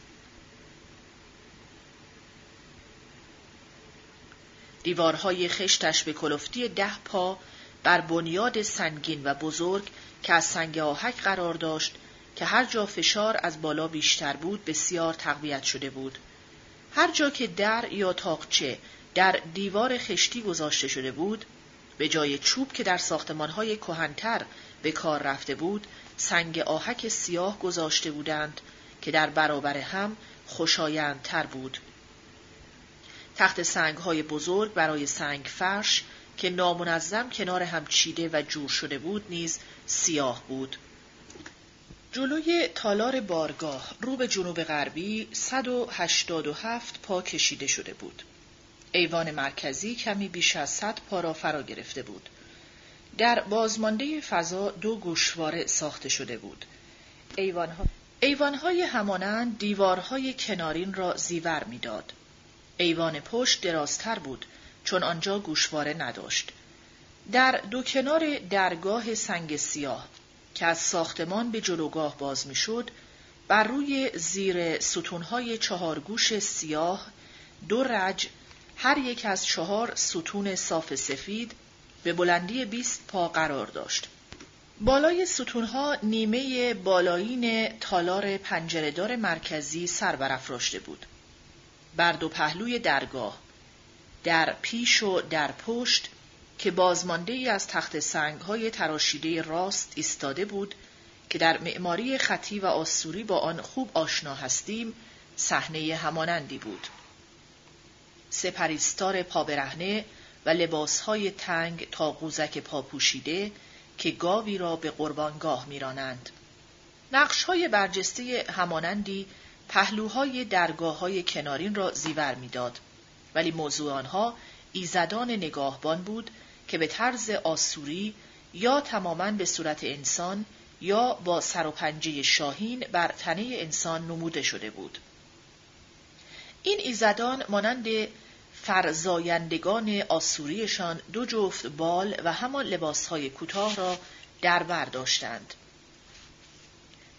دیوارهای خشتش به کلفتی ده پا بر بنیاد سنگین و بزرگ که از سنگ آهک قرار داشت که هر جا فشار از بالا بیشتر بود بسیار تقویت شده بود. هر جا که در یا تاقچه در دیوار خشتی گذاشته شده بود به جای چوب که در ساختمانهای کهنتر به کار رفته بود سنگ آهک سیاه گذاشته بودند که در برابر هم خوشایندتر بود تخت سنگ های بزرگ برای سنگ فرش که نامنظم کنار هم چیده و جور شده بود نیز سیاه بود. جلوی تالار بارگاه رو به جنوب غربی 187 پا کشیده شده بود. ایوان مرکزی کمی بیش از 100 پا را فرا گرفته بود. در بازمانده فضا دو گوشواره ساخته شده بود. ایوانها ایوانهای همانند دیوارهای کنارین را زیور می‌داد. ایوان پشت درازتر بود چون آنجا گوشواره نداشت. در دو کنار درگاه سنگ سیاه که از ساختمان به جلوگاه باز می‌شد بر روی زیر ستونهای چهار گوش سیاه دو رج هر یک از چهار ستون صاف سفید به بلندی بیست پا قرار داشت. بالای ستونها نیمه بالایین تالار پنجرهدار مرکزی سر برافراشته بود. بر دو پهلوی درگاه در پیش و در پشت که بازمانده ای از تخت سنگ های تراشیده راست ایستاده بود که در معماری خطی و آسوری با آن خوب آشنا هستیم صحنه همانندی بود. سپریستار پابرهنه و لباسهای تنگ تا قوزک پا پوشیده که گاوی را به قربانگاه میرانند. نقش های برجسته همانندی پهلوهای درگاه های کنارین را زیور می‌داد ولی موضوع آنها ایزدان نگاهبان بود که به طرز آسوری یا تماما به صورت انسان یا با سر و پنجه شاهین بر تنه انسان نموده شده بود. این ایزدان مانند فرزایندگان آسوریشان دو جفت بال و همان لباسهای کوتاه را در بر داشتند.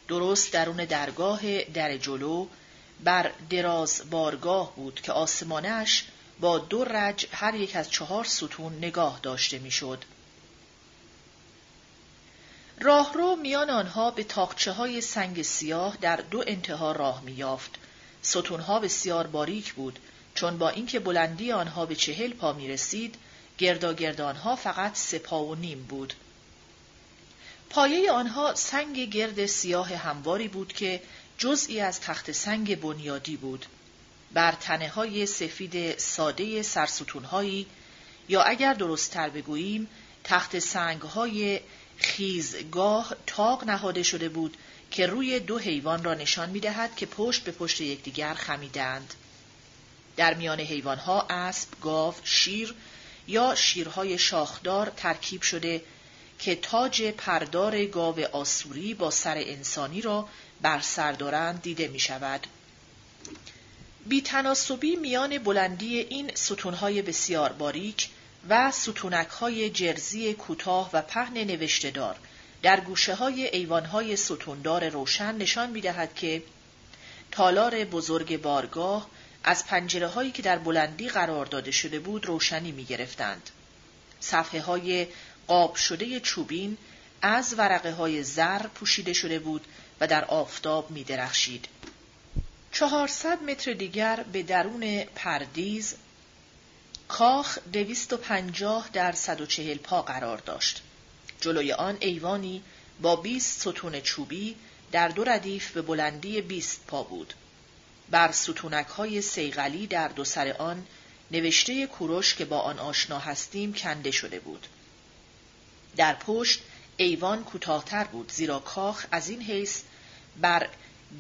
درست درون درگاه در جلو بر دراز بارگاه بود که آسمانش با دو رج هر یک از چهار ستون نگاه داشته می‌شد. راهرو میان آنها به تاقچه های سنگ سیاه در دو انتها راه میافت. ستونها بسیار باریک بود چون با اینکه بلندی آنها به چهل پا می رسید گردا آنها فقط سه پا و نیم بود. پایه آنها سنگ گرد سیاه همواری بود که جزئی از تخت سنگ بنیادی بود. بر تنه های سفید ساده سرستونهایی یا اگر درست تر بگوییم تخت سنگ های خیزگاه تاق نهاده شده بود که روی دو حیوان را نشان می دهد که پشت به پشت یکدیگر خمیدند. در میان حیوانها اسب، گاو، شیر یا شیرهای شاخدار ترکیب شده که تاج پردار گاو آسوری با سر انسانی را بر سر دارند دیده می شود. بیتناسبی میان بلندی این ستونهای بسیار باریک و ستونکهای جرزی کوتاه و پهن نوشتهدار در گوشه های ایوانهای ستوندار روشن نشان می دهد که تالار بزرگ بارگاه از پنجره هایی که در بلندی قرار داده شده بود روشنی می گرفتند. صفحه های قاب شده چوبین از ورقه های زر پوشیده شده بود و در آفتاب می درخشید. چهارصد متر دیگر به درون پردیز کاخ دویست و پنجاه در صد و چهل پا قرار داشت. جلوی آن ایوانی با بیست ستون چوبی در دو ردیف به بلندی بیست پا بود. بر ستونک های سیغلی در دو سر آن نوشته کوروش که با آن آشنا هستیم کنده شده بود. در پشت ایوان کوتاهتر بود زیرا کاخ از این حیث بر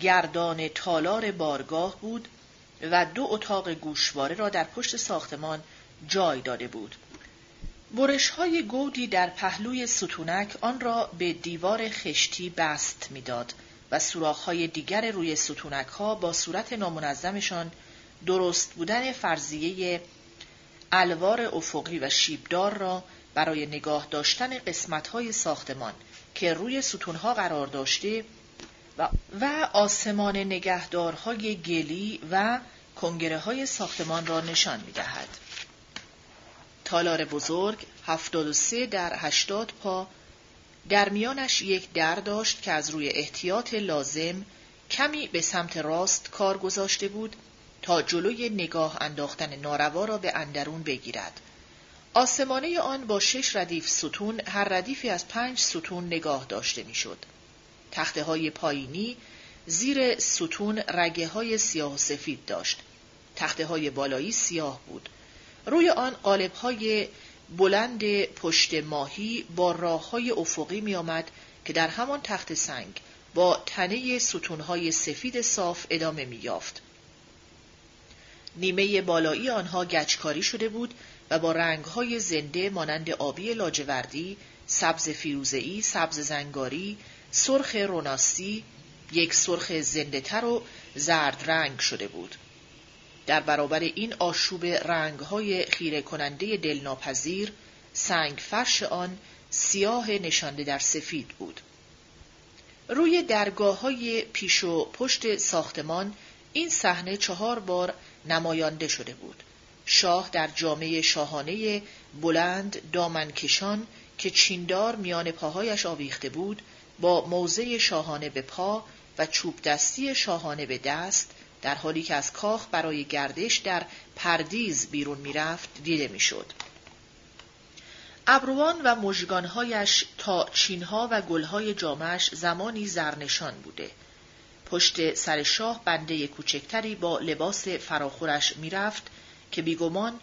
گردان تالار بارگاه بود و دو اتاق گوشواره را در پشت ساختمان جای داده بود. برش های گودی در پهلوی ستونک آن را به دیوار خشتی بست می‌داد و های دیگر روی ستونک ها با صورت نامنظمشان درست بودن فرضیه الوار افقی و شیبدار را برای نگاه داشتن قسمت های ساختمان که روی ستونها قرار داشته و, و آسمان نگهدارهای گلی و کنگره های ساختمان را نشان می دهد. تالار بزرگ 73 در 80 پا در میانش یک در داشت که از روی احتیاط لازم کمی به سمت راست کار گذاشته بود تا جلوی نگاه انداختن ناروا را به اندرون بگیرد. آسمانه آن با شش ردیف ستون هر ردیفی از پنج ستون نگاه داشته می‌شد. تخته های پایینی زیر ستون رگه های سیاه و سفید داشت. تخته های بالایی سیاه بود. روی آن قالب های بلند پشت ماهی با راه های افقی می آمد که در همان تخت سنگ با تنه ستونهای سفید صاف ادامه می یافت. نیمه بالایی آنها گچکاری شده بود و با رنگهای زنده مانند آبی لاجوردی، سبز فیروزه‌ای، سبز زنگاری، سرخ روناسی، یک سرخ زنده و زرد رنگ شده بود. در برابر این آشوب رنگهای خیره کننده دلناپذیر، سنگ فرش آن سیاه نشانده در سفید بود. روی درگاه های پیش و پشت ساختمان این صحنه چهار بار نمایانده شده بود. شاه در جامعه شاهانه بلند دامنکشان که چیندار میان پاهایش آویخته بود با موزه شاهانه به پا و چوب دستی شاهانه به دست در حالی که از کاخ برای گردش در پردیز بیرون می‌رفت دیده می‌شد. ابروان و مژگانهایش تا چینها و گلهای جامش زمانی زرنشان بوده. پشت سر شاه بنده کوچکتری با لباس فراخورش می‌رفت که بیگمان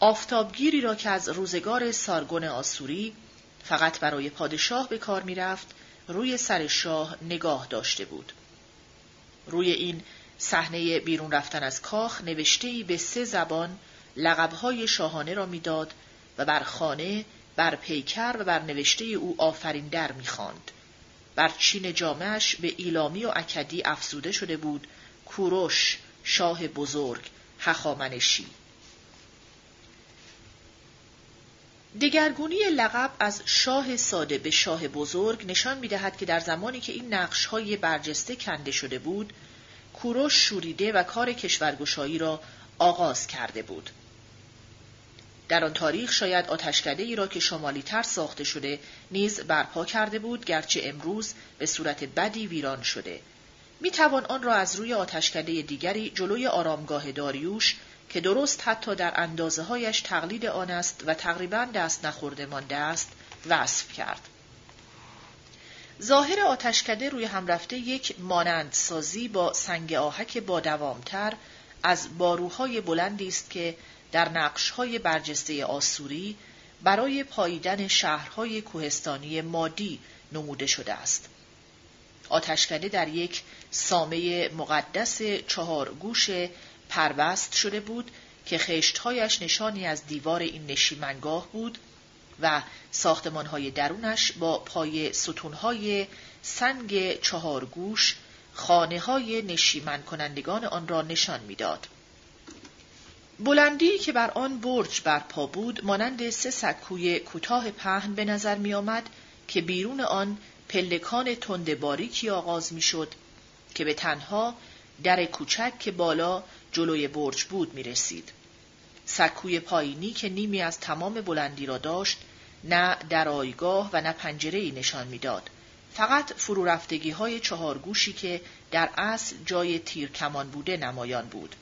آفتابگیری را که از روزگار سارگون آسوری فقط برای پادشاه به کار می‌رفت روی سر شاه نگاه داشته بود. روی این صحنه بیرون رفتن از کاخ نوشته به سه زبان لقبهای شاهانه را می‌داد و بر خانه بر پیکر و بر نوشته او آفرین در می‌خواند بر چین جامعش به ایلامی و اکدی افزوده شده بود کوروش شاه بزرگ هخامنشی دگرگونی لقب از شاه ساده به شاه بزرگ نشان می دهد که در زمانی که این نقش های برجسته کنده شده بود کوروش شوریده و کار کشورگشایی را آغاز کرده بود. در آن تاریخ شاید آتشکده ای را که شمالی تر ساخته شده نیز برپا کرده بود گرچه امروز به صورت بدی ویران شده. می توان آن را از روی آتشکده دیگری جلوی آرامگاه داریوش که درست حتی در اندازه هایش تقلید آن است و تقریبا دست نخورده مانده است وصف کرد. ظاهر آتشکده روی هم رفته یک مانندسازی با سنگ آهک با دوامتر از باروهای بلندی است که در نقشهای برجسته آسوری برای پاییدن شهرهای کوهستانی مادی نموده شده است. آتشکده در یک سامه مقدس چهار گوش پربست شده بود که خشتهایش نشانی از دیوار این نشیمنگاه بود و ساختمانهای درونش با پای ستونهای سنگ چهارگوش خانه های نشیمن کنندگان آن را نشان می‌داد. بلندی که بر آن برج برپا بود مانند سه سکوی کوتاه پهن به نظر می آمد که بیرون آن پلکان تند باریکی آغاز می شد که به تنها در کوچک که بالا جلوی برج بود می رسید. سکوی پایینی که نیمی از تمام بلندی را داشت نه درایگاه و نه پنجره نشان می‌داد. فقط فرو رفتگی های چهارگوشی که در اصل جای تیر کمان بوده نمایان بود.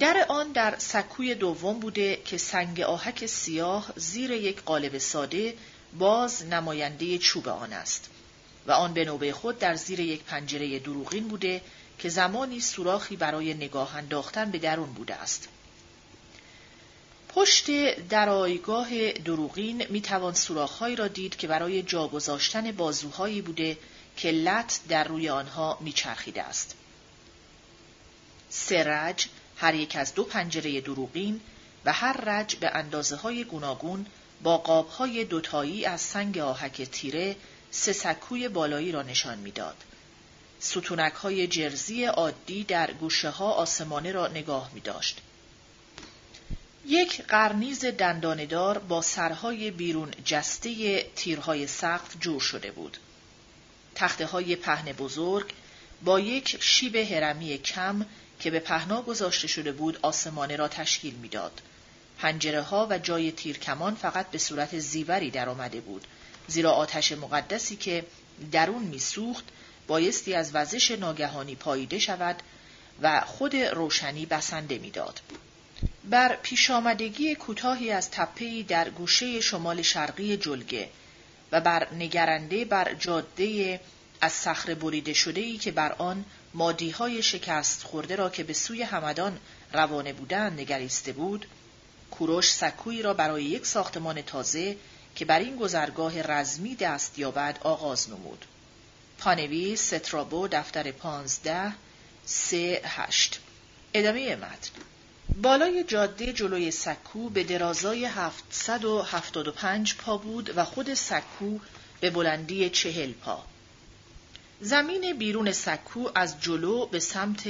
در آن در سکوی دوم بوده که سنگ آهک سیاه زیر یک قالب ساده باز نماینده چوب آن است و آن به نوبه خود در زیر یک پنجره دروغین بوده که زمانی سوراخی برای نگاه انداختن به درون بوده است. پشت درایگاه دروغین می توان سوراخهایی را دید که برای جا گذاشتن بازوهایی بوده که لط در روی آنها میچرخیده است. سه هر یک از دو پنجره دروغین و هر رج به اندازه های گوناگون با قاب های دوتایی از سنگ آهک تیره سه سکوی بالایی را نشان می‌داد. ستونک های جرزی عادی در گوشه ها آسمانه را نگاه می داشت. یک قرنیز دنداندار با سرهای بیرون جسته تیرهای سقف جور شده بود. تخته های پهن بزرگ با یک شیب هرمی کم که به پهنا گذاشته شده بود آسمانه را تشکیل می‌داد. پنجره ها و جای تیرکمان فقط به صورت زیوری در آمده بود زیرا آتش مقدسی که درون میسوخت بایستی از وزش ناگهانی پاییده شود و خود روشنی بسنده می‌داد. بر پیش آمدگی کوتاهی از تپهی در گوشه شمال شرقی جلگه و بر نگرنده بر جاده از صخره بریده شده ای که بر آن مادی های شکست خورده را که به سوی همدان روانه بودند نگریسته بود کوروش سکویی را برای یک ساختمان تازه که بر این گذرگاه رزمی دست یابد آغاز نمود. پانویس سترابو دفتر پانزده سه هشت. ادامه متن. بالای جاده جلوی سکو به درازای 775 پا بود و خود سکو به بلندی چهل پا. زمین بیرون سکو از جلو به سمت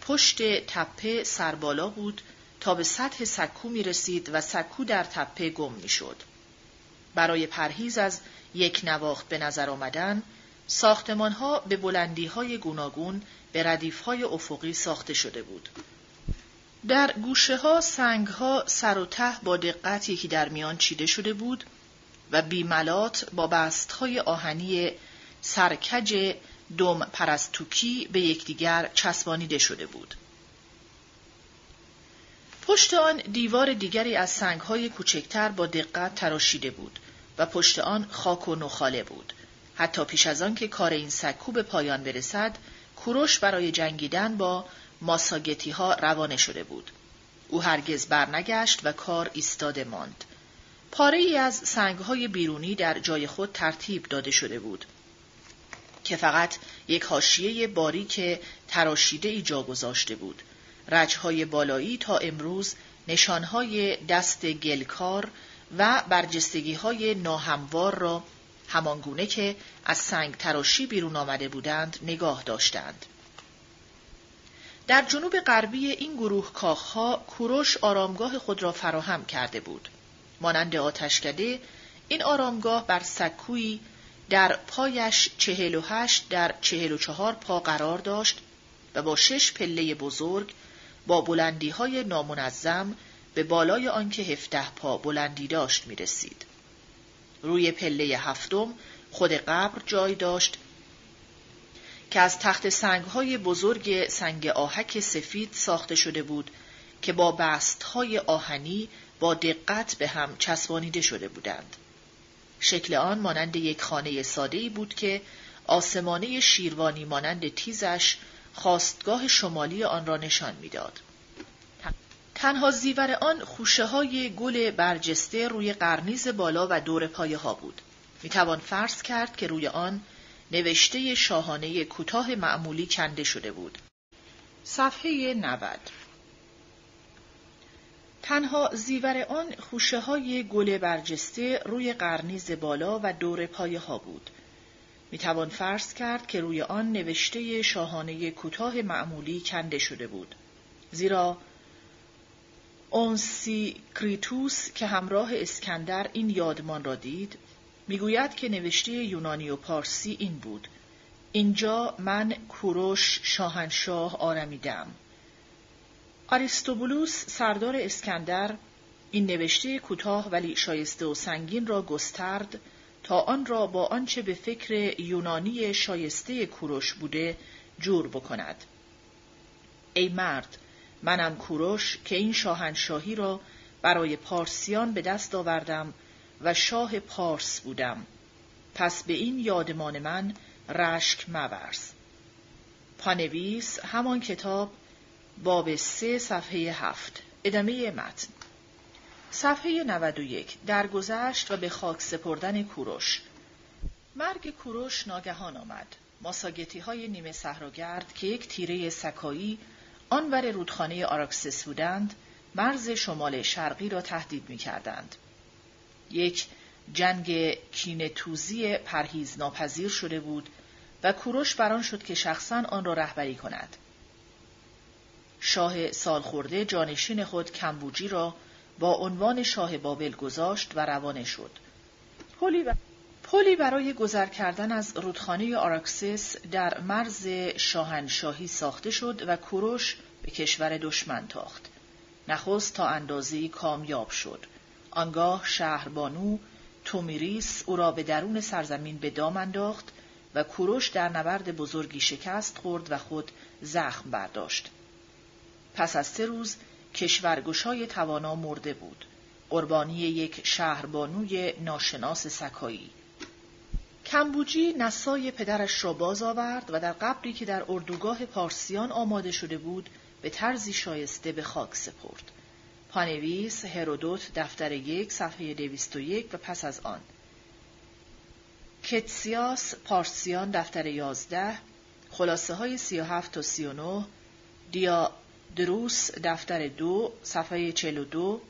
پشت تپه سربالا بود تا به سطح سکو می رسید و سکو در تپه گم می شد. برای پرهیز از یک نواخت به نظر آمدن، ساختمان ها به بلندی های گوناگون به ردیف های افقی ساخته شده بود. در گوشه ها سنگ ها سر و ته با دقت یکی در میان چیده شده بود و بیملات با بست های آهنی سرکج دم پرستوکی به یکدیگر چسبانیده شده بود. پشت آن دیوار دیگری از سنگ های کوچکتر با دقت تراشیده بود و پشت آن خاک و نخاله بود. حتی پیش از آن که کار این سکو به پایان برسد، کوروش برای جنگیدن با ماساگتی ها روانه شده بود. او هرگز برنگشت و کار ایستاده ماند. پاره ای از سنگ های بیرونی در جای خود ترتیب داده شده بود که فقط یک حاشیه باریک تراشیده ای جا گذاشته بود. رجهای بالایی تا امروز نشانهای دست گلکار و برجستگی های ناهموار را همانگونه که از سنگ تراشی بیرون آمده بودند نگاه داشتند. در جنوب غربی این گروه کاخها کوروش آرامگاه خود را فراهم کرده بود. مانند آتشکده این آرامگاه بر سکویی در پایش چهل و هشت در چهل و چهار پا قرار داشت و با شش پله بزرگ با بلندی های نامنظم به بالای آنکه هفته پا بلندی داشت می رسید. روی پله هفتم خود قبر جای داشت که از تخت سنگ های بزرگ سنگ آهک سفید ساخته شده بود که با بست های آهنی با دقت به هم چسبانیده شده بودند. شکل آن مانند یک خانه ساده بود که آسمانه شیروانی مانند تیزش خواستگاه شمالی آن را نشان می‌داد. تنها زیور آن خوشه های گل برجسته روی قرنیز بالا و دور پایه ها بود. می توان فرض کرد که روی آن نوشته شاهانه کوتاه معمولی کنده شده بود. صفحه 90 تنها زیور آن خوشه های گل برجسته روی قرنیز بالا و دور پایه ها بود. می توان فرض کرد که روی آن نوشته شاهانه کوتاه معمولی کنده شده بود. زیرا اونسی کریتوس که همراه اسکندر این یادمان را دید می‌گوید که نوشته یونانی و پارسی این بود اینجا من کوروش شاهنشاه آرمیدم آریستوبولوس سردار اسکندر این نوشته کوتاه ولی شایسته و سنگین را گسترد تا آن را با آنچه به فکر یونانی شایسته کوروش بوده جور بکند. ای مرد منم کوروش که این شاهنشاهی را برای پارسیان به دست آوردم و شاه پارس بودم. پس به این یادمان من رشک مورز پانویس همان کتاب باب سه صفحه هفت. ادامه متن. صفحه 91 درگذشت و به خاک سپردن کوروش مرگ کوروش ناگهان آمد ماساگتی های نیمه صحراگرد که یک تیره سکایی آنور رودخانه آراکسس بودند مرز شمال شرقی را تهدید می کردند. یک جنگ کینتوزی پرهیز ناپذیر شده بود و کوروش بران شد که شخصا آن را رهبری کند. شاه سالخورده جانشین خود کمبوجی را با عنوان شاه بابل گذاشت و روانه شد. پلی, برای گذر کردن از رودخانه آراکسس در مرز شاهنشاهی ساخته شد و کوروش به کشور دشمن تاخت. نخست تا اندازه کامیاب شد. آنگاه شهربانو تومیریس او را به درون سرزمین به دام انداخت و کوروش در نبرد بزرگی شکست خورد و خود زخم برداشت. پس از سه روز کشورگشای توانا مرده بود. قربانی یک شهربانوی ناشناس سکایی. کمبوجی نسای پدرش را باز آورد و در قبری که در اردوگاه پارسیان آماده شده بود به طرزی شایسته به خاک سپرد. پانویس هرودوت دفتر یک صفحه دویست و یک و پس از آن کتسیاس پارسیان دفتر یازده خلاصه های سی و هفت تا سی و نو دیا دروس دفتر دو صفحه چل و دو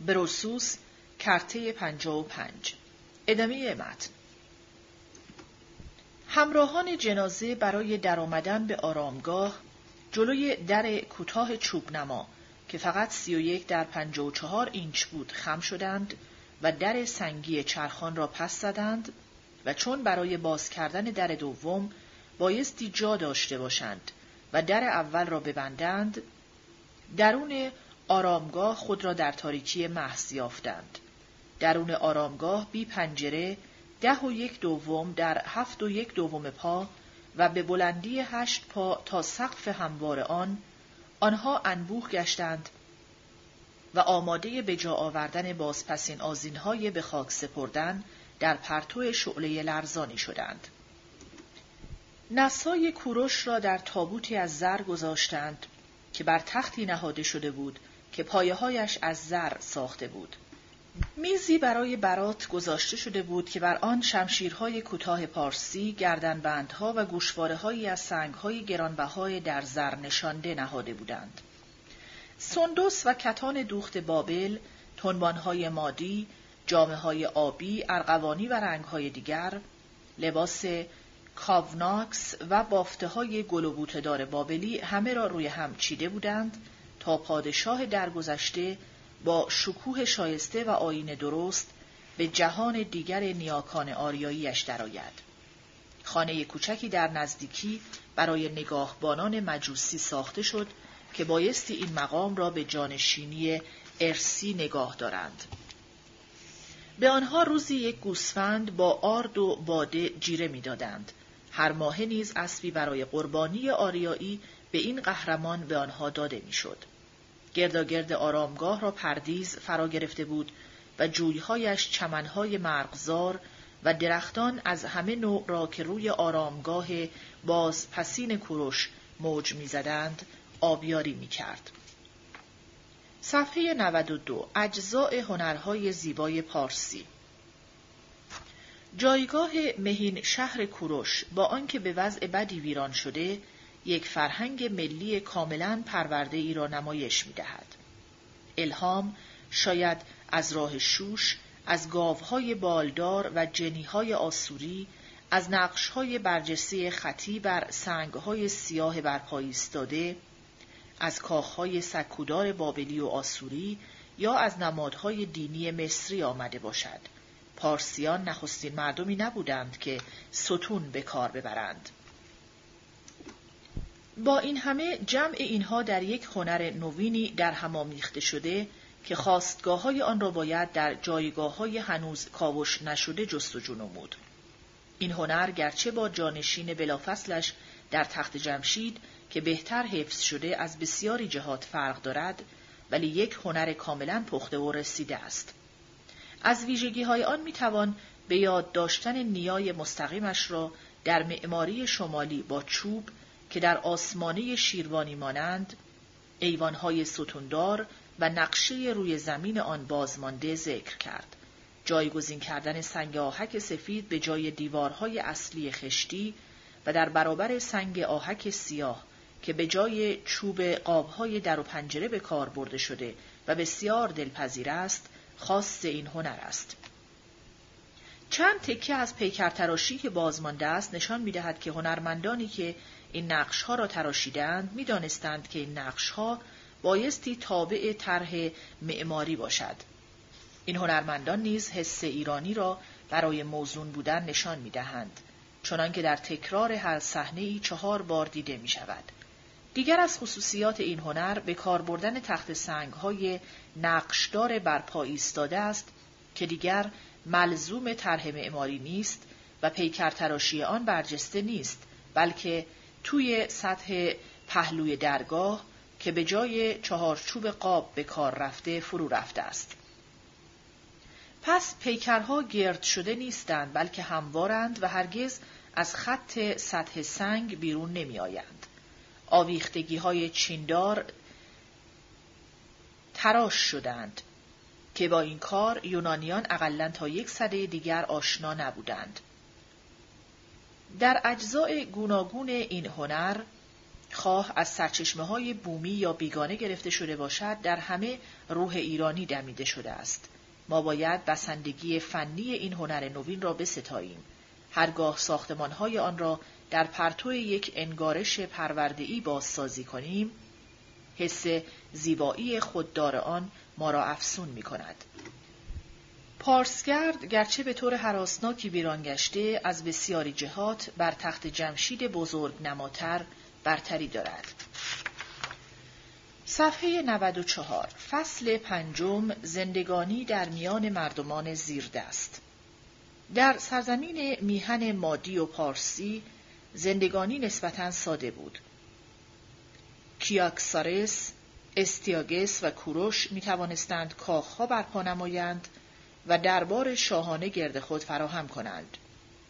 بروسوس کرته پنجا و پنج. ادامه متن. همراهان جنازه برای درآمدن به آرامگاه جلوی در کوتاه چوب نما که فقط سی و یک در پنجا و چهار اینچ بود خم شدند و در سنگی چرخان را پس زدند و چون برای باز کردن در دوم بایستی جا داشته باشند و در اول را ببندند درون آرامگاه خود را در تاریکی محض یافتند درون آرامگاه بی پنجره ده و یک دوم در هفت و یک دوم پا و به بلندی هشت پا تا سقف هموار آن آنها انبوه گشتند و آماده به جا آوردن بازپسین آزینهای به خاک سپردن در پرتو شعله لرزانی شدند. نسای کوروش را در تابوتی از زر گذاشتند که بر تختی نهاده شده بود که پایههایش از زر ساخته بود. میزی برای برات گذاشته شده بود که بر آن شمشیرهای کوتاه پارسی، گردنبندها و گوشوارههایی از سنگهای گرانبهای در زر نشانده نهاده بودند. سندس و کتان دوخت بابل، تنبانهای مادی، جامعه آبی، ارغوانی و رنگهای دیگر، لباس کاوناکس و بافته های گل و دار بابلی همه را روی هم چیده بودند تا پادشاه درگذشته با شکوه شایسته و آین درست به جهان دیگر نیاکان آریاییش درآید. خانه کوچکی در نزدیکی برای نگاهبانان مجوسی ساخته شد که بایستی این مقام را به جانشینی ارسی نگاه دارند. به آنها روزی یک گوسفند با آرد و باده جیره می‌دادند. هر ماه نیز اسبی برای قربانی آریایی به این قهرمان به آنها داده می‌شد. گرداگرد آرامگاه را پردیز فرا گرفته بود و جویهایش چمنهای مرغزار و درختان از همه نوع را که روی آرامگاه باز پسین کوروش موج می‌زدند آبیاری می‌کرد. صفحه 92 اجزاء هنرهای زیبای پارسی جایگاه مهین شهر کوروش با آنکه به وضع بدی ویران شده یک فرهنگ ملی کاملا پرورده ای را نمایش می دهد. الهام شاید از راه شوش، از گاوهای بالدار و جنیهای آسوری، از نقشهای برجسته خطی بر سنگهای سیاه برپایی ایستاده، از کاخهای سکودار بابلی و آسوری یا از نمادهای دینی مصری آمده باشد. پارسیان نخستین مردمی نبودند که ستون به کار ببرند. با این همه جمع اینها در یک هنر نوینی در هم آمیخته شده که خواستگاه های آن را باید در جایگاه های هنوز کاوش نشده جستجو نمود. این هنر گرچه با جانشین بلافصلش در تخت جمشید که بهتر حفظ شده از بسیاری جهات فرق دارد ولی یک هنر کاملا پخته و رسیده است. از ویژگی های آن می توان به یاد داشتن نیای مستقیمش را در معماری شمالی با چوب که در آسمانه شیروانی مانند ایوانهای ستوندار و نقشه روی زمین آن بازمانده ذکر کرد. جایگزین کردن سنگ آهک سفید به جای دیوارهای اصلی خشتی و در برابر سنگ آهک سیاه که به جای چوب قابهای در و پنجره به کار برده شده و بسیار دلپذیر است، خاص این هنر است. چند تکه از پیکرتراشی که بازمانده است نشان می‌دهد که هنرمندانی که این نقش ها را تراشیدند می‌دانستند که این نقش ها بایستی تابع طرح معماری باشد. این هنرمندان نیز حس ایرانی را برای موزون بودن نشان می‌دهند چنانکه در تکرار هر صحنه ای چهار بار دیده می شود. دیگر از خصوصیات این هنر به کار بردن تخت سنگ های نقشدار بر پا ایستاده است که دیگر ملزوم طرح معماری نیست و پیکر تراشی آن برجسته نیست بلکه توی سطح پهلوی درگاه که به جای چهارچوب قاب به کار رفته فرو رفته است. پس پیکرها گرد شده نیستند بلکه هموارند و هرگز از خط سطح سنگ بیرون نمی آیند. آویختگی های چیندار تراش شدند که با این کار یونانیان اقلا تا یک سده دیگر آشنا نبودند. در اجزای گوناگون این هنر خواه از سرچشمه های بومی یا بیگانه گرفته شده باشد در همه روح ایرانی دمیده شده است. ما باید بسندگی فنی این هنر نوین را بستاییم. هرگاه ساختمان های آن را در پرتو یک انگارش پروردهی بازسازی کنیم، حس زیبایی خوددار آن ما را افسون می کند. پارسگرد گرچه به طور حراسناکی ویران گشته از بسیاری جهات بر تخت جمشید بزرگ نماتر برتری دارد. صفحه 94 فصل پنجم زندگانی در میان مردمان زیردست در سرزمین میهن مادی و پارسی زندگانی نسبتا ساده بود. کیاکسارس، استیاگس و کوروش می توانستند کاخها برپا نمایند و دربار شاهانه گرد خود فراهم کنند.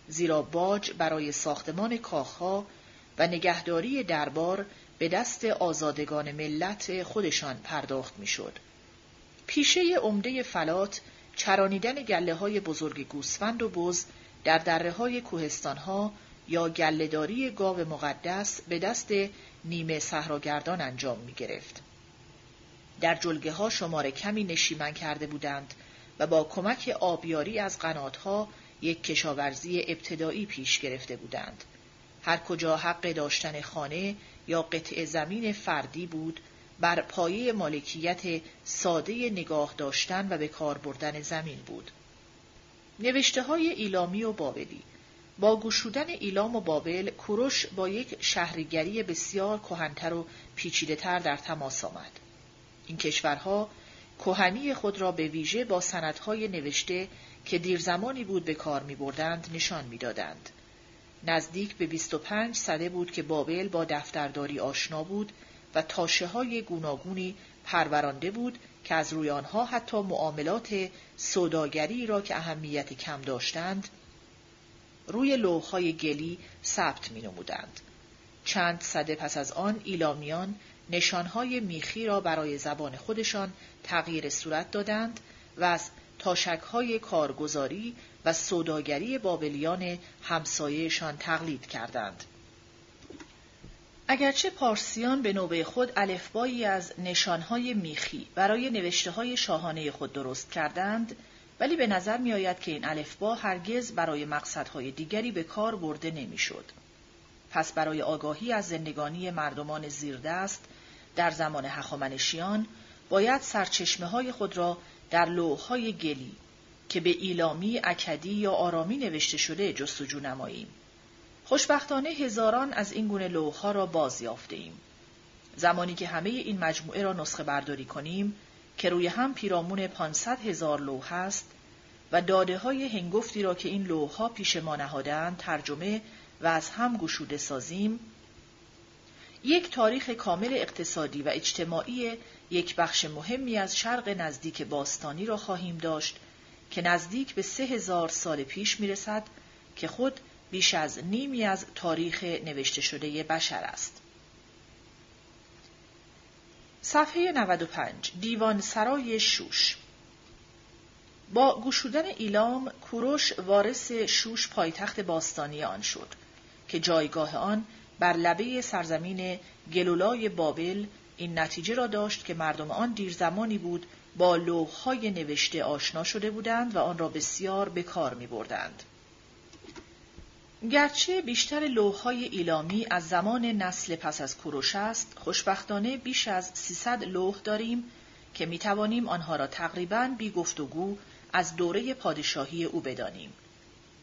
زیرا باج برای ساختمان کاخها و نگهداری دربار به دست آزادگان ملت خودشان پرداخت می‌شد. پیشه عمده فلات چرانیدن گله های بزرگ گوسفند و بز در دره های کوهستان ها یا گلهداری گاو مقدس به دست نیمه صحراگردان انجام می گرفت. در جلگه ها شمار کمی نشیمن کرده بودند و با کمک آبیاری از قناتها یک کشاورزی ابتدایی پیش گرفته بودند. هر کجا حق داشتن خانه یا قطع زمین فردی بود بر پایه مالکیت ساده نگاه داشتن و به کار بردن زمین بود. نوشته های ایلامی و بابلی با گشودن ایلام و بابل کوروش با یک شهریگری بسیار کهنتر و پیچیدهتر در تماس آمد. این کشورها کهنی خود را به ویژه با سندهای نوشته که دیر زمانی بود به کار می بردند نشان می دادند. نزدیک به 25 سده بود که بابل با دفترداری آشنا بود و تاشه های گوناگونی پرورانده بود که از روی آنها حتی معاملات سوداگری را که اهمیت کم داشتند روی لوحهای گلی ثبت می نمودند. چند صده پس از آن ایلامیان نشانهای میخی را برای زبان خودشان تغییر صورت دادند و از تاشکهای کارگزاری و سوداگری بابلیان همسایهشان تقلید کردند. اگرچه پارسیان به نوبه خود الفبایی از نشانهای میخی برای نوشته های شاهانه خود درست کردند، ولی به نظر می آید که این الفبا هرگز برای مقصدهای دیگری به کار برده نمی‌شد. پس برای آگاهی از زندگانی مردمان زیردست در زمان هخامنشیان باید سرچشمه های خود را در لوحهای گلی که به ایلامی، اکدی یا آرامی نوشته شده جستجو نماییم. خوشبختانه هزاران از این گونه لوحها را باز یافته ایم. زمانی که همه این مجموعه را نسخه برداری کنیم که روی هم پیرامون 500 هزار لوح است و داده های هنگفتی را که این لوحها پیش ما نهادند ترجمه و از هم گشوده سازیم یک تاریخ کامل اقتصادی و اجتماعی یک بخش مهمی از شرق نزدیک باستانی را خواهیم داشت که نزدیک به سه هزار سال پیش می رسد که خود بیش از نیمی از تاریخ نوشته شده بشر است. صفحه 95 دیوان سرای شوش با گشودن ایلام کوروش وارث شوش پایتخت باستانی آن شد که جایگاه آن بر لبه سرزمین گلولای بابل این نتیجه را داشت که مردم آن دیر زمانی بود با لوحهای نوشته آشنا شده بودند و آن را بسیار به کار می بردند. گرچه بیشتر لوحهای ایلامی از زمان نسل پس از کوروش است، خوشبختانه بیش از 300 لوح داریم که می توانیم آنها را تقریباً بی گفتگو از دوره پادشاهی او بدانیم.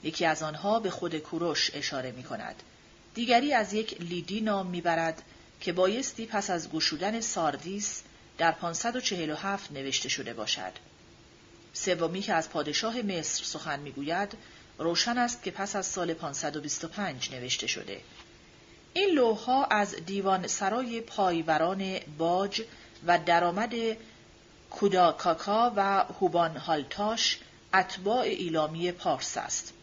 یکی از آنها به خود کوروش اشاره می کند. دیگری از یک لیدی نام می‌برد که بایستی پس از گشودن ساردیس در 547 نوشته شده باشد. سومی که از پادشاه مصر سخن می‌گوید روشن است که پس از سال 525 نوشته شده. این لوحها از دیوان سرای پایوران باج و درآمد کوداکاکا و هوبان هالتاش اتباع ایلامی پارس است.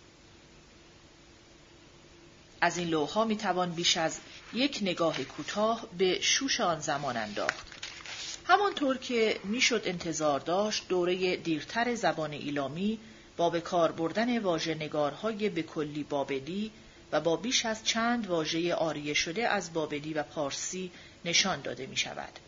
از این لوحها می توان بیش از یک نگاه کوتاه به شوش آن زمان انداخت. همانطور که می‌شد انتظار داشت دوره دیرتر زبان ایلامی با به کار بردن واژه نگارهای به کلی بابلی و با بیش از چند واژه آریه شده از بابلی و پارسی نشان داده می شود.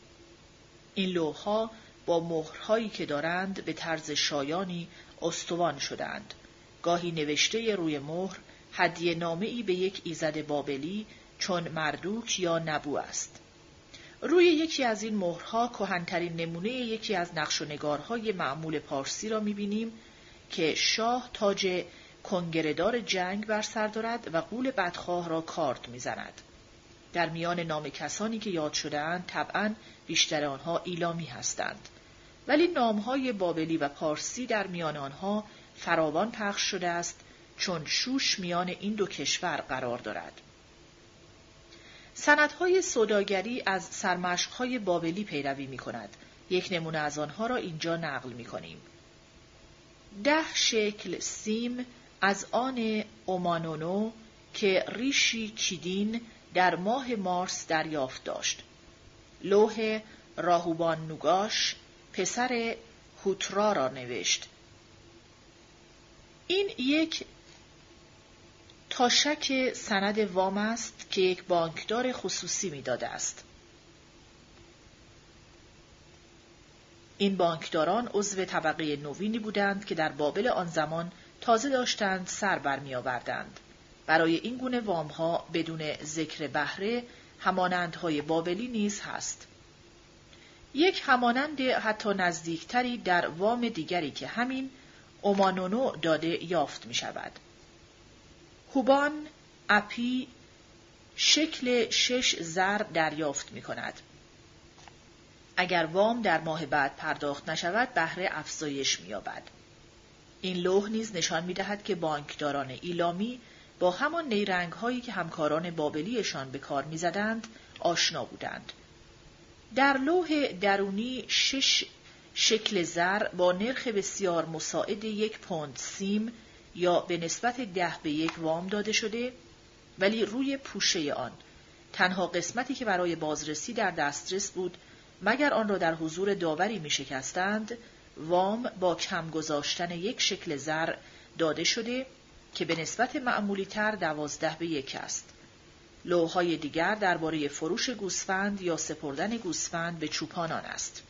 این لوحها با مهرهایی که دارند به طرز شایانی استوان شدند. گاهی نوشته روی مهر هدیه نامه به یک ایزد بابلی چون مردوک یا نبو است. روی یکی از این مهرها کهنترین نمونه یکی از نقش و نگارهای معمول پارسی را می‌بینیم که شاه تاج کنگردار جنگ بر سر دارد و قول بدخواه را کارد می‌زند. در میان نام کسانی که یاد شدهاند طبعا بیشتر آنها ایلامی هستند. ولی نامهای بابلی و پارسی در میان آنها فراوان پخش شده است چون شوش میان این دو کشور قرار دارد. سندهای صداگری از سرمشقهای بابلی پیروی می کند. یک نمونه از آنها را اینجا نقل می کنیم. ده شکل سیم از آن اومانونو که ریشی کیدین در ماه مارس دریافت داشت. لوح راهوبان نوگاش پسر هوترا را نوشت. این یک تاشک سند وام است که یک بانکدار خصوصی می‌داده است. این بانکداران عضو طبقه نوینی بودند که در بابل آن زمان تازه داشتند سر برمیآوردند. برای این گونه وامها بدون ذکر بهره همانندهای بابلی نیز هست. یک همانند حتی نزدیکتری در وام دیگری که همین اومانونو داده یافت می شود. هوبان اپی شکل شش زر دریافت می کند. اگر وام در ماه بعد پرداخت نشود بهره افزایش می‌یابد. این لوح نیز نشان می‌دهد که بانکداران ایلامی با همان نیرنگ هایی که همکاران بابلیشان به کار می‌زدند آشنا بودند. در لوح درونی شش شکل زر با نرخ بسیار مساعد یک پوند سیم یا به نسبت ده به یک وام داده شده ولی روی پوشه آن تنها قسمتی که برای بازرسی در دسترس بود مگر آن را در حضور داوری می شکستند وام با کم گذاشتن یک شکل زر داده شده که به نسبت معمولی تر دوازده به یک است. لوهای دیگر درباره فروش گوسفند یا سپردن گوسفند به چوپانان است.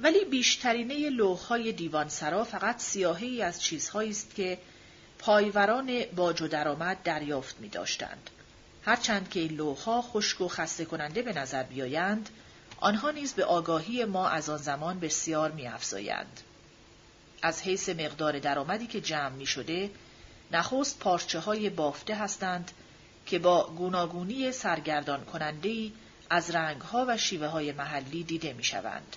ولی بیشترینه لوحهای دیوان سرا فقط سیاهی از چیزهایی است که پایوران باج و درآمد دریافت می داشتند. هرچند که این لوحها خشک و خسته کننده به نظر بیایند، آنها نیز به آگاهی ما از آن زمان بسیار می افزایند. از حیث مقدار درآمدی که جمع می شده، نخست پارچه های بافته هستند که با گوناگونی سرگردان کنندهی از رنگها و شیوه های محلی دیده می شوند.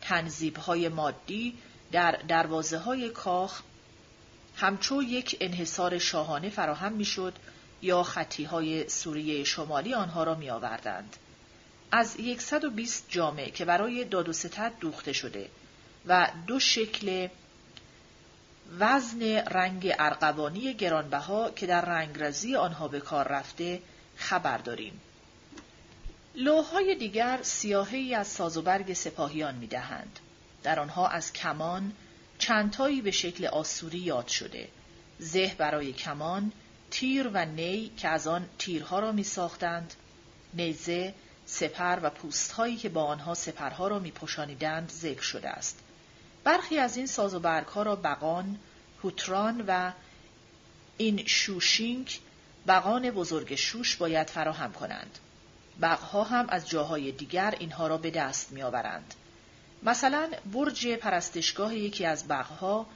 تنظیب های مادی در دروازه های کاخ همچو یک انحصار شاهانه فراهم می‌شد یا خطی های سوریه شمالی آنها را می آوردند. از 120 جامعه که برای داد و ستد دوخته شده و دو شکل وزن رنگ ارغوانی گرانبها که در رنگرزی آنها به کار رفته خبر داریم. لوهای دیگر سیاهی از ساز و برگ سپاهیان می دهند. در آنها از کمان چندتایی به شکل آسوری یاد شده. زه برای کمان، تیر و نی که از آن تیرها را می ساختند، نیزه، سپر و پوستهایی که با آنها سپرها را می پشانیدند ذکر شده است. برخی از این ساز و برگها را بقان، هوتران و این شوشینک بقان بزرگ شوش باید فراهم کنند. بقها هم از جاهای دیگر اینها را به دست می آورند. مثلا برج پرستشگاه یکی از بقها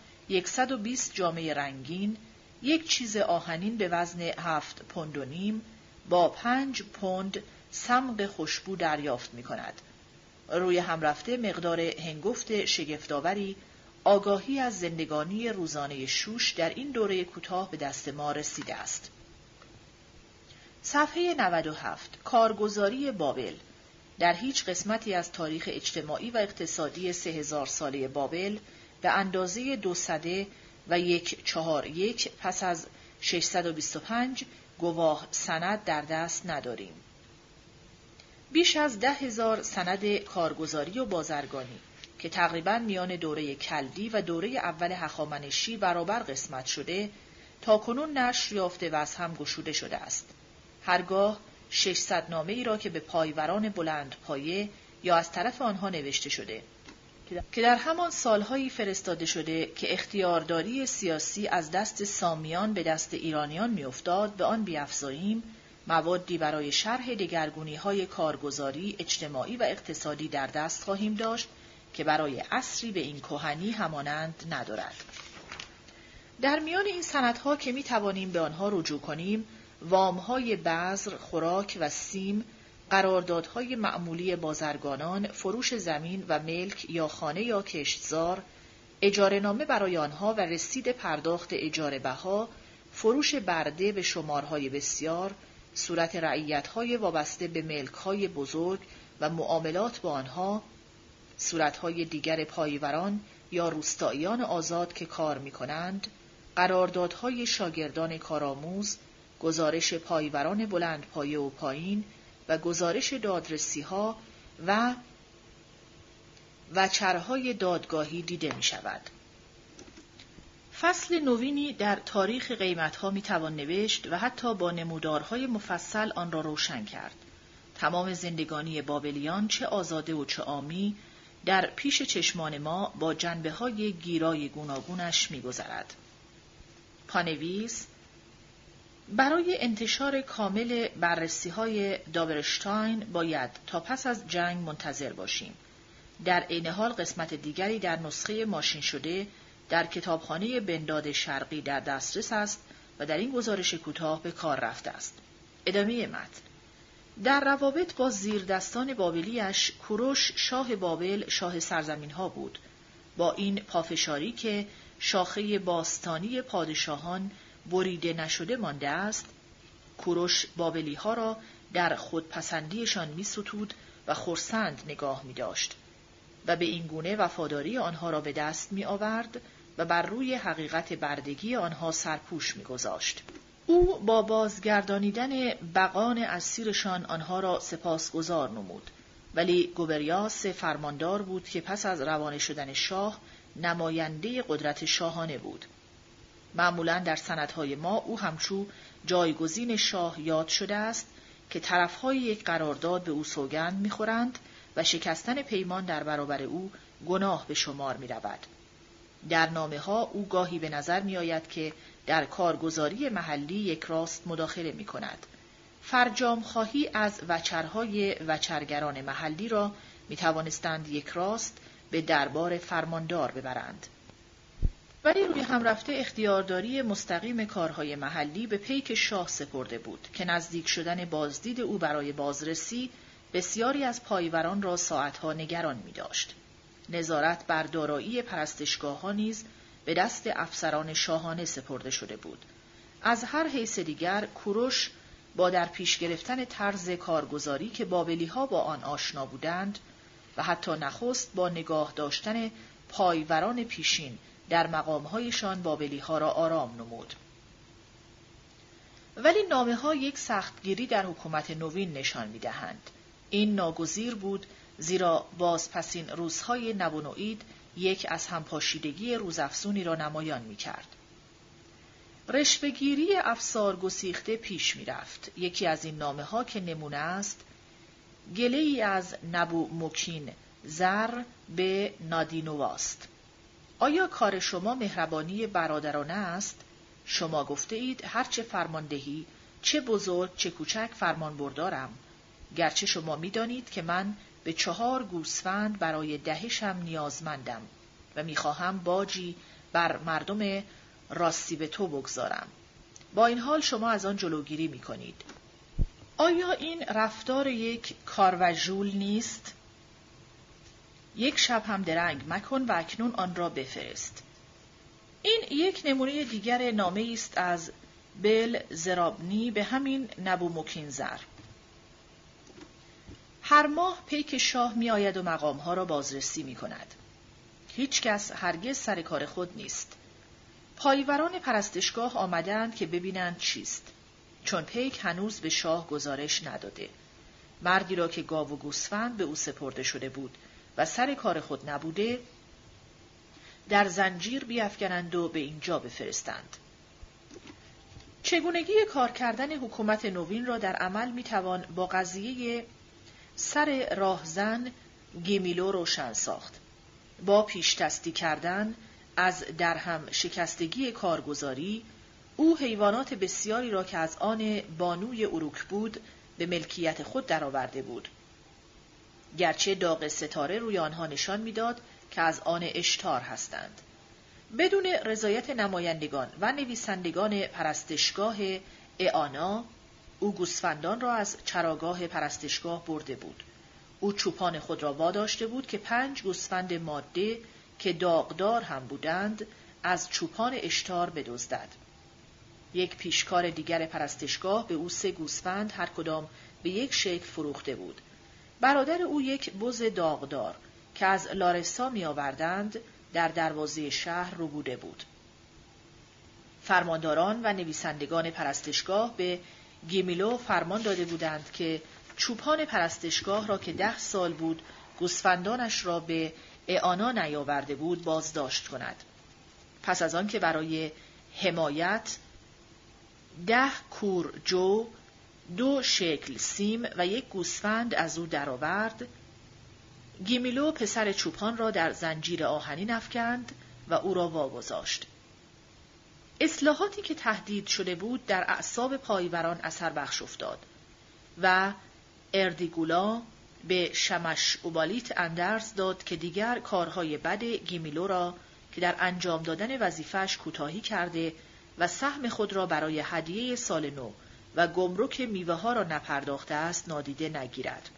120 جامعه رنگین یک چیز آهنین به وزن هفت پوند و نیم با پنج پوند سمق خوشبو دریافت می کند. روی هم رفته مقدار هنگفت شگفتآوری آگاهی از زندگانی روزانه شوش در این دوره کوتاه به دست ما رسیده است. صفحه 97 کارگزاری بابل در هیچ قسمتی از تاریخ اجتماعی و اقتصادی سه هزار ساله بابل به اندازه دو صده و یک چهار یک پس از 625 گواه سند در دست نداریم. بیش از ده هزار سند کارگزاری و بازرگانی که تقریبا میان دوره کلدی و دوره اول هخامنشی برابر قسمت شده تا کنون نشر یافته و از هم گشوده شده است. هرگاه 600 نامه ای را که به پایوران بلند پایه یا از طرف آنها نوشته شده که در همان سالهایی فرستاده شده که اختیارداری سیاسی از دست سامیان به دست ایرانیان میافتاد به آن بیافزاییم موادی برای شرح دگرگونی های کارگزاری اجتماعی و اقتصادی در دست خواهیم داشت که برای اصری به این کهنی همانند ندارد. در میان این سندها که می توانیم به آنها رجوع کنیم وامهای بذر، خوراک و سیم قراردادهای معمولی بازرگانان، فروش زمین و ملک یا خانه یا کشتزار، اجاره نامه برای آنها و رسید پرداخت اجاره بها، فروش برده به شمارهای بسیار، صورت رعیتهای وابسته به ملکهای بزرگ و معاملات با آنها، صورتهای دیگر پایوران یا روستاییان آزاد که کار می کنند، قراردادهای شاگردان کارآموز، گزارش پایوران بلند پایه و پایین و گزارش دادرسی ها و وچرهای دادگاهی دیده می شود. فصل نوینی در تاریخ قیمت ها می توان نوشت و حتی با نمودارهای مفصل آن را روشن کرد. تمام زندگانی بابلیان چه آزاده و چه آمی در پیش چشمان ما با جنبه های گیرای گوناگونش می گذرد. پانویس برای انتشار کامل بررسی های دابرشتاین باید تا پس از جنگ منتظر باشیم. در عین حال قسمت دیگری در نسخه ماشین شده در کتابخانه بنداد شرقی در دسترس است و در این گزارش کوتاه به کار رفته است. ادامه متن در روابط با زیردستان بابلیش کوروش شاه بابل شاه سرزمین ها بود با این پافشاری که شاخه باستانی پادشاهان بریده نشده مانده است کوروش بابلی ها را در خودپسندیشان می ستود و خورسند نگاه می داشت و به این گونه وفاداری آنها را به دست می آورد و بر روی حقیقت بردگی آنها سرپوش می گذاشت. او با بازگردانیدن بقان اسیرشان آنها را سپاسگزار نمود ولی گوبریاس فرماندار بود که پس از روانه شدن شاه نماینده قدرت شاهانه بود معمولا در سندهای ما او همچو جایگزین شاه یاد شده است که طرفهای یک قرارداد به او سوگند می‌خورند و شکستن پیمان در برابر او گناه به شمار می رود. در نامه ها او گاهی به نظر می آید که در کارگزاری محلی یک راست مداخله می کند. فرجام خواهی از وچرهای وچرگران محلی را می توانستند یک راست به دربار فرماندار ببرند. ولی روی هم رفته اختیارداری مستقیم کارهای محلی به پیک شاه سپرده بود که نزدیک شدن بازدید او برای بازرسی بسیاری از پایوران را ساعتها نگران می داشت. نظارت بر دارایی پرستشگاه ها نیز به دست افسران شاهانه سپرده شده بود. از هر حیث دیگر کوروش با در پیش گرفتن طرز کارگزاری که بابلی ها با آن آشنا بودند و حتی نخست با نگاه داشتن پایوران پیشین در مقامهایشان بابلی ها را آرام نمود. ولی نامه ها یک سختگیری در حکومت نوین نشان می دهند. این ناگزیر بود زیرا بازپسین روزهای نبونوید یک از همپاشیدگی روزافزونی را نمایان می کرد. رشبگیری افسار گسیخته پیش می رفت. یکی از این نامه ها که نمونه است گله ای از نبو مکین زر به نادینواست. آیا کار شما مهربانی برادرانه است؟ شما گفته اید هرچه فرماندهی چه بزرگ چه کوچک فرمان بردارم. گرچه شما می‌دانید که من به چهار گوسفند برای دهشم نیازمندم و می‌خواهم باجی بر مردم راستی به تو بگذارم. با این حال شما از آن جلوگیری می کنید. آیا این رفتار یک کاروژول نیست؟ یک شب هم درنگ مکن و اکنون آن را بفرست. این یک نمونه دیگر نامه است از بل زرابنی به همین نبو مکینزر. هر ماه پیک شاه می آید و مقام ها را بازرسی می کند. هیچ کس هرگز سر کار خود نیست. پایوران پرستشگاه آمدند که ببینند چیست. چون پیک هنوز به شاه گزارش نداده. مردی را که گاو و گوسفند به او سپرده شده بود و سر کار خود نبوده در زنجیر بیافکنند و به اینجا بفرستند. چگونگی کار کردن حکومت نوین را در عمل می‌توان با قضیه سر راهزن گیمیلو روشن ساخت. با پیشتستی کردن از درهم شکستگی کارگزاری او حیوانات بسیاری را که از آن بانوی اروک بود به ملکیت خود درآورده بود. گرچه داغ ستاره روی آنها نشان می‌داد که از آن اشتار هستند. بدون رضایت نمایندگان و نویسندگان پرستشگاه اعانا او گوسفندان را از چراگاه پرستشگاه برده بود. او چوپان خود را واداشته بود که پنج گوسفند ماده که داغدار هم بودند از چوپان اشتار بدزدد. یک پیشکار دیگر پرستشگاه به او سه گوسفند هر کدام به یک شکل فروخته بود. برادر او یک بز داغدار که از لارسا می آوردند در دروازه شهر رو بوده بود. فرمانداران و نویسندگان پرستشگاه به گیمیلو فرمان داده بودند که چوپان پرستشگاه را که ده سال بود گوسفندانش را به اعانا نیاورده بود بازداشت کند. پس از آن که برای حمایت ده کور جو دو شکل سیم و یک گوسفند از او درآورد گیمیلو پسر چوپان را در زنجیر آهنین افکند و او را واگذاشت. اصلاحاتی که تهدید شده بود در اعصاب پایوران اثر بخش افتاد و اردیگولا به شمش اوبالیت اندرز داد که دیگر کارهای بد گیمیلو را که در انجام دادن وظیفش کوتاهی کرده و سهم خود را برای هدیه سال نو و گمرک میوه ها را نپرداخته است نادیده نگیرد.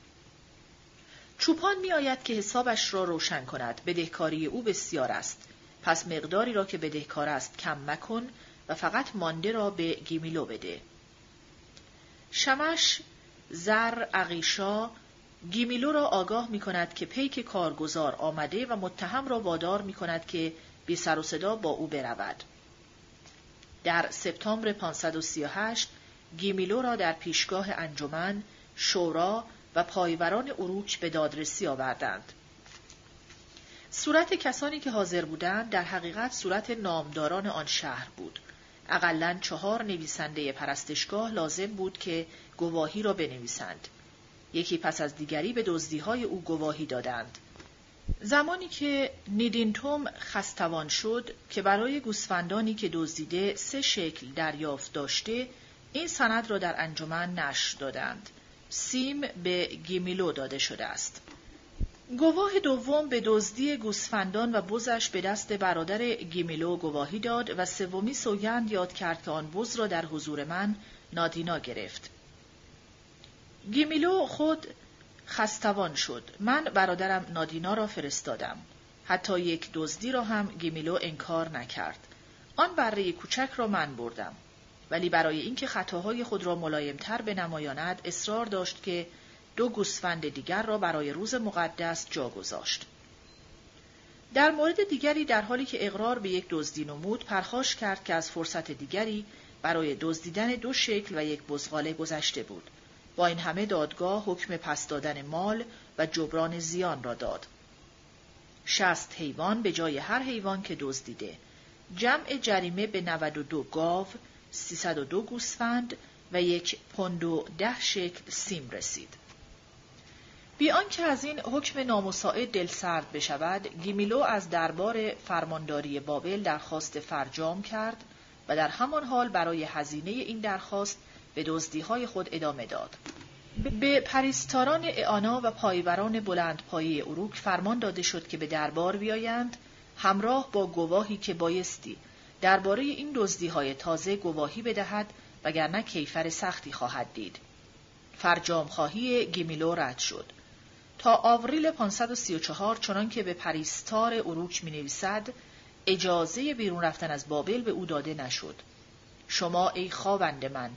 چوپان می آید که حسابش را روشن کند. بدهکاری او بسیار است. پس مقداری را که بدهکار است کم مکن و فقط مانده را به گیمیلو بده. شمش زر عقیشا گیمیلو را آگاه می کند که پیک کارگزار آمده و متهم را وادار می کند که بی سر و صدا با او برود. در سپتامبر 538 گیمیلو را در پیشگاه انجمن، شورا و پایوران اروچ به دادرسی آوردند. صورت کسانی که حاضر بودند در حقیقت صورت نامداران آن شهر بود. اقلا چهار نویسنده پرستشگاه لازم بود که گواهی را بنویسند. یکی پس از دیگری به دزدیهای او گواهی دادند. زمانی که نیدینتوم خستوان شد که برای گوسفندانی که دزدیده سه شکل دریافت داشته این سند را در انجمن نشر دادند. سیم به گیمیلو داده شده است. گواه دوم به دزدی گوسفندان و بزش به دست برادر گیمیلو گواهی داد و سومی سوگند یاد کرد که آن بز را در حضور من نادینا گرفت. گیمیلو خود خستوان شد. من برادرم نادینا را فرستادم. حتی یک دزدی را هم گیمیلو انکار نکرد. آن بره کوچک را من بردم. ولی برای اینکه خطاهای خود را ملایمتر بنمایاند اصرار داشت که دو گوسفند دیگر را برای روز مقدس جا گذاشت. در مورد دیگری در حالی که اقرار به یک دزدی نمود پرخاش کرد که از فرصت دیگری برای دزدیدن دو شکل و یک بزغاله گذشته بود. با این همه دادگاه حکم پس دادن مال و جبران زیان را داد. شست حیوان به جای هر حیوان که دزدیده. جمع جریمه به 92 گاو، 302 گوسفند و یک پوند و ده شکل سیم رسید. بی آنکه از این حکم نامساعد دل سرد بشود، گیمیلو از دربار فرمانداری بابل درخواست فرجام کرد و در همان حال برای هزینه این درخواست به دزدیهای خود ادامه داد. به پریستاران اعانا و پایوران بلند پایی اروک فرمان داده شد که به دربار بیایند همراه با گواهی که بایستی درباره این های تازه گواهی بدهد وگرنه کیفر سختی خواهد دید. فرجام خواهی گیمیلو رد شد. تا آوریل 534 چنان که به پریستار اروک می نویسد اجازه بیرون رفتن از بابل به او داده نشد. شما ای خواوند من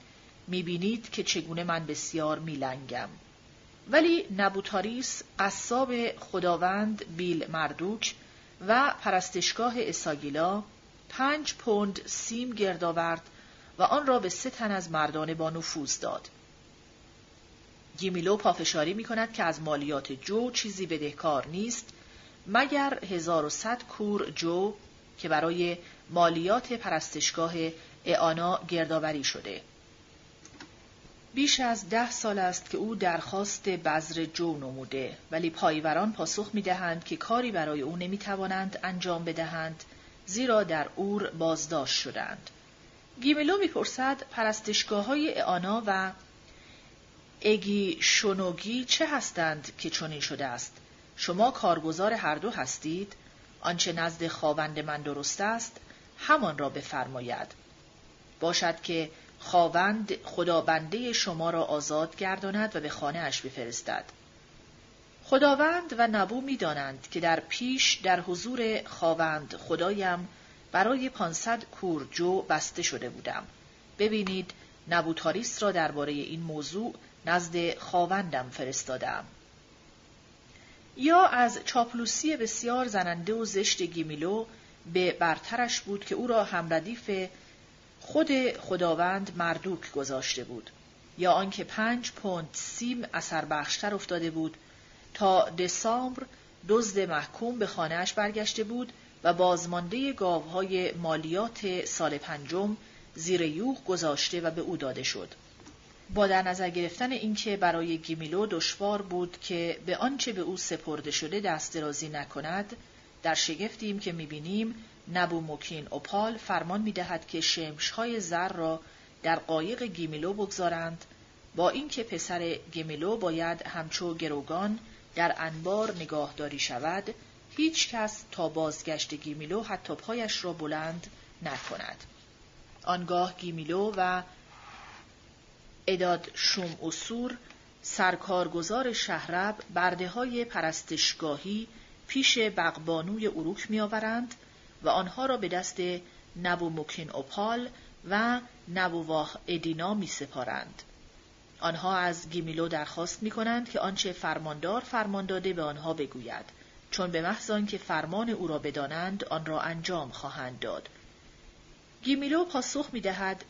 می‌بینید که چگونه من بسیار میلنگم. ولی نبوتاریس قصاب خداوند بیل مردوک و پرستشگاه اساگیلا پنج پوند سیم گرد آورد و آن را به سه تن از مردان با نفوذ داد. گیمیلو پافشاری می کند که از مالیات جو چیزی بدهکار نیست مگر 1100 کور جو که برای مالیات پرستشگاه اعانا گردآوری شده. بیش از ده سال است که او درخواست بذر جو نموده ولی پایوران پاسخ می دهند که کاری برای او نمی توانند انجام بدهند زیرا در اور بازداشت شدند. گیملو می‌پرسد پرستشگاه های اعانا و اگی شونوگی چه هستند که چنین شده است؟ شما کارگزار هر دو هستید؟ آنچه نزد خاوند من درست است همان را بفرماید باشد که خاوند خدابنده شما را آزاد گرداند و به خانه اش بفرستد خداوند و نبو می‌دانند که در پیش در حضور خاوند خدایم برای پانصد کور جو بسته شده بودم ببینید نبوتاریس را درباره این موضوع نزد خاوندم فرستادم یا از چاپلوسی بسیار زننده و زشت گیمیلو به برترش بود که او را همردیف خود خداوند مردوک گذاشته بود یا آنکه پنج پوند سیم اثر بخشتر افتاده بود تا دسامبر دزد محکوم به خانهاش برگشته بود و بازمانده گاوهای مالیات سال پنجم زیر یوغ گذاشته و به او داده شد. با در نظر گرفتن اینکه برای گیمیلو دشوار بود که به آنچه به او سپرده شده دست درازی نکند در شگفتیم که می‌بینیم نبو موکین اوپال فرمان می‌دهد که شمشهای زر را در قایق گیمیلو بگذارند با اینکه پسر گیمیلو باید همچو گروگان در انبار نگاهداری شود هیچ کس تا بازگشت گیمیلو حتی پایش را بلند نکند. آنگاه گیمیلو و اداد شوم اصور سرکارگزار شهرب برده های پرستشگاهی پیش بغبانوی اروک میآورند و آنها را به دست نبو مکین اوپال و نبوواه ادینا می سپارند. آنها از گیمیلو درخواست می کنند که آنچه فرماندار فرمان داده به آنها بگوید چون به محض که فرمان او را بدانند آن را انجام خواهند داد. گیمیلو پاسخ می دهد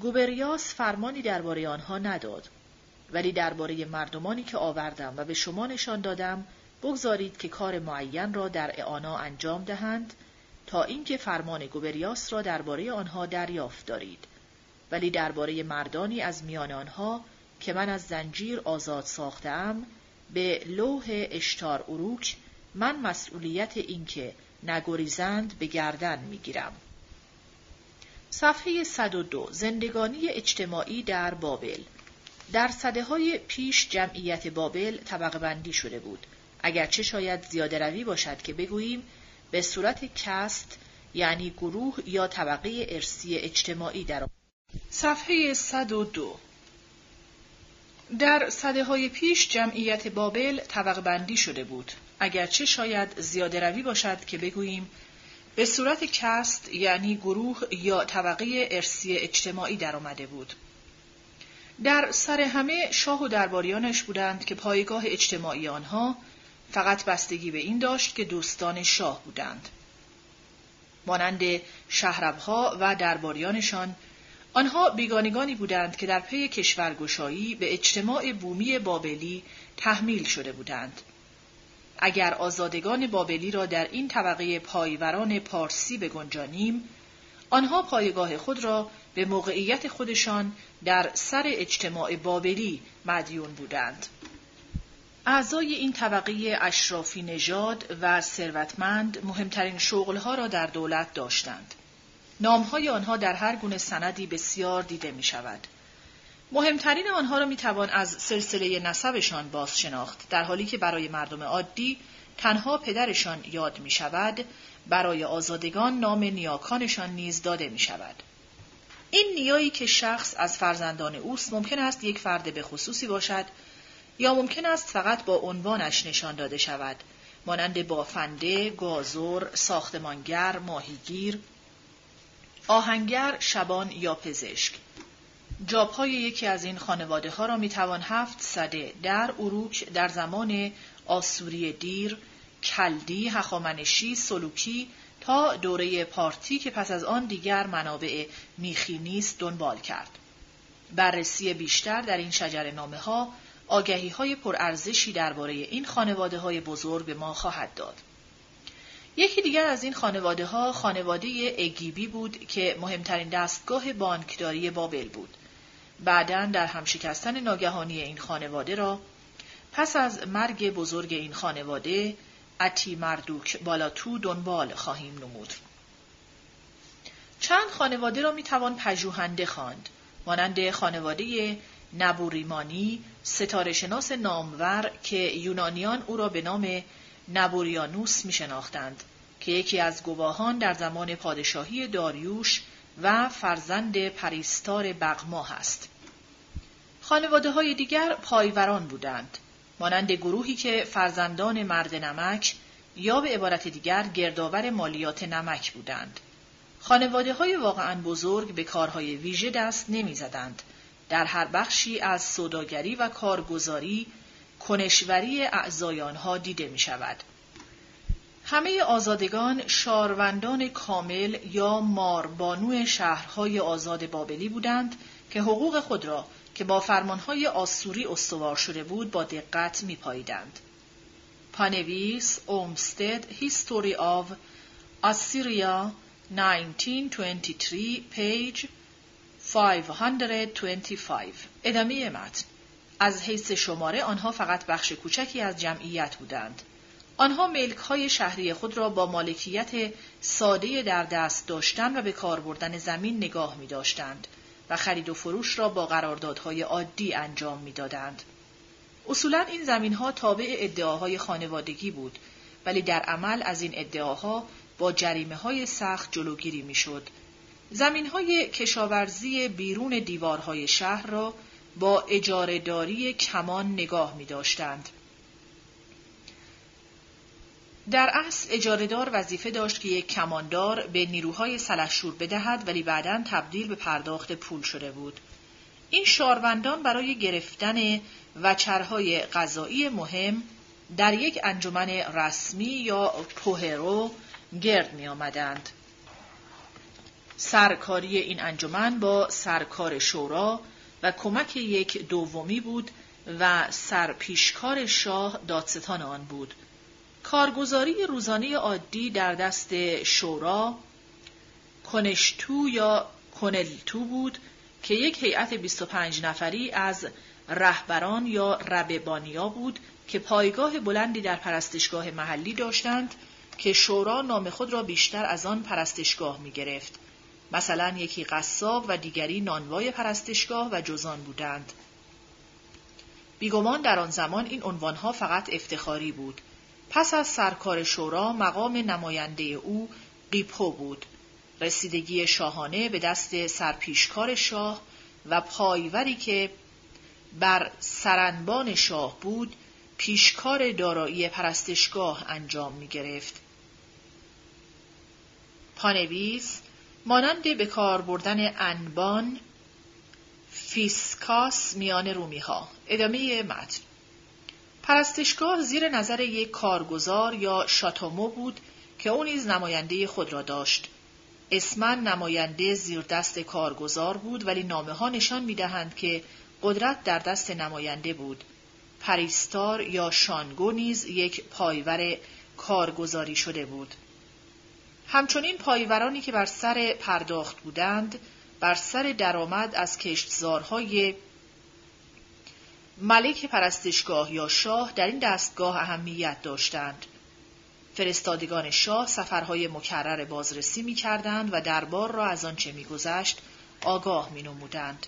گوبریاس فرمانی درباره آنها نداد. ولی درباره مردمانی که آوردم و به شما نشان دادم بگذارید که کار معین را در اعانا انجام دهند تا اینکه فرمان گوبریاس را درباره آنها دریافت دارید. ولی درباره مردانی از میان آنها که من از زنجیر آزاد ساختم به لوح اشتار اروک من مسئولیت اینکه نگریزند به گردن می‌گیرم. صفحه 102 زندگانی اجتماعی در بابل. در صده های پیش جمعیت بابل طبقه بندی شده بود. اگرچه شاید زیاده روی باشد که بگوییم به صورت کست یعنی گروه یا طبقه ارسی اجتماعی در صفحه 102 در صده های پیش جمعیت بابل طبقه بندی شده بود. اگرچه شاید زیاده روی باشد که بگوییم به صورت کست یعنی گروه یا طبقه ارسی اجتماعی در آمده بود. در سر همه شاه و درباریانش بودند که پایگاه اجتماعی آنها فقط بستگی به این داشت که دوستان شاه بودند. مانند شهربها و درباریانشان آنها بیگانگانی بودند که در پی کشورگشایی به اجتماع بومی بابلی تحمیل شده بودند. اگر آزادگان بابلی را در این طبقه پایوران پارسی بگنجانیم آنها پایگاه خود را به موقعیت خودشان در سر اجتماع بابلی مدیون بودند. اعضای این طبقه اشرافی نژاد و ثروتمند مهمترین شغلها را در دولت داشتند. نامهای آنها در هر گونه سندی بسیار دیده می شود. مهمترین آنها را می توان از سلسله نسبشان باز شناخت در حالی که برای مردم عادی تنها پدرشان یاد می شود برای آزادگان نام نیاکانشان نیز داده می شود. این نیایی که شخص از فرزندان اوست ممکن است یک فرد به خصوصی باشد یا ممکن است فقط با عنوانش نشان داده شود مانند بافنده، گازور، ساختمانگر، ماهیگیر، آهنگر، شبان یا پزشک. جابهای یکی از این خانواده ها را می توان هفت صده در اروک در زمان آسوری دیر کلدی، هخامنشی، سلوکی تا دوره پارتی که پس از آن دیگر منابع میخی نیست دنبال کرد. بررسی بیشتر در این شجر نامه ها آگهی های پرارزشی درباره این خانواده های بزرگ به ما خواهد داد. یکی دیگر از این خانواده ها خانواده اگیبی بود که مهمترین دستگاه بانکداری بابل بود. بعدا در همشکستن ناگهانی این خانواده را پس از مرگ بزرگ این خانواده اتی مردوک بالاتو دنبال خواهیم نمود. چند خانواده را می‌توان پژوهنده خواند مانند خانواده نبوریمانی ستاره شناس نامور که یونانیان او را به نام نبوریانوس می شناختند که یکی از گواهان در زمان پادشاهی داریوش و فرزند پریستار بغما است. خانواده های دیگر پایوران بودند مانند گروهی که فرزندان مرد نمک یا به عبارت دیگر گردآور مالیات نمک بودند. خانواده های واقعا بزرگ به کارهای ویژه دست نمی‌زدند. در هر بخشی از سوداگری و کارگزاری کنشوری اعضای آنها دیده می شود. همه آزادگان شاروندان کامل یا ماربانو شهرهای آزاد بابلی بودند که حقوق خود را که با فرمانهای آسوری استوار شده بود با دقت میپاییدند. پانویس اومستد هیستوری آف آسیریا 1923 پیج 525 ادامه متن از حیث شماره آنها فقط بخش کوچکی از جمعیت بودند. آنها ملک های شهری خود را با مالکیت ساده در دست داشتن و به کار بردن زمین نگاه می داشتند و خرید و فروش را با قراردادهای عادی انجام می‌دادند. اصولا این زمین ها تابع ادعاهای خانوادگی بود ولی در عمل از این ادعاها با جریمه های سخت جلوگیری می‌شد. زمین های کشاورزی بیرون دیوارهای شهر را با اجارهداری کمان نگاه می داشتند. در اصل اجارهدار وظیفه داشت که یک کماندار به نیروهای سلحشور بدهد ولی بعدا تبدیل به پرداخت پول شده بود. این شاروندان برای گرفتن وچرهای غذایی مهم در یک انجمن رسمی یا پوهرو گرد می آمدند. سرکاری این انجمن با سرکار شورا و کمک یک دومی بود و سرپیشکار شاه دادستان آن بود. کارگزاری روزانه عادی در دست شورا کنشتو یا کنلتو بود که یک هیئت 25 نفری از رهبران یا رببانیا بود که پایگاه بلندی در پرستشگاه محلی داشتند که شورا نام خود را بیشتر از آن پرستشگاه می گرفت. مثلا یکی قصاب و دیگری نانوای پرستشگاه و جزان بودند. بیگمان در آن زمان این عنوانها فقط افتخاری بود. پس از سرکار شورا مقام نماینده او قیپو بود. رسیدگی شاهانه به دست سرپیشکار شاه و پایوری که بر سر انبان شاه بود پیشکار دارایی پرستشگاه انجام می گرفت. پانویس مانند به کار بردن انبان فیسکاس میان رومی ها ادامه متن پرستشگاه زیر نظر یک کارگزار یا شاتومو بود که او نیز نماینده خود را داشت. اسمن نماینده زیر دست کارگزار بود ولی نامه ها نشان می دهند که قدرت در دست نماینده بود. پریستار یا شانگو نیز یک پایور کارگزاری شده بود. همچنین پایورانی که بر سر پرداخت بودند، بر سر درآمد از کشتزارهای ملک پرستشگاه یا شاه در این دستگاه اهمیت داشتند. فرستادگان شاه سفرهای مکرر بازرسی می کردند و دربار را از آنچه می گذشت آگاه می نمودند.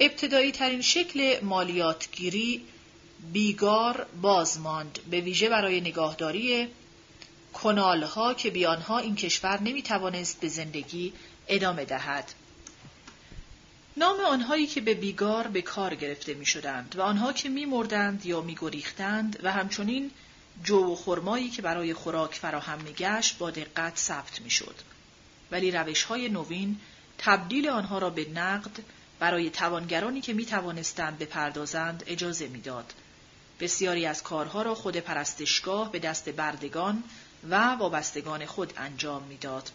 ابتدایی ترین شکل مالیاتگیری بیگار باز ماند به ویژه برای نگاهداری کنالها که بیانها این کشور نمی توانست به زندگی ادامه دهد. نام آنهایی که به بیگار به کار گرفته می شدند و آنها که می مردند یا می گریختند و همچنین جو و خرمایی که برای خوراک فراهم می گشت با دقت ثبت می شد. ولی روش های نوین تبدیل آنها را به نقد برای توانگرانی که می توانستند بپردازند اجازه می‌داد. بسیاری از کارها را خود پرستشگاه به دست بردگان و وابستگان خود انجام می‌داد.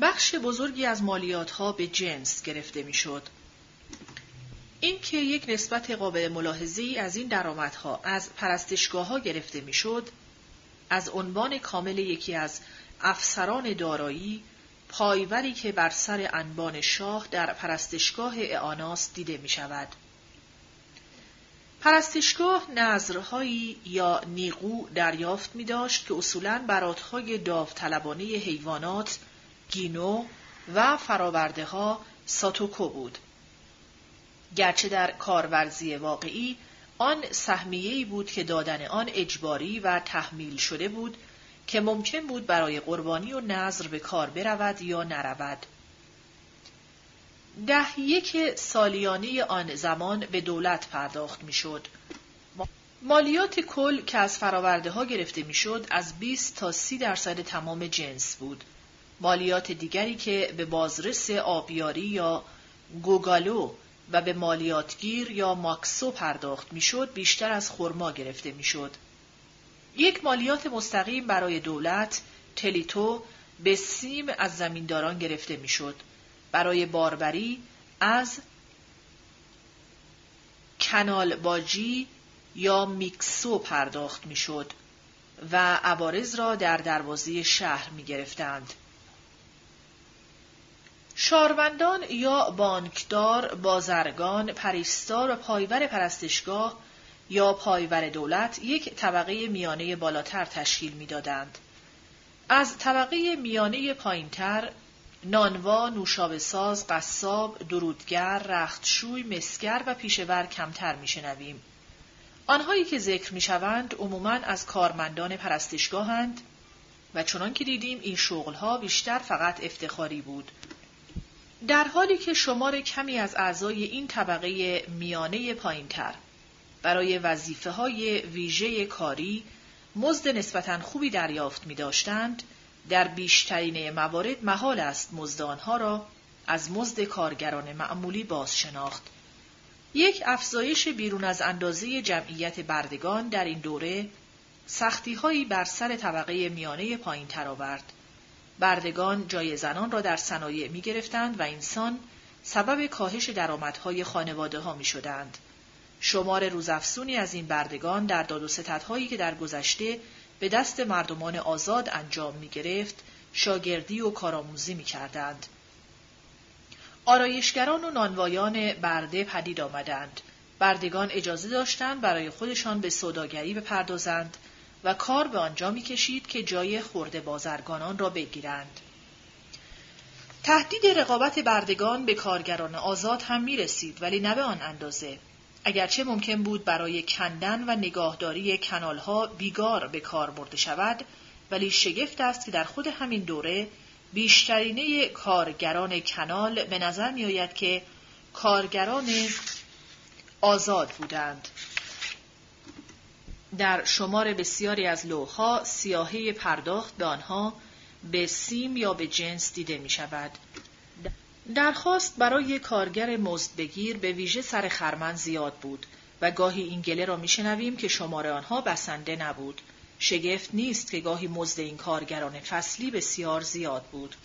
بخش بزرگی از مالیات ها به جنس گرفته می‌شد. اینکه یک نسبت قابل ملاحظه‌ای از این درآمدها از پرستشگاه ها گرفته می‌شد، از عنوان کامل یکی از افسران دارایی پایوری که بر سر انبان شاه در پرستشگاه اعاناس دیده می شود. پرستشگاه نظرهایی یا نیقو دریافت می داشت که اصولاً براتهای داوطلبانه حیوانات، گینو و فراورده ها ساتوکو بود. گرچه در کارورزی واقعی آن سهمیه‌ای بود که دادن آن اجباری و تحمیل شده بود که ممکن بود برای قربانی و نظر به کار برود یا نرود. ده یک سالیانی آن زمان به دولت پرداخت می‌شد. مالیات کل که از فراورده ها گرفته می‌شد از 20 تا 30 درصد تمام جنس بود. مالیات دیگری که به بازرس آبیاری یا گوگالو و به مالیاتگیر یا ماکسو پرداخت می‌شد بیشتر از خرما گرفته می‌شد. یک مالیات مستقیم برای دولت تلیتو به سیم از زمینداران گرفته می‌شد. برای باربری از کنال باجی یا میکسو پرداخت می‌شد و عوارض را در دروازه شهر می گرفتند. شاروندان یا بانکدار، بازرگان، پریستار و پایور پرستشگاه یا پایور دولت یک طبقه میانه بالاتر تشکیل می‌دادند. از طبقه میانه پایینتر نانوا، نوشابه ساز، قصاب، درودگر، رختشوی، مسگر و پیشور کمتر میشنویم. آنهایی که ذکر می‌شوند عموماً از کارمندان پرستشگاهند و چنان که دیدیم این شغلها بیشتر فقط افتخاری بود. در حالی که شمار کمی از اعضای این طبقه میانه پایینتر برای وظیفه های ویژه کاری مزد نسبتا خوبی دریافت می داشتند، در بیشترین موارد محال است مزد آنها را از مزد کارگران معمولی باز شناخت. یک افزایش بیرون از اندازه جمعیت بردگان در این دوره سختی بر سر طبقه میانه پایین تر آورد. بردگان جای زنان را در صنایع می گرفتند و انسان سبب کاهش درآمدهای خانواده ها می شدند. شمار روزافزونی از این بردگان در داد و ستدهایی که در گذشته به دست مردمان آزاد انجام می گرفت، شاگردی و کارآموزی می کردند. آرایشگران و نانوایان برده پدید آمدند. بردگان اجازه داشتند برای خودشان به سوداگری بپردازند و کار به آنجا می کشید که جای خورده بازرگانان را بگیرند. تهدید رقابت بردگان به کارگران آزاد هم می رسید ولی نه به آن اندازه. اگرچه ممکن بود برای کندن و نگاهداری کنالها بیگار به کار برده شود ولی شگفت است که در خود همین دوره بیشترینه کارگران کنال به نظر می آید که کارگران آزاد بودند. در شمار بسیاری از لوحها سیاهی پرداخت به آنها به سیم یا به جنس دیده می شود. درخواست برای کارگر مزدبگیر به ویژه سر خرمن زیاد بود و گاهی این گله را میشنویم که شماره آنها بسنده نبود. شگفت نیست که گاهی مزد این کارگران فصلی بسیار زیاد بود.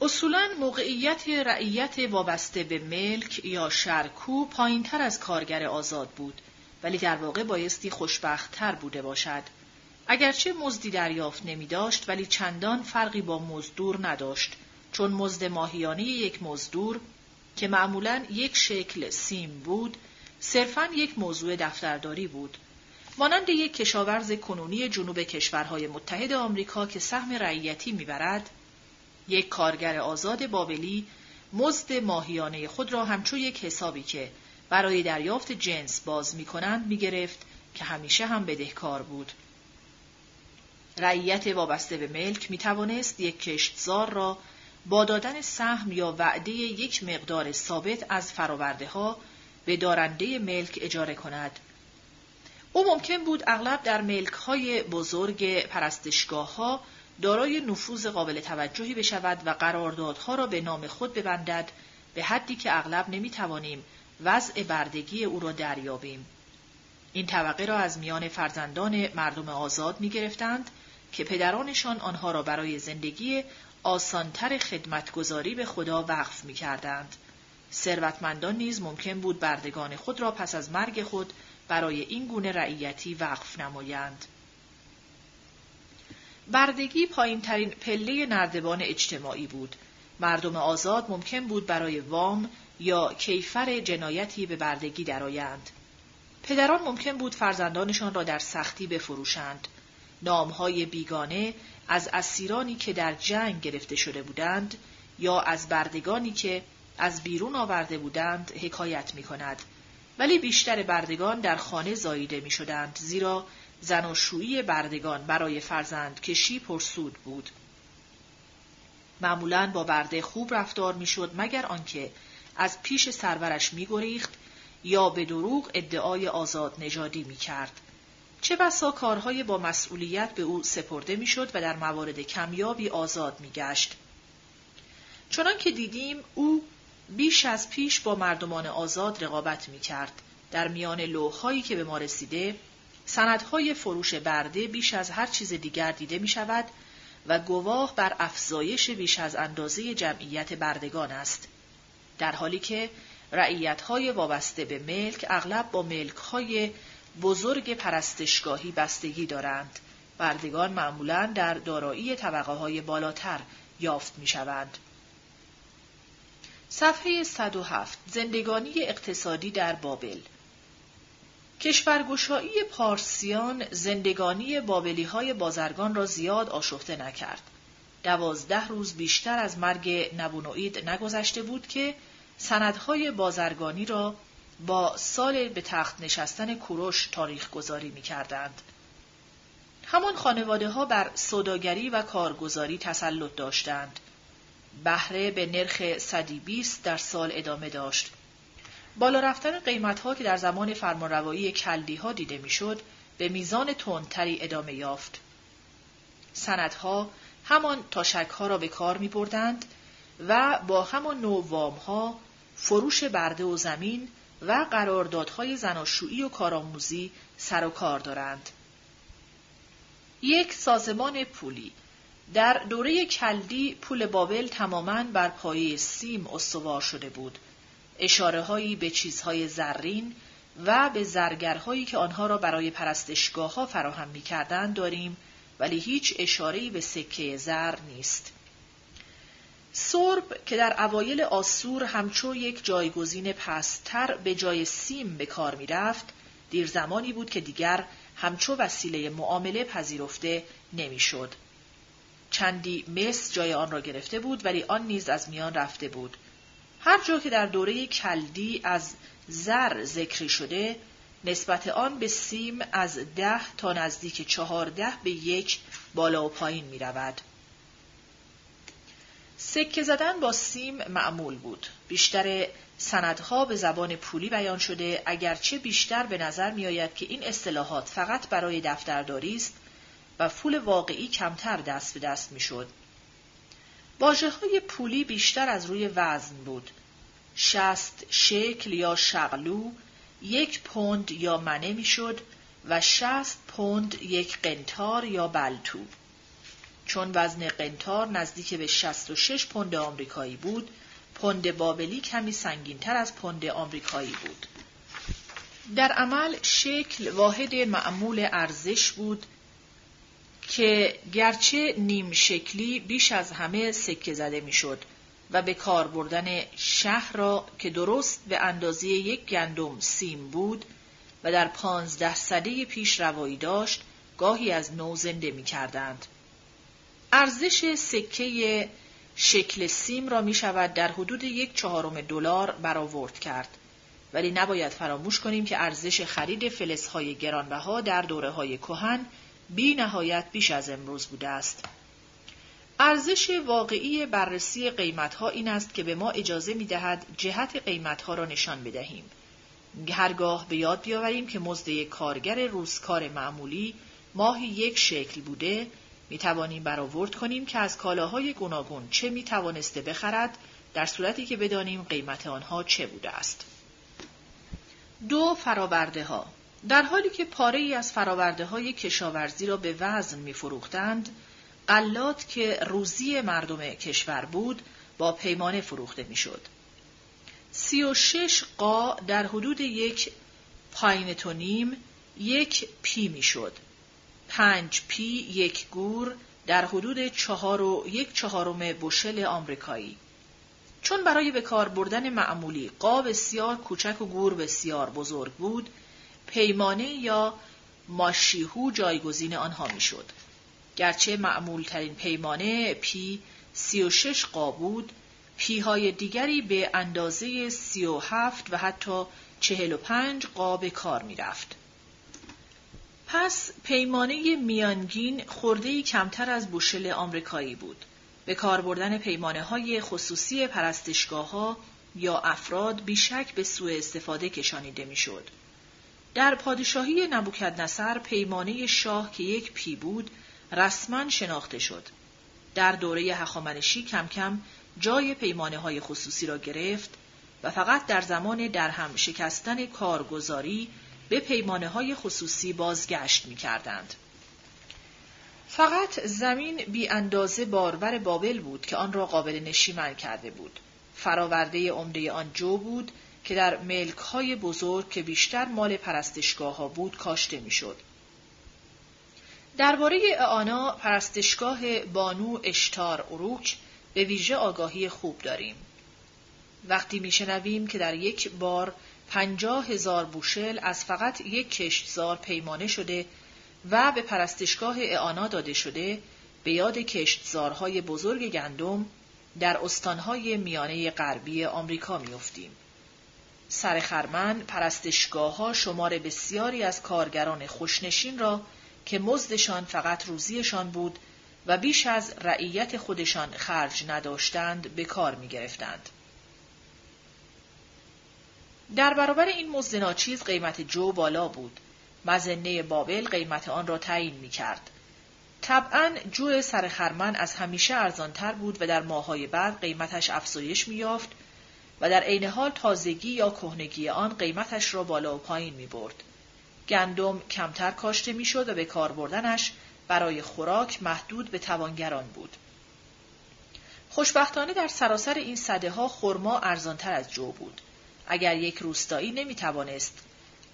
اصولا موقعیت رعیت وابسته به ملک یا شرکو پایین تر از کارگر آزاد بود ولی در واقع بایستی خوشبختتر بوده باشد. اگرچه مزدی دریافت نمی داشت ولی چندان فرقی با مزدور نداشت چون مزد ماهیانه یک مزدور که معمولا یک شکل سیم بود صرفا یک موضوع دفترداری بود مانند یک کشاورز کنونی جنوب کشورهای متحد آمریکا که سهم رعیتی می‌برد یک کارگر آزاد بابلی مزد ماهیانه خود را همچو یک حسابی که برای دریافت جنس باز می کنند می گرفت که همیشه هم بدهکار بود. رعیت وابسته به ملک می توانست یک کشتزار را با دادن سهم یا وعده یک مقدار ثابت از فراورده ها به دارنده ملک اجاره کند. او ممکن بود اغلب در ملک های بزرگ پرستشگاه ها دارای نفوذ قابل توجهی بشود و قراردادها را به نام خود ببندد به حدی که اغلب نمی توانیم وضع بردگی او را دریابیم. این طبقه را از میان فرزندان مردم آزاد می گرفتند که پدرانشان آنها را برای زندگی آسانتر خدمتگذاری به خدا وقف می کردند. ثروتمندان نیز ممکن بود بردگان خود را پس از مرگ خود برای این گونه رعیتی وقف نمایند. بردگی پایین ترین پله نردبان اجتماعی بود. مردم آزاد ممکن بود برای وام یا کیفر جنایتی به بردگی درآیند. پدران ممکن بود فرزندانشان را در سختی بفروشند. نامهای بیگانه از اسیرانی که در جنگ گرفته شده بودند یا از بردگانی که از بیرون آورده بودند حکایت می کند. ولی بیشتر بردگان در خانه زاییده می شدند زیرا زن و شویی بردگان برای فرزند کشی پرسود بود. معمولا با برده خوب رفتار می‌شد مگر آنکه از پیش سرورش میگریخت یا به دروغ ادعای آزاد نژادی می کرد. چه بسا کارهای با مسئولیت به او سپرده می‌شد و در موارد کمیابی آزاد میگشت. چنان که دیدیم او بیش از پیش با مردمان آزاد رقابت می کرد. در میان لوحهایی که به ما رسیده سندهای فروش برده بیش از هر چیز دیگر دیده می شود و گواه بر افزایش بیش از اندازه جمعیت بردگان است. در حالی که رعیتهای وابسته به ملک اغلب با ملکهای بزرگ پرستشگاهی بستگی دارند. بردگان معمولا در دارایی طبقه های بالاتر یافت می شوند. صفحه 107 زندگانی اقتصادی در بابل کشورگشایی پارسیان زندگانی بابلی های بازرگان را زیاد آشفته نکرد. دوازده روز بیشتر از مرگ نبونوید نگذشته بود که سندهای بازرگانی را با سال به تخت نشستن کوروش تاریخ گذاری می کردند. همان خانواده ها بر سوداگری و کارگزاری تسلط داشتند. بهره به نرخ صدی بیست در سال ادامه داشت. بالا رفتن قیمت ها که در زمان فرمانروایی کلدی ها دیده می‌شد به میزان تندتری ادامه یافت. سندها همان تاشک ها را به کار می بردند و با همان نوع وام ها فروش برده و زمین و قراردادهای زناشویی و کارآموزی سر و کار دارند. یک سازمان پولی در دوره کلدی پول بابل تماما بر پایه سیم استوار شده بود. اشاره هایی به چیزهای زرین و به زرگرهایی که آنها را برای پرستشگاه ها فراهم می داریم ولی هیچ اشارهی به سکه زر نیست. سرب که در اوایل آسور همچو یک جایگزین پستر به جای سیم به کار می رفت، دیر زمانی بود که دیگر همچو وسیله معامله پذیرفته نمی‌شد. چندی مس جای آن را گرفته بود ولی آن نیز از میان رفته بود. هر جا که در دوره کلدی از زر ذکری شده نسبت آن به سیم از ده تا نزدیک چهارده به یک بالا و پایین می رود. سکه زدن با سیم معمول بود. بیشتر سندها به زبان پولی بیان شده اگرچه بیشتر به نظر می آید که این اصطلاحات فقط برای دفترداری است و پول واقعی کمتر دست به دست می شد. باجه های پولی بیشتر از روی وزن بود. شست شکل یا شغلو یک پوند یا منه می‌شد و شست پوند یک قنتار یا بلتو. چون وزن قنتار نزدیک به 66 پوند آمریکایی بود، پوند بابلی کمی سنگینتر از پوند آمریکایی بود. در عمل شکل واحد معمول ارزش بود که گرچه نیم شکلی بیش از همه سکه زده می‌شد و به کار بردن شهر را که درست به اندازه یک گندم سیم بود و در پانزده سده پیش روایی داشت گاهی از نو زنده می کردند. ارزش سکه شکل سیم را می شود در حدود یک چهارم دلار برآورد کرد. ولی نباید فراموش کنیم که ارزش خرید فلزهای گرانبها در دوره های کهن بی نهایت بیش از امروز بوده است. ارزش واقعی بررسی قیمتها این است که به ما اجازه می دهد جهت قیمتها را نشان بدهیم. هرگاه به یاد بیاوریم که مزد کارگر روزکار معمولی ماهی یک شکل بوده می توانیم برآورد کنیم که از کالاهای گوناگون چه می توانسته بخرد در صورتی که بدانیم قیمت آنها چه بوده است. دو فراورده ها در حالی که پاره ای از فراورده های کشاورزی را به وزن می فروختند، قلات که روزی مردم کشور بود با پیمانه فروخته می‌شد. سی و شش قا در حدود یک پاینت و نیم یک پی می‌شد. پنج پی یک گور در حدود چهار و یک چهارم بشل آمریکایی. چون برای به کار بردن معمولی قا بسیار کوچک و گور بسیار بزرگ بود، پیمانه یا ماشیهو جایگزین آنها می‌شد. گرچه معمول ترین پیمانه پی سی و شش قا بود، پیهای دیگری به اندازه سی و هفت و حتی چهل و پنج قا به کار می رفت. پس پیمانه میانگین خورده کمتر از بوشل آمریکایی بود. به کار بردن پیمانه های خصوصی پرستشگاه ها یا افراد بیشک به سوء استفاده کشانیده می‌شد. در پادشاهی نبوکدنصر پیمانه شاه که یک پی بود رسما شناخته شد. در دوره هخامنشی کم کم جای پیمانه های خصوصی را گرفت و فقط در زمان درهم شکستن کارگزاری به پیمانه های خصوصی بازگشت می کردند. فقط زمین بی اندازه بارور بابل بود که آن را قابل نشیمن کرده بود. فراورده عمده آن جو بود که در ملک های بزرگ که بیشتر مال پرستشگاه ها بود کاشته می‌شد. درباره آنا پرستشگاه بانو اشتار اروک به ویژه آگاهی خوب داریم. وقتی میشنویم که در یک بار پنجاه هزار بوشل از فقط یک کشتزار پیمانه شده و به پرستشگاه اعانا داده شده به یاد کشتزارهای بزرگ گندم در استانهای میانه غربی آمریکا میافتیم. سر خرمن پرستشگاه ها شمار بسیاری از کارگران خوشنشین را که مزدشان فقط روزیشان بود و بیش از رعیت خودشان خرج نداشتند به کار می گرفتند. در برابر این مزد ناچیز قیمت جو بالا بود. مزنه بابل قیمت آن را تعیین می کرد. طبعا جو سر خرمن از همیشه ارزانتر بود و در ماهای بعد قیمتش افزایش می یافت و در عین حال تازگی یا کهنگی آن قیمتش را بالا و پایین می برد. گندم کمتر کاشته می‌شد و به کار بردنش برای خوراک محدود به توانگران بود. خوشبختانه در سراسر این صده ها خرما ارزانتر از جو بود. اگر یک روستایی نمی توانست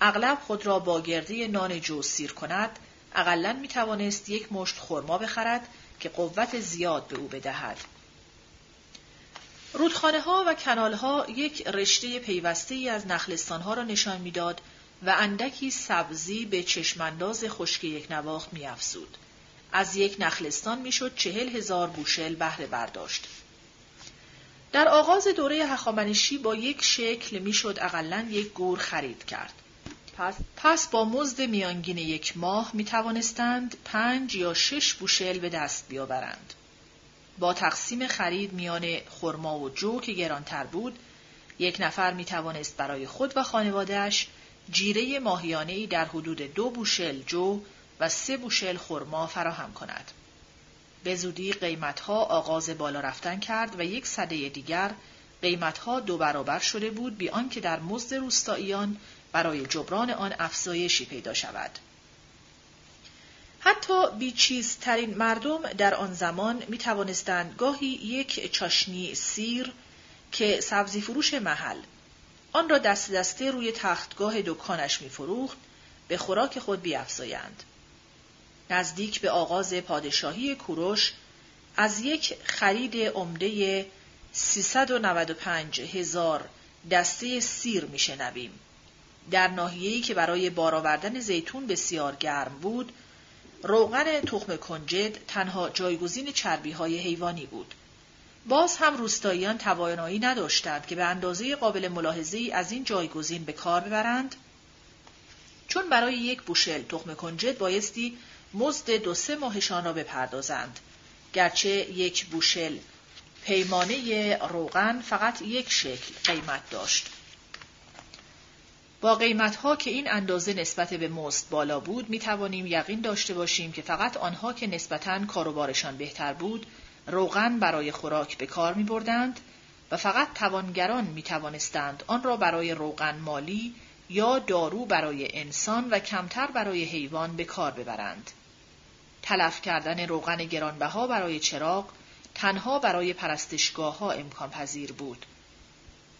اغلب خود را با گرده نان جو سیر کند، اقلا می توانست یک مشت خرما بخرد که قوت زیاد به او بدهد. رودخانه ها و کنال ها یک رشته پیوسته ای از نخلستان ها را نشان می‌داد و اندکی سبزی به چشمانداز خشک یک نواخت میافزود. از یک نخلستان می‌شد چهل هزار بوشل بهره برداشت. در آغاز دوره هخامنشی با یک شکل می‌شد اقلا یک گور خرید کرد. پس, پس با مزد میانگین یک ماه می توانستند پنج یا شش بوشل به دست بیاورند. با تقسیم خرید میان خرما و جو که گرانتر بود، یک نفر می توانست برای خود و خانوادهش جیره ماهیانه ای در حدود دو بوشل جو و سه بوشل خرما فراهم کند. به زودی قیمتها آغاز بالا رفتن کرد و یک صده دیگر قیمتها دو برابر شده بود بی آنکه در مزد روستاییان برای جبران آن افزایشی پیدا شود. حتی بیچیزترین مردم در آن زمان می توانستند گاهی یک چاشنی سیر که سبزی فروش محل آن را دست دسته روی تختگاه دکانش می فروخت به خوراک خود بیافزایند. نزدیک به آغاز پادشاهی کوروش از یک خرید عمده 395 هزار دسته سیر میشنویم. در ناحیه‌ای که برای بار زیتون بسیار گرم بود، روغن تخم کنجد تنها جایگزین چربی های حیوانی بود. باز هم روستاییان توانایی نداشتند که به اندازه قابل ملاحظه ای از این جایگزین به کار ببرند. چون برای یک بوشل تخم کنجد بایستی مزد دو سه ماهشان را بپردازند. گرچه یک بوشل پیمانه روغن فقط یک شکل قیمت داشت. با قیمت ها که این اندازه نسبت به مزد بالا بود می توانیم یقین داشته باشیم که فقط آنها که نسبتاً کاروبارشان بهتر بود روغن برای خوراک به کار می بردند و فقط توانگران می توانستند آن را برای روغن مالی یا دارو برای انسان و کمتر برای حیوان به کار ببرند. تلف کردن روغن گرانبها برای چراغ تنها برای پرستشگاه ها امکان پذیر بود.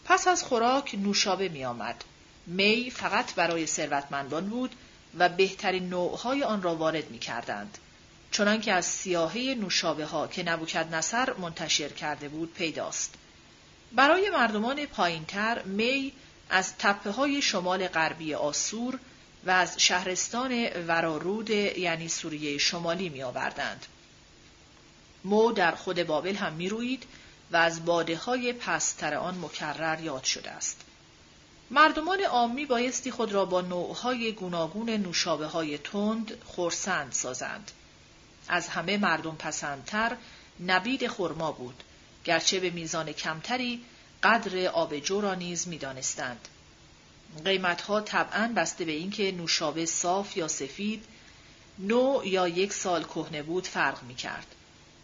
پس از خوراک نوشابه می آمد. می فقط برای ثروتمندان بود و بهترین نوعهای آن را وارد می کردند. چنانکه از سیاهه نوشابه ها که نبوکد نصر منتشر کرده بود پیداست. برای مردمان پایینتر می از تپه های شمال غربی آسور و از شهرستان ورارود یعنی سوریه شمالی می آوردند. مو در خود بابل هم می روید و از باده های پستر آن مکرر یاد شده است. مردمان عامی بایستی خود را با نوعهای گوناگون نوشابه های تند خورسند سازند. از همه مردم پسندتر نبید خرما بود گرچه به میزان کمتری قدر آبجو را نیز می‌دانستند قیمتها طبعا بسته به اینکه نوشابه صاف یا سفید نو یا یک سال کهنه بود فرق می کرد.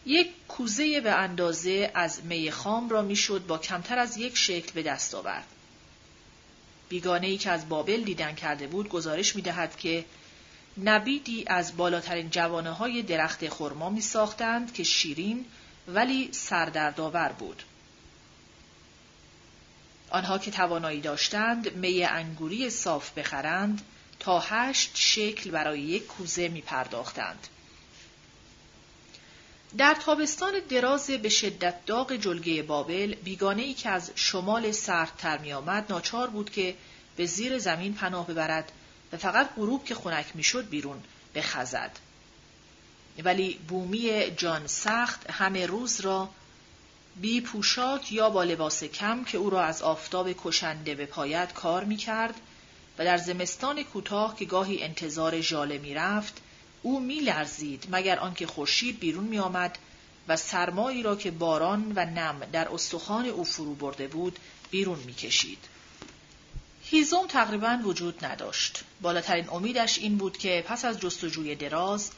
یک کوزه به اندازه از می خام را می‌شد با کمتر از یک شکل به دست آورد. بیگانه ای که از بابل دیدن کرده بود گزارش می دهد که نبیدی از بالاترین جوانه های درخت خرما می ساختند که شیرین ولی سردردآور بود. آنها که توانایی داشتند می انگوری صاف بخرند تا هشت شکل برای یک کوزه می پرداختند. در تابستان دراز به شدت داغ جلگه بابل بیگانه ای که از شمال سردتر می آمد ناچار بود که به زیر زمین پناه ببرد و فقط غروب که خنک می‌شد بیرون بخزد. ولی بومی جان سخت همه روز را بی پوشاک یا با لباس کم که او را از آفتاب کشنده به پایت کار می کرد و در زمستان کوتاه که گاهی انتظار ژاله می رفت او می لرزید مگر آنکه خورشید بیرون می آمد و سرمایی را که باران و نم در استخوان او فرو برده بود بیرون می کشید. هیزم تقریبا وجود نداشت. بالاترین امیدش این بود که پس از جستجوی دراز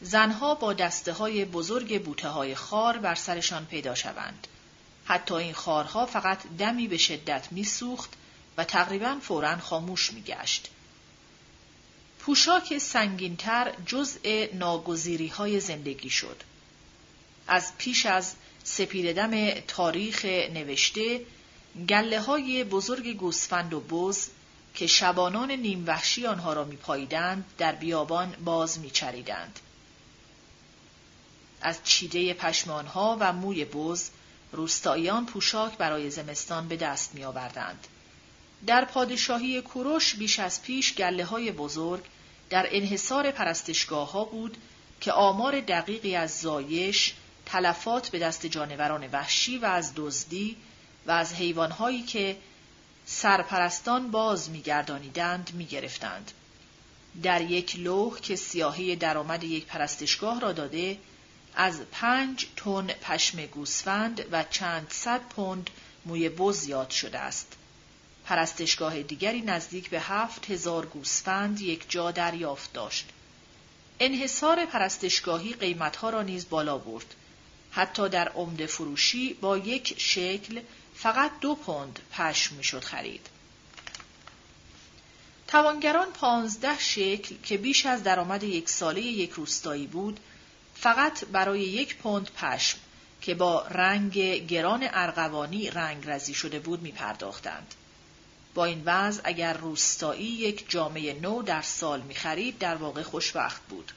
زنها با دسته های بزرگ بوته های خار بر سرشان پیدا شوند. حتی این خارها فقط دمی به شدت میسوخت و تقریبا فورا خاموش میگشت. پوشاک سنگینتر جزء ناگزیری های زندگی شد. از پیش از سپیددم تاریخ نوشته گله های بزرگ گوسفند و بز که شبانان نیم وحشی آنها را میپاییدند در بیابان باز میچریدند. از چیده پشمانها و موی بز روستاییان پوشاک برای زمستان به دست می آوردند. در پادشاهی کوروش بیش از پیش گله های بزرگ در انحصار پرستشگاه ها بود که آمار دقیقی از زایش، تلفات به دست جانوران وحشی و از دزدی و از حیوانهایی که سرپرستان باز میگردانیدند می‌گرفتند. در یک لوح که سیاهی درآمد یک پرستشگاه را داده از پنج تن پشم گوسفند و چند صد پوند موی بز یاد شده است. پرستشگاه دیگری نزدیک به هفت هزار گوسفند یک جا دریافت داشت. انحصار پرستشگاهی قیمتها را نیز بالا برد. حتی در عمده فروشی با یک شکل فقط دو پوند پشم می‌شد خرید. توانگران پانزده شکل که بیش از درآمد یک ساله یک روستایی بود فقط برای یک پوند پشم که با رنگ گران ارغوانی رنگ رزی شده بود می پرداختند. با این وضع اگر روستایی یک جامعه نو در سال می خرید در واقع خوشبخت بود.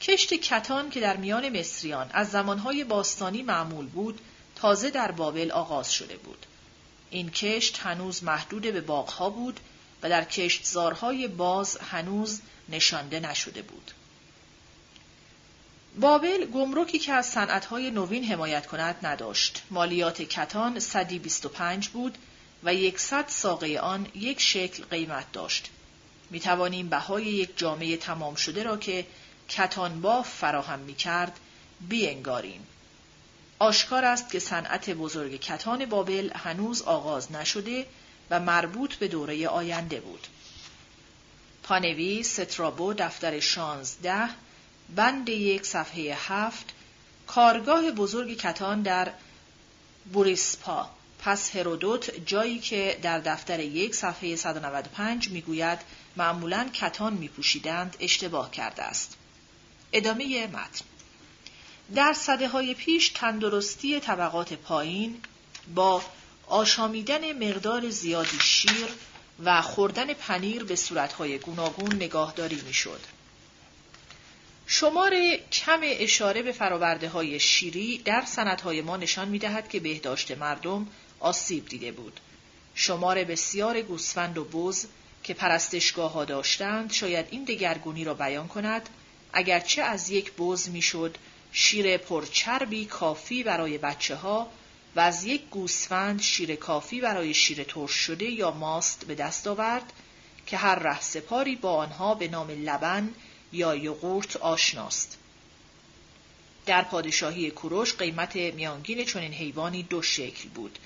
کشت کتان که در میان مصریان از زمانهای باستانی معمول بود تازه در بابل آغاز شده بود. این کشت هنوز محدود به باغها بود و در کشتزارهای باز هنوز نشانده نشده بود. بابل گمرکی که از صنعتهای نوین حمایت کند نداشت. مالیات کتان 125 بود و یکصد ساقه آن یک شکل قیمت داشت. می توانیم بهای یک جامعه تمام شده را که کتان باف فراهم می کرد بینگاریم. آشکار است که صنعت بزرگ کتان بابل هنوز آغاز نشده و مربوط به دوره آینده بود. پانوی سترابو دفتر شانزده بند یک صفحه هفت کارگاه بزرگ کتان در بوریسپا پس هرودوت جایی که در دفتر یک صفحه 195 می‌گوید معمولا کتان میپوشیدند اشتباه کرده است. ادامه متن در صده های پیش تندرستی طبقات پایین با آشامیدن مقدار زیادی شیر و خوردن پنیر به صورتهای گوناگون نگاهداری می‌شد. شمار کم اشاره به فراورده های شیری در سندهای ما نشان می دهد که بهداشت مردم آسیب دیده بود. شمار بسیار گوسفند و بز که پرستشگاه ها داشتند شاید این دگرگونی را بیان کند اگرچه از یک بز می‌شد شیر پرچربی کافی برای بچه ها و از یک گوسفند شیر کافی برای شیر ترش شده یا ماست به دست آورد که هر ره سپاری با آنها به نام لبن یا یوغورت آشناست. در پادشاهی کوروش قیمت میانگین چنین حیوانی دو شکل بود.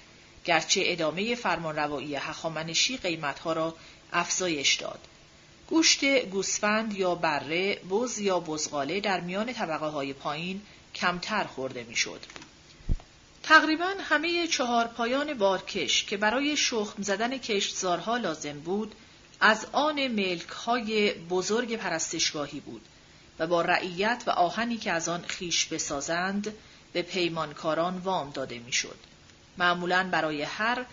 گرچه ادامه فرمانروایی هخامنشی قیمتها را افزایش داد. گوشت گوسفند یا بره، بز یا بزغاله در میان طبقه های پایین کمتر خورده می‌شد. تقریبا همه چهار پایان بارکش که برای شخم زدن کشتزارها لازم بود از آن ملک های بزرگ پرستشگاهی بود و با رعیت و آهنی که از آن خیش بسازند به پیمانکاران وام داده می‌شد. معمولا برای هر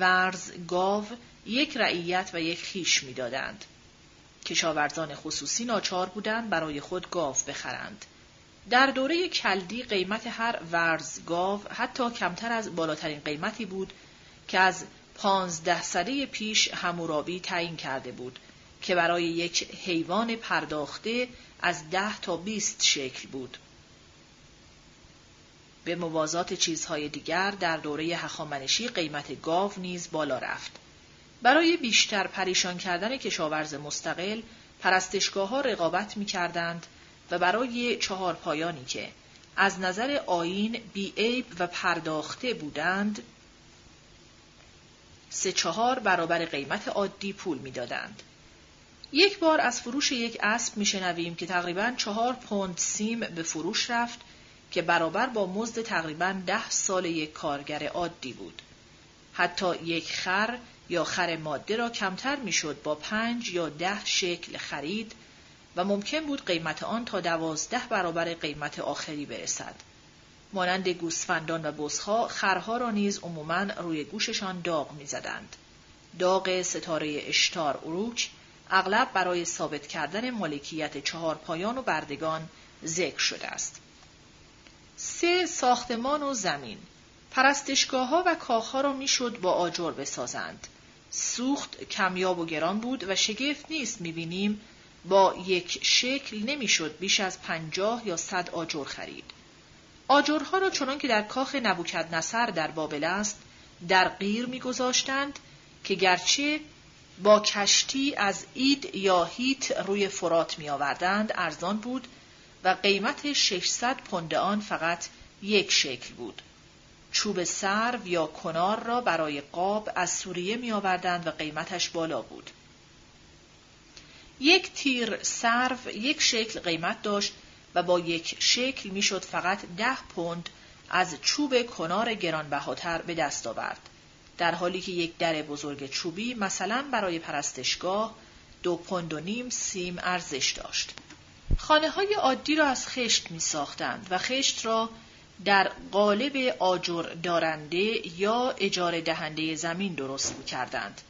ورز گاو یک رعیت و یک خیش می‌دادند. کشاورزان خصوصی ناچار بودند برای خود گاو بخرند. در دوره کلدی قیمت هر ورز گاو حتی کمتر از بالاترین قیمتی بود که از پانزده سده پیش همورابی تعیین کرده بود که برای یک حیوان پرداخته از ده تا بیست شکل بود. به موازات چیزهای دیگر در دوره هخامنشی قیمت گاو نیز بالا رفت. برای بیشتر پریشان کردن کشاورز مستقل پرستشگاه ها رقابت می کردند و برای چهار پایانی که از نظر آین بیعیب و پرداخته بودند سه چهار برابر قیمت عادی پول می‌دادند. یک بار از فروش یک اسب میشنویم که تقریبا چهار پوند سیم به فروش رفت که برابر با مزد تقریبا ده سال یک کارگر عادی بود. حتی یک خر یا خر ماده را کمتر می‌شد با پنج یا ده شکل خرید و ممکن بود قیمت آن تا دوازده برابر قیمت آخری برسد. مانند گوسفندان و بزها خرها را نیز عموما روی گوششان داغ می‌زدند. داغ ستاره اشتار اروچ اغلب برای ثابت کردن مالکیت چهار پایان و بردگان ذکر شده است. سه ساختمان و زمین پرستشگاه ها و کاخها را می‌شد با آجر بسازند. سوخت کمیاب و گران بود و شگفت نیست می‌بینیم با یک شکل نمی‌شد بیش از پنجاه یا صد آجر خرید. آجرها را چنان که در کاخ نبوکد نصر در بابل است در غیر میگذاشتند که گرچه با کشتی از اید یا هیت روی فرات می آوردند ارزان بود و قیمت 600 پوند آن فقط یک شکل بود. چوب سرو یا کنار را برای قاب از سوریه می آوردند و قیمتش بالا بود. یک تیر سرو یک شکل قیمت داشت و با یک شکل می‌شد فقط ده پوند از چوب کنار گرانبهاتر به دست آورد. در حالی که یک در بزرگ چوبی مثلا برای پرستشگاه دو پوند و نیم سیم ارزش داشت. خانه های عادی را از خشت می ساختند و خشت را در قالب آجر دارنده یا اجاره دهنده زمین درست می کردند.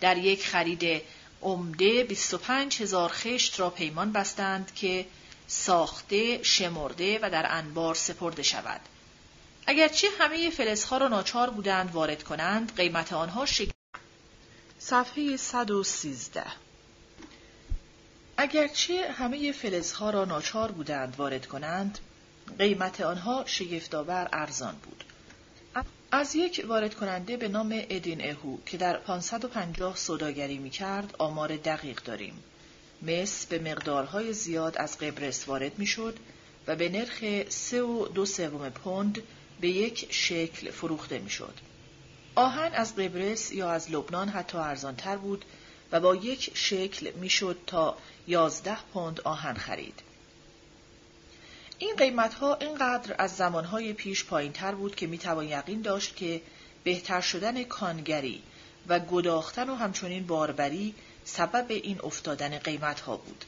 در یک خرید عمده 25 هزار خشت را پیمان بستند که ساخته، شمرده و در انبار سپرده شود. اگرچه همه فلزها را ناچار بودند وارد کنند، قیمت آنها شک... صفحه 113 اگرچه همه فلزها را ناچار بودند وارد کنند، قیمت آنها شگفتآور ارزان بود. از یک وارد کننده به نام ادین اهو که در 550 صداگری می کرد آمار دقیق داریم. مس به مقدارهای زیاد از قبرس وارد می شد و به نرخ سه و دو سوم پوند به یک شکل فروخته می شد. آهن از قبرس یا از لبنان حتی ارزانتر بود و با یک شکل می‌شد تا یازده پوند آهن خرید. این قیمت ها اینقدر از زمانهای پیش پایین تر بود که می توان یقین داشت که بهتر شدن کانگری و گداختن و همچنین باربری سبب این افتادن قیمت ها بود.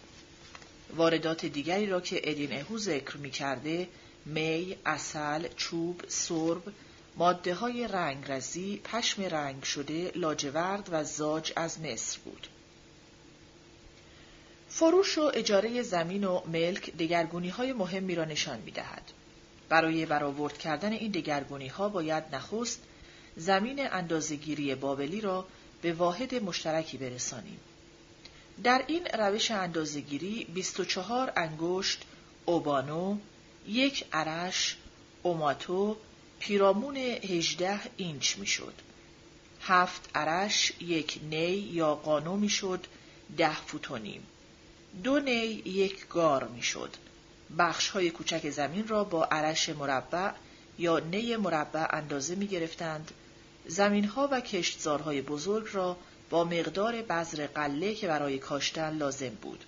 واردات دیگری را که ادین اهو ذکر می کرده می، اصل، چوب، سرب، ماده های رنگرزی، پشم رنگ شده، لاجورد و زاج از مصر بود. فروش و اجاره زمین و ملک دگرگونی های مهمی را نشان می دهد. برای برآورد کردن این دگرگونی ها باید نخست زمین اندازگیری بابلی را به واحد مشترکی برسانیم. در این روش اندازگیری 24 انگشت اوبانو، یک عرش، اوماتو، پیرامون 18 اینچ می‌شد. هفت عرش یک نی یا قانو می‌شد ده فوت و نیم. دو نی یک گار می‌شد. بخش های کوچک زمین را با عرش مربع یا نی مربع اندازه می گرفتند. زمین ها و کشتزارهای بزرگ را با مقدار بذر قله که برای کاشتن لازم بود.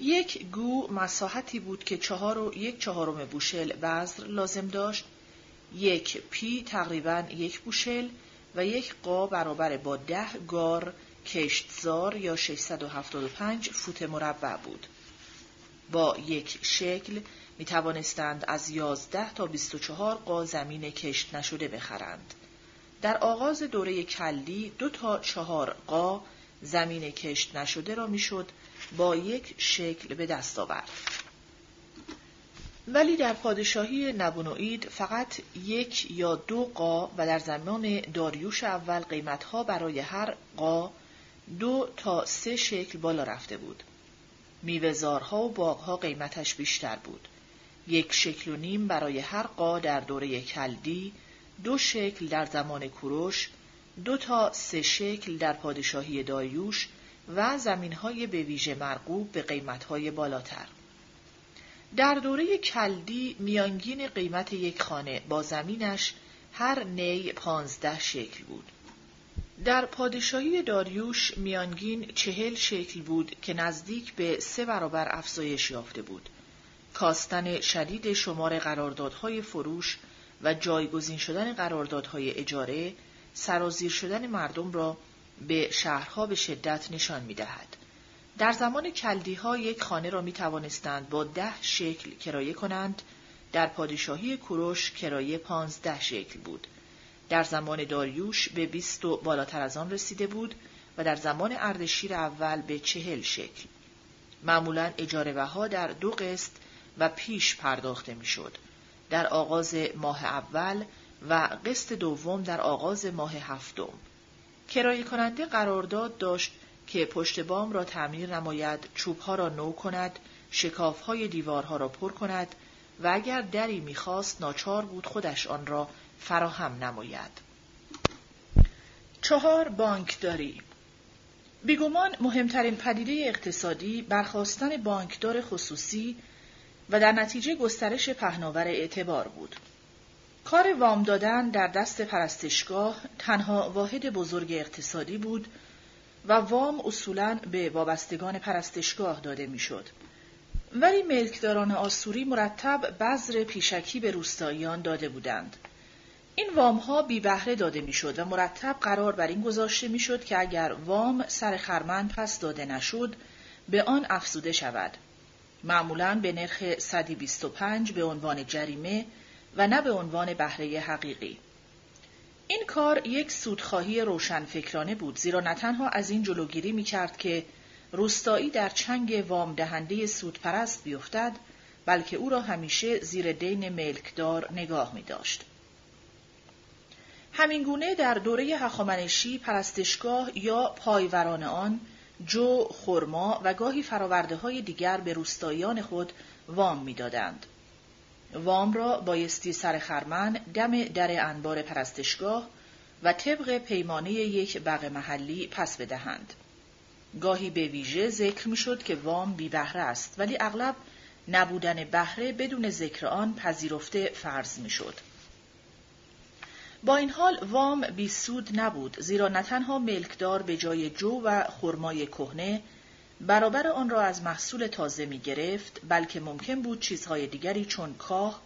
یک گو مساحتی بود که چهار و یک چهارم بوشل بذر لازم داشت یک پی تقریبا یک بوشل و یک قا برابر با ده گار کشتزار یا 675 فوت مربع بود. با یک شکل می توانستند از 11 تا 24 قا زمین کشت نشده بخرند. در آغاز دوره کلدی دو تا چهار قا زمین کشت نشده را می‌شد با یک شکل به دست آورد. ولی در پادشاهی نبونوئید فقط یک یا دو قا و در زمان داریوش اول قیمتها برای هر قا دو تا سه شکل بالا رفته بود. میوهزارها و باغها قیمتش بیشتر بود. یک شکل و نیم برای هر قا در دوره کلدی، دو شکل در زمان کوروش، دو تا سه شکل در پادشاهی داریوش و زمینهای به ویژه مرغوب به قیمتهای بالاتر. در دوره کلدی میانگین قیمت یک خانه با زمینش هر نی پانزده شکل بود. در پادشاهی داریوش میانگین چهل شکل بود که نزدیک به سه برابر افزایش یافته بود. کاستن شدید شمار قراردادهای فروش و جایگزین شدن قراردادهای اجاره سرازیر شدن مردم را به شهرها به شدت نشان می دهد. در زمان کلدی ها یک خانه را می توانستند با ده شکل کرایه کنند در پادشاهی کوروش کرایه پانزده شکل بود. در زمان داریوش به بیست و بالاتر از آن رسیده بود و در زمان اردشیر اول به چهل شکل. معمولا اجاره ها در دو قسط و پیش پرداخته می‌شد. در آغاز ماه اول و قسط دوم در آغاز ماه هفتم. کرایه کننده قرارداد داشت که پشت بام را تعمیر نماید، چوبها را نو کند، شکافهای دیوارها را پر کند و اگر دری می‌خواست ناچار بود خودش آن را فراهم نماید. چهار بانکداری بیگمان مهمترین پدیده اقتصادی برخواستن بانکدار خصوصی و در نتیجه گسترش پهناور اعتبار بود. کار وام دادن در دست پرستشگاه تنها واحد بزرگ اقتصادی بود و وام اصولا به وابستگان پرستشگاه داده می‌شد. ولی ملکداران آسوری مرتب بذر پیشکی به روستاییان داده بودند. این وام ها بی بهره داده می‌شد و مرتب قرار بر این گذاشته می‌شد که اگر وام سر خرمن پس داده نشد به آن افزوده شود. معمولا به نرخ 125 به عنوان جریمه و نه به عنوان بهره حقیقی. این کار یک سودخواهی روشنفکرانه بود زیرا نه تنها از این جلوگیری می کرد که روستایی در چنگ وام دهنده سودپرست بیفتد بلکه او را همیشه زیر دین ملکدار نگاه می داشت. همینگونه در دوره هخامنشی پرستشگاه یا پایوران آن جو، خرما و گاهی فراورده های دیگر به روستاییان خود وام می‌دادند. وام را بایستی سر خرمن دم در انبار پرستشگاه و طبق پیمانه یک بغ محلی پس بدهند. گاهی به ویژه ذکر می‌شد که وام بی بهره است ولی اغلب نبودن بهره بدون ذکر آن پذیرفته فرض می‌شد. با این حال وام بی سود نبود زیرا نه تنها ملکدار به جای جو و خرمای کهنه برابر آن را از محصول تازه می گرفت بلکه ممکن بود چیزهای دیگری چون کاه،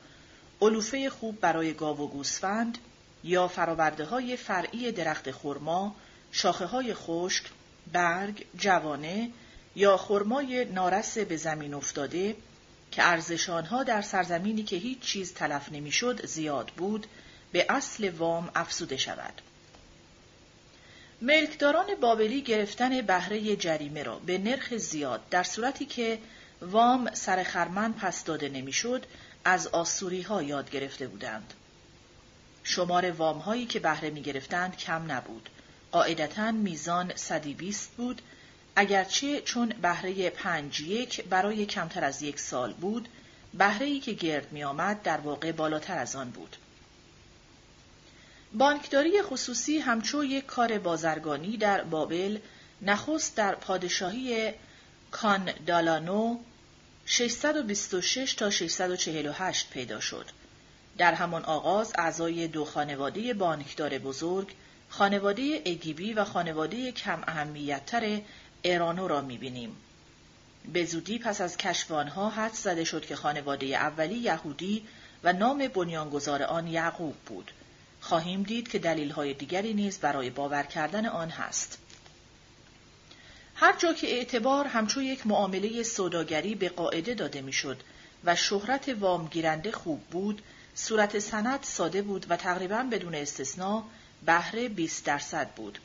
علوفه خوب برای گاو و گوسفند، یا فراورده های فرعی درخت خرما، شاخه های خشک، برگ، جوانه یا خرمای نارس به زمین افتاده که ارزش آنها در سرزمینی که هیچ چیز تلف نمی‌شد زیاد بود. به اصل وام افزوده شود. ملکداران بابلی گرفتن بهره جریمه را به نرخ زیاد در صورتی که وام سر خرمن پس داده نمی‌شد از آسوری ها یاد گرفته بودند. شمار وام هایی که بهره می گرفتند کم نبود. قاعدتا میزان صدی بیست بود اگرچه چون بهره پنج یک برای کمتر از یک سال بود بهره ای که گرد می آمد در واقع بالاتر از آن بود. بانکداری خصوصی همچو یک کار بازرگانی در بابل نخست در پادشاهی کاندالانو 626 تا 648 پیدا شد. در همان آغاز اعضای دو خانواده بانکدار بزرگ، خانواده اگیبی و خانواده کم اهمیتتر ایرانو را می‌بینیم. به زودی پس از کشف آنها حد زده شد که خانواده اولی یهودی و نام بنیانگذار آن یعقوب بود. خواهیم دید که دلیلهای دیگری نیز برای باور کردن آن هست. هر جا که اعتبار همچون یک معامله سوداگری به قاعده داده می‌شد و شهرت وامگیرنده خوب بود، صورت سند ساده بود و تقریبا بدون استثنا بهره 20 درصد بود.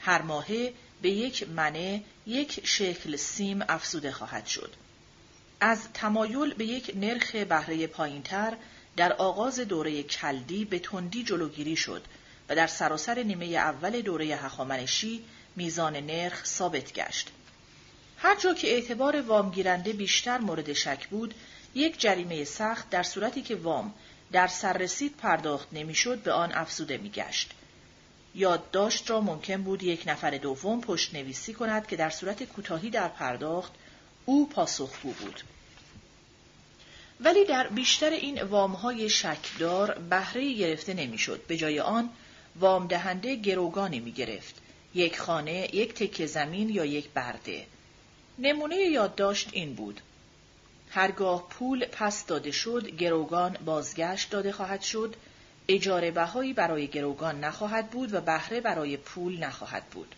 هر ماهه به یک منه یک شکل سیم افزوده خواهد شد. از تمایل به یک نرخ بهره پایینتر در آغاز دوره کلدی به تندی جلوگیری شد و در سراسر نیمه اول دوره هخامنشی میزان نرخ ثابت گشت. هر جا که اعتبار وامگیرنده بیشتر مورد شک بود، یک جریمه سخت در صورتی که وام در سررسید پرداخت نمی‌شد به آن افزوده میگشت. یادداشت را ممکن بود یک نفر دوم پشت نویسی کند که در صورت کوتاهی در پرداخت او پاسخگو بود. ولی در بیشتر این وامهای شکدار بهره گرفته نمی‌شد. به جای آن وام دهنده گروگانی می گرفت. یک خانه، یک تکه زمین یا یک برده. نمونه یادداشت این بود. هرگاه پول پس داده شد، گروگان بازگشت داده خواهد شد، اجاره بهایی برای گروگان نخواهد بود و بهره برای پول نخواهد بود.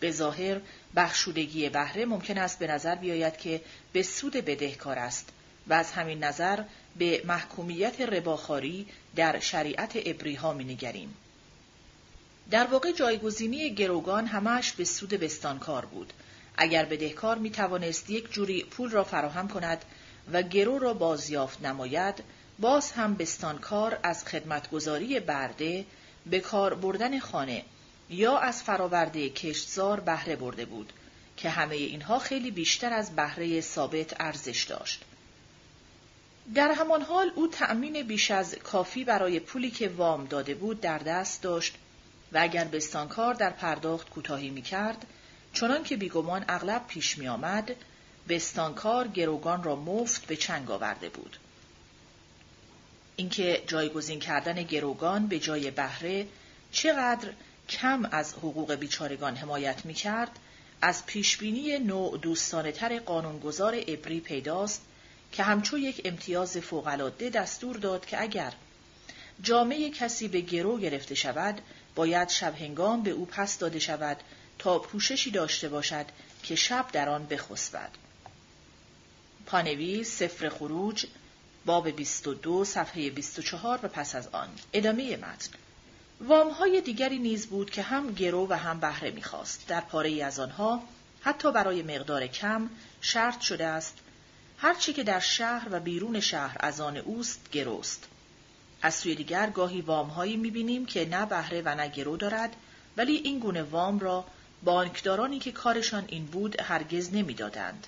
به ظاهر بخشودگی بهره ممکن است به نظر بیاید که به سود بدهکار است و از همین نظر به محکومیت رباخاری در شریعت ابریها می نگریم. در واقع جایگزینی گروگان همش به سود بستانکار بود. اگر بدهکار می توانست یک جوری پول را فراهم کند و گرو را بازیافت نماید، باز هم بستانکار از خدمتگذاری برده به کار بردن خانه یا از فراورده کشتزار بهره برده بود که همه اینها خیلی بیشتر از بهره ثابت ارزش داشت. در همان حال او تأمین بیش از کافی برای پولی که وام داده بود در دست داشت و اگر بستانکار در پرداخت کوتاهی می کرد چنان که بیگمان اغلب پیش می آمد بستانکار گروگان را مفت به چنگ آورده بود. اینکه جایگزین کردن گروگان به جای بهره چقدر کم از حقوق بیچارگان حمایت می کرد از پیشبینی نوع دوستانه تر قانونگذار ابری پیداست که همچو یک امتیاز فوقالعاده دستور داد که اگر جامعه کسی به گرو گرفته شود باید شب هنگام به او پس داده شود تا پوششی داشته باشد که شب در آن بخسبد. پانویس سفر خروج باب 22 صفحه 24 و پس از آن. ادامه متن. وامهای دیگری نیز بود که هم گرو و هم بهره می‌خواست. در پاره ای از آنها حتی برای مقدار کم شرط شده است هرچی که در شهر و بیرون شهر از آن اوست گروست. از سوی دیگر گاهی وامهایی می‌بینیم که نه بهره و نه گرو دارد ولی این گونه وام را بانکدارانی که کارشان این بود هرگز نمی‌دادند.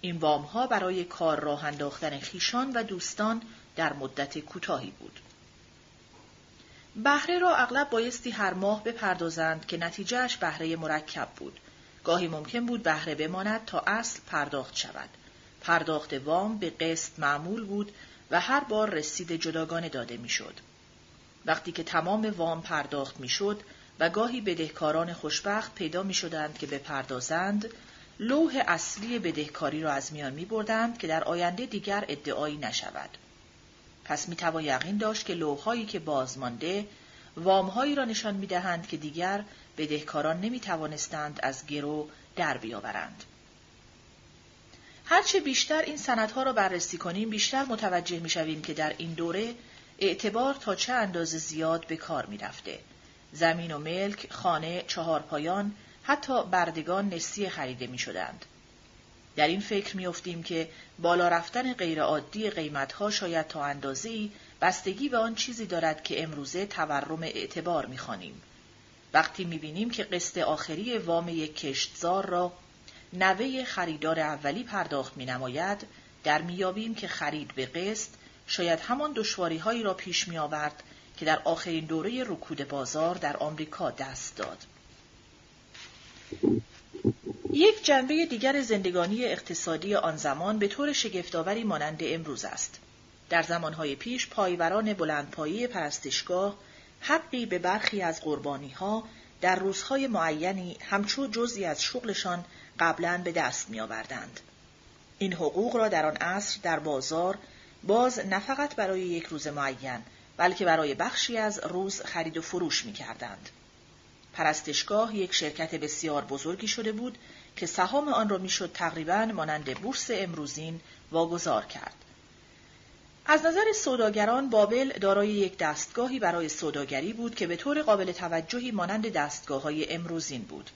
این وام ها برای کار راه انداختن خیشان و دوستان در مدت کوتاهی بود. بهره را اغلب بایستی هر ماه بپردازند که نتیجهش بهره مرکب بود. گاهی ممکن بود بهره بماند تا اصل پرداخت شود. پرداخت وام به قسط معمول بود و هر بار رسید جداگانه داده می‌شد. وقتی که تمام وام پرداخت می‌شد و گاهی بدهکاران خوشبخت پیدا می شدند که بپردازند، لوح اصلی بدهکاری را از میان می بردند که در آینده دیگر ادعایی نشود. پس می‌توان یقین داشت که لوحهایی که بازمانده وامهایی را نشان می‌دهند که دیگر بدهکاران نمی‌توانستند از گرو در بیاورند. هرچه بیشتر این سندها را بررسی کنیم بیشتر متوجه می‌شویم که در این دوره اعتبار تا چه اندازه زیاد به کار می‌رفته. زمین و ملک، خانه، چهار پایان، حتی بردگان نسی خریده می شدند. در این فکر میافتیم که بالا رفتن غیرعادی قیمتها شاید تا اندازه‌ای بستگی به آن چیزی دارد که امروزه تورم اعتبار می‌خوانیم. وقتی می‌بینیم که قسط آخری وام یک کشتزار را نوه خریدار اولی پرداخت می نماید، در میابیم که خرید به قسط شاید همان دشواری هایی را پیش می آورد که در آخرین دوره رکود بازار در آمریکا دست داد. یک جنبه دیگر زندگانی اقتصادی آن زمان به طور شگفتآوری مانند امروز است. در زمانهای پیش پایوران بلندپایی پرستشگاه حقی به برخی از قربانی ها در روزهای معینی همچو جزی از شغلشان قبلا به دست می آوردند. این حقوق را در آن عصر در بازار باز نه فقط برای یک روز معین بلکه برای بخشی از روز خرید و فروش می کردند. پرستشگاه یک شرکت بسیار بزرگی شده بود که سهام آن را می‌شد تقریبا مانند بورس امروزین واگذار کرد. از نظر سوداگران بابل دارای یک دستگاهی برای سوداگری بود که به طور قابل توجهی مانند دستگاه های امروزین بود.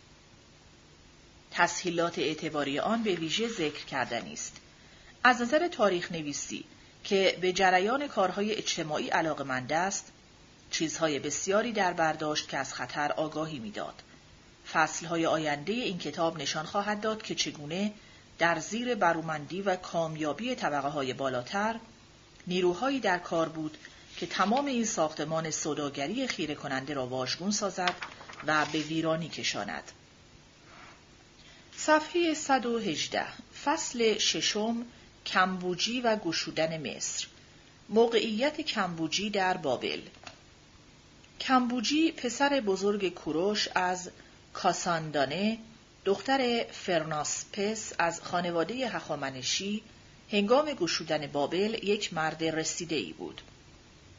تسهیلات اعتباری آن به ویژه ذکر کردنی است. از نظر تاریخ نویسی که به جریان کارهای اجتماعی علاقمند است، چیزهای بسیاری در برداشت که از خطر آگاهی می‌داد. فصلهای آینده این کتاب نشان خواهد داد که چگونه در زیر برومندی و کامیابی طبقه های بالاتر نیروهایی در کار بود که تمام این ساختمان صداگری خیره کننده را واژگون سازد و به ویرانی کشاند. صفحه 118 فصل ششم کمبوجی و گشودن مصر. موقعیت کمبوجی در بابل. کمبوجی پسر بزرگ کوروش از کاساندانه دختر فرناسپس از خانواده هخامنشی هنگام گشودن بابل یک مرد رسیده ای بود.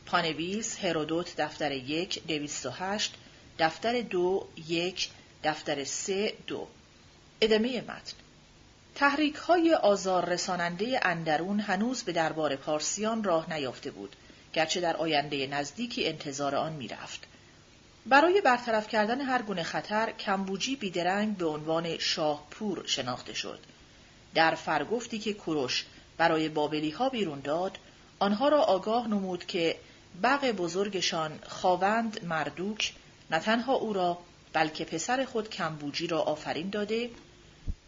پانویس هرودوت دفتر یک دویست و هشت دفتر دو یک دفتر سه دو. ادامه متن تحریک های آزار رساننده اندرون هنوز به دربار پارسیان راه نیافته بود گرچه در آینده نزدیکی انتظار آن می‌رفت. برای برطرف کردن هر گونه خطر کمبوجی بیدرنگ به عنوان شاهپور شناخته شد. در فرگفتی که کوروش برای بابلی ها بیرون داد، آنها را آگاه نمود که بغ بزرگشان خاوند مردوک نه تنها او را بلکه پسر خود کمبوجی را آفرین داده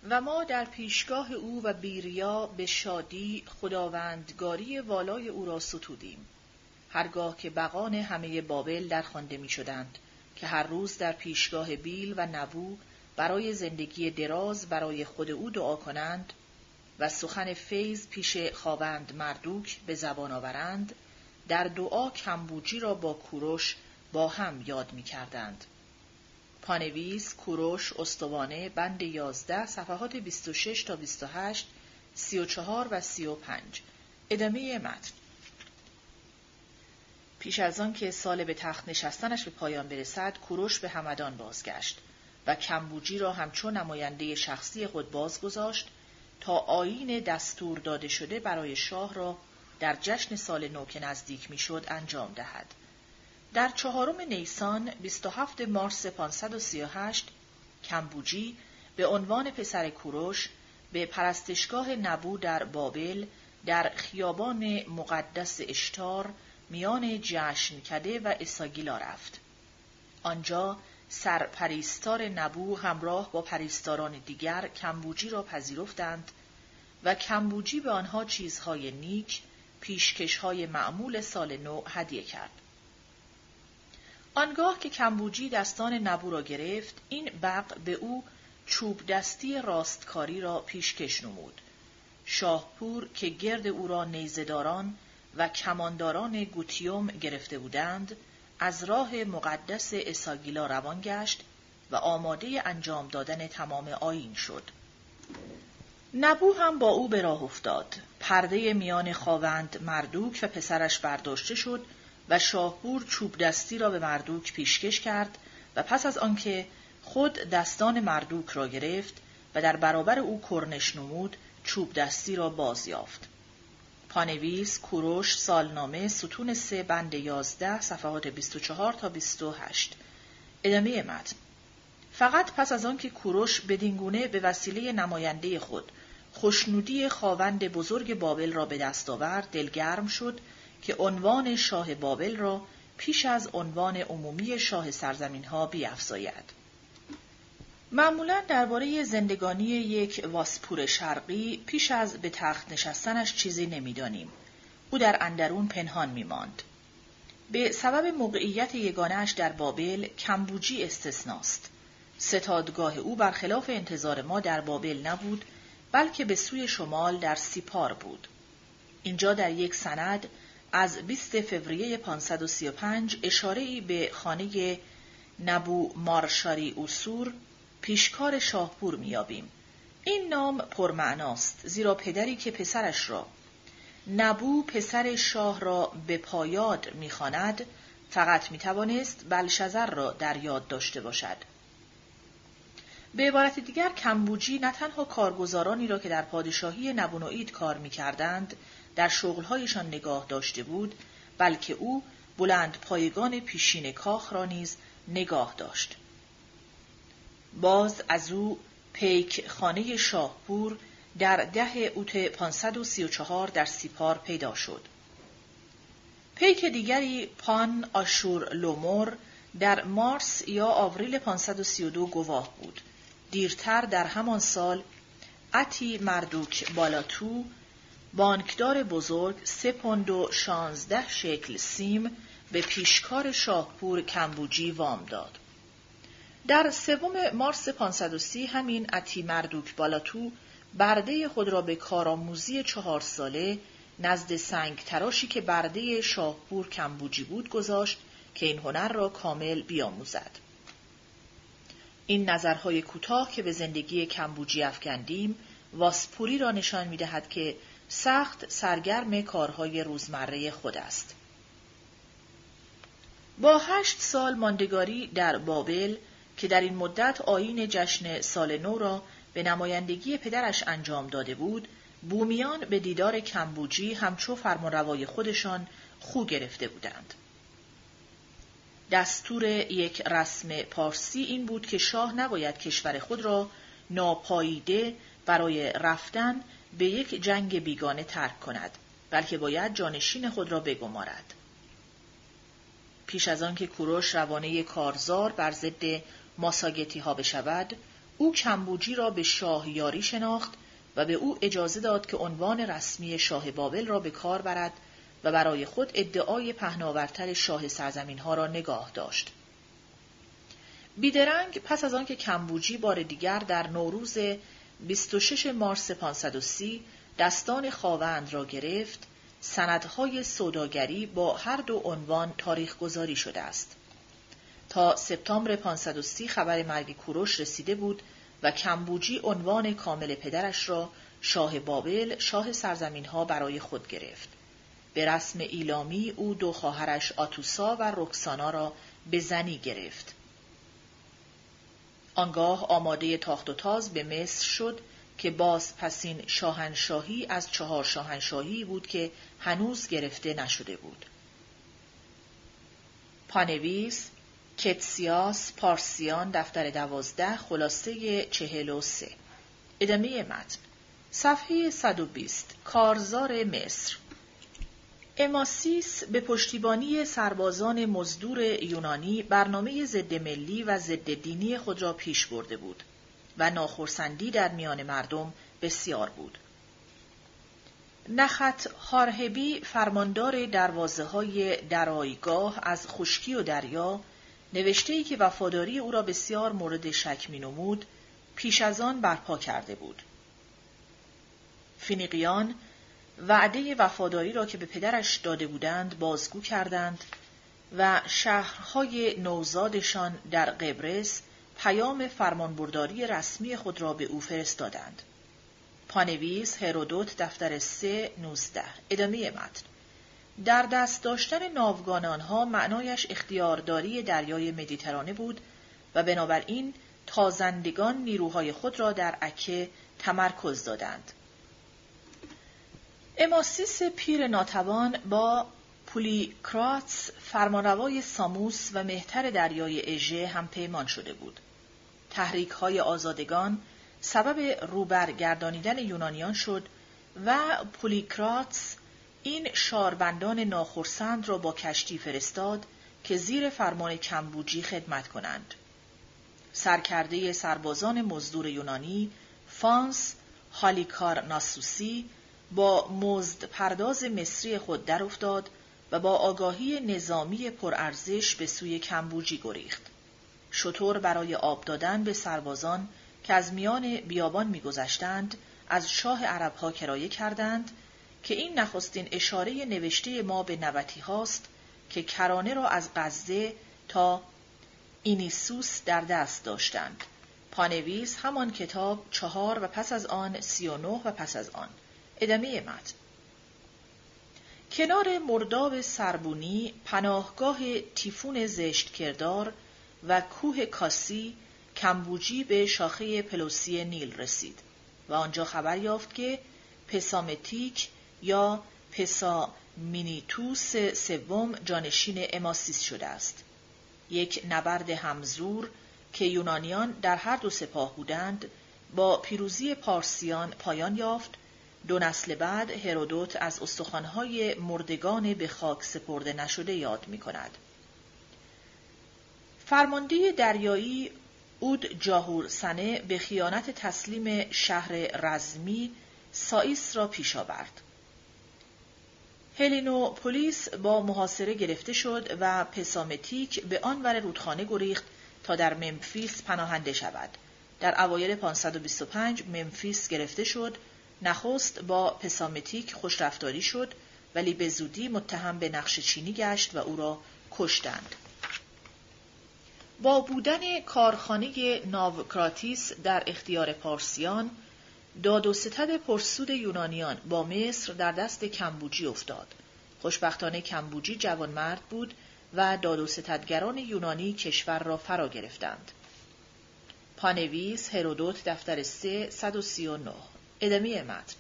و ما در پیشگاه او و بیریا به شادی خداوندگاری والای او را ستودیم. هرگاه که بقان همه بابل در خوانده می شدند که هر روز در پیشگاه بیل و نبو برای زندگی دراز برای خود او دعا کنند و سخن فیض پیش خواوند مردوک به زبان آورند در دعا کمبوجی را با کوروش با هم یاد می کردند. پانویس، کوروش، استوانه، بند 11، صفحات 26 تا 28، 34 و 35. ادامه متن پیش از آن که سال به تخت نشستنش به پایان برسد کوروش به همدان بازگشت و کمبوجی را همچون نماینده شخصی خود بازگذاشت تا آیین دستور داده شده برای شاه را در جشن سال نو که نزدیک می‌شد انجام دهد. در چهارم نیسان 27 مارس 538 کمبوجی به عنوان پسر کوروش به پرستشگاه نبو در بابل در خیابان مقدس اشتار میان جشن کده و اساگیلا رفت. آنجا سرپریستار نبو همراه با پریستاران دیگر کمبوجی را پذیرفتند و کمبوجی به آنها چیزهای نیک پیشکشهای معمول سال نو هدیه کرد. آنگاه که کمبوجی دستان نبو را گرفت این بق به او چوب دستی راستکاری را پیشکش نمود. شاهپور که گرد او را نیزداران و کمانداران گوتیوم گرفته بودند از راه مقدس اساگیلا روان گشت و آماده انجام دادن تمام آین شد. نبو هم با او به راه افتاد. پرده میان خاوند مردوک و پسرش برداشته شد و شاهپور چوب دستی را به مردوک پیشکش کرد و پس از آنکه خود دستان مردوک را گرفت و در برابر او کرنش نمود چوب دستی را باز یافت. پانویس، کوروش، سالنامه، ستون سه بند یازده، صفحات 24 تا 28 ادامه متن فقط پس از آنکه کوروش بدینگونه به وسیله نماینده خود خوشنودی خاوند بزرگ بابل را به دست آورد دلگرم شد که عنوان شاه بابل را پیش از عنوان عمومی شاه سرزمین ها بیافزاید. معمولا درباره زندگانی یک واسپور شرقی پیش از به تخت نشستنش چیزی نمی‌دانیم. او در اندرون پنهان میماند. به سبب موقعیت یگانهش در بابل کمبوجی استثناست. ستادگاه او برخلاف انتظار ما در بابل نبود بلکه به سوی شمال در سیپار بود. اینجا در یک سند از 20 فوریه 535 اشاره به خانه نبو مارشاری اوسور پیشکار شاهپور میابیم. این نام پرمعناست زیرا پدری که پسرش را نبو پسر شاه را به پایاد می‌خواند فقط می‌توانست بلشزر را در یاد داشته باشد. به عبارت دیگر کمبوجی نه تنها کارگزارانی را که در پادشاهی نبونوئید کار می‌کردند در شغلهایشان نگاه داشته بود بلکه او بلند پایگان پیشین کاخ را نیز نگاه داشت. باز از او پیک خانه شاهپور در ده اوت 534 در سیپار پیدا شد. پیک دیگری پان آشور لومور در مارس یا آوریل 532 گواه بود. دیرتر در همان سال اتی مردوک بالاتو بانکدار بزرگ سه پوند و شانزده شکل سیم به پیشکار شاهپور کمبوجی وام داد. در سوم مارس 530 همین اتی مردوک بالاتو برده خود را به کارآموزی چهار ساله نزد سنگ تراشی که برده شاهپور کمبوجی بود گذاشت که این هنر را کامل بیاموزد. این نظرهای کوتاه که به زندگی کمبوجی افکندیم واسپوری را نشان می دهد که سخت سرگرم کارهای روزمره خود است. با هشت سال ماندگاری در بابل که در این مدت آین جشن سال نو را به نمایندگی پدرش انجام داده بود، بومیان به دیدار کمبوجی همچو فرمانروای خودشان خو گرفته بودند. دستور یک رسم پارسی این بود که شاه نباید کشور خود را ناپاییده برای رفتن به یک جنگ بیگانه ترک کند بلکه باید جانشین خود را بگمارد. پیش از آنکه کوروش روانه کارزار بر ضد ماساگتی ها بشود او کمبوجی را به شاه یاری شناخت و به او اجازه داد که عنوان رسمی شاه بابل را به کار برد و برای خود ادعای پهناورتر شاه سرزمین ها را نگاه داشت. بیدرنگ پس از آنکه کمبوجی بار دیگر در نوروز 26 مارس 530 دستان خاوند را گرفت، سندهای سوداگری با هر دو عنوان تاریخ گذاری شده است. تا سپتامبر 530 خبر مرگ کوروش رسیده بود و کمبوجی عنوان کامل پدرش را شاه بابل شاه سرزمین ها برای خود گرفت. به رسم ایلامی او دو خواهرش آتوسا و رکسانا را به زنی گرفت. آنگاه آماده تاخت و تاز به مصر شد که باز پسین شاهنشاهی از چهار شاهنشاهی بود که هنوز گرفته نشده بود. پانویس کتسیاس پارسیان دفتر دوازده خلاصه چهل و سه ادامه متن صفحه 120 کارزار مصر اماسیس به پشتیبانی سربازان مزدور یونانی برنامه ضد ملی و ضد دینی خود را پیش برده بود و ناخرسندی در میان مردم بسیار بود. نخت هارهبی فرماندار دروازه های درایگاه از خشکی و دریا نوشته ای که وفاداری او را بسیار مورد شک می نمود پیش از آن برپا کرده بود. فینیقیان وعده وفاداری را که به پدرش داده بودند بازگو کردند و شهرهای نوزادشان در قبرس پیام فرمانبرداری رسمی خود را به او فرستادند. پانویز هرودوت دفتر 3 19 ادامه متن در دست داشتن ناوگان آنها معنایش اختیارداری دریای مدیترانه بود و بنابراین تازندگان نیروهای خود را در عکه تمرکز دادند. اماسیس پیر ناتوان با پولیکراتس فرمانروای ساموس و مهتر دریای اژه هم پیمان شده بود. تحریک های آزادگان سبب روبرگردانیدن یونانیان شد و پولیکراتس این شاربندان ناخرسند را با کشتی فرستاد که زیر فرمان کمبوجی خدمت کنند. سرکرده سربازان مزدور یونانی فانس هالیکار ناسوسی با مزد پرداز مصری خود در افتاد و با آگاهی نظامی پرارزش به سوی کمبوجی گریخت. شطور برای آب دادن به سربازان که از میان بیابان میگذشتند از شاه عربها کرایه کردند که این نخستین اشاره نوشته ما به نبطی هاست که کرانه را از غزه تا اینیسوس در دست داشتند. پانویس همان کتاب چهار و پس از آن سی و نه و پس از آن. ادامه کنار مرداب سربونی پناهگاه تیفون زشت کردار و کوه کاسی کمبوجی به شاخه پلوسی نیل رسید و آنجا خبر یافت که پسامتیک یا پسامینیتوس سوم جانشین اماسیس شده است. یک نبرد همزور که یونانیان در هر دو سپاه بودند با پیروزی پارسیان پایان یافت دو نسل بعد هرودوت از استخوانهای مردگان به خاک سپرده نشده یاد می کند. فرمانده دریایی اود جاهور سنه به خیانت تسلیم شهر رزمی سائیس را پیش آورد. هلینوپولیس با محاصره گرفته شد و پسامتیک به آن ور رودخانه گریخت تا در ممفیس پناهنده شود. در اوایل 525 ممفیس گرفته شد، نخست با پسامتیک خوشرفتاری شد ولی به زودی متهم به نقش چینی گشت و او را کشتند. با بودن کارخانه ناوکراتیس در اختیار پارسیان، داد و ستد پرسود یونانیان با مصر در دست کمبوجی افتاد. خوشبختانه کمبوجی جوانمرد بود و داد و ستدگران یونانی کشور را فرا گرفتند. پانویس هرودوت دفتر 3 139 ادامه متن.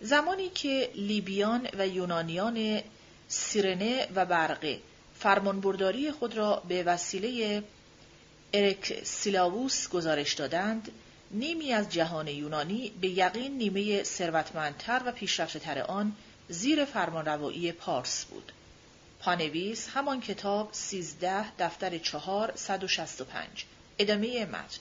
زمانی که لیبیان و یونانیان سیرنه و برقه فرمانبرداری خود را به وسیله ارک سیلاووس گزارش دادند نیمی از جهان یونانی به یقین نیمه ثروتمندتر و پیشرفتهتر آن زیر فرمانروایی پارس بود. پانویس همان کتاب سیزده دفتر چهار صد و شست و پنج. ادامه متن.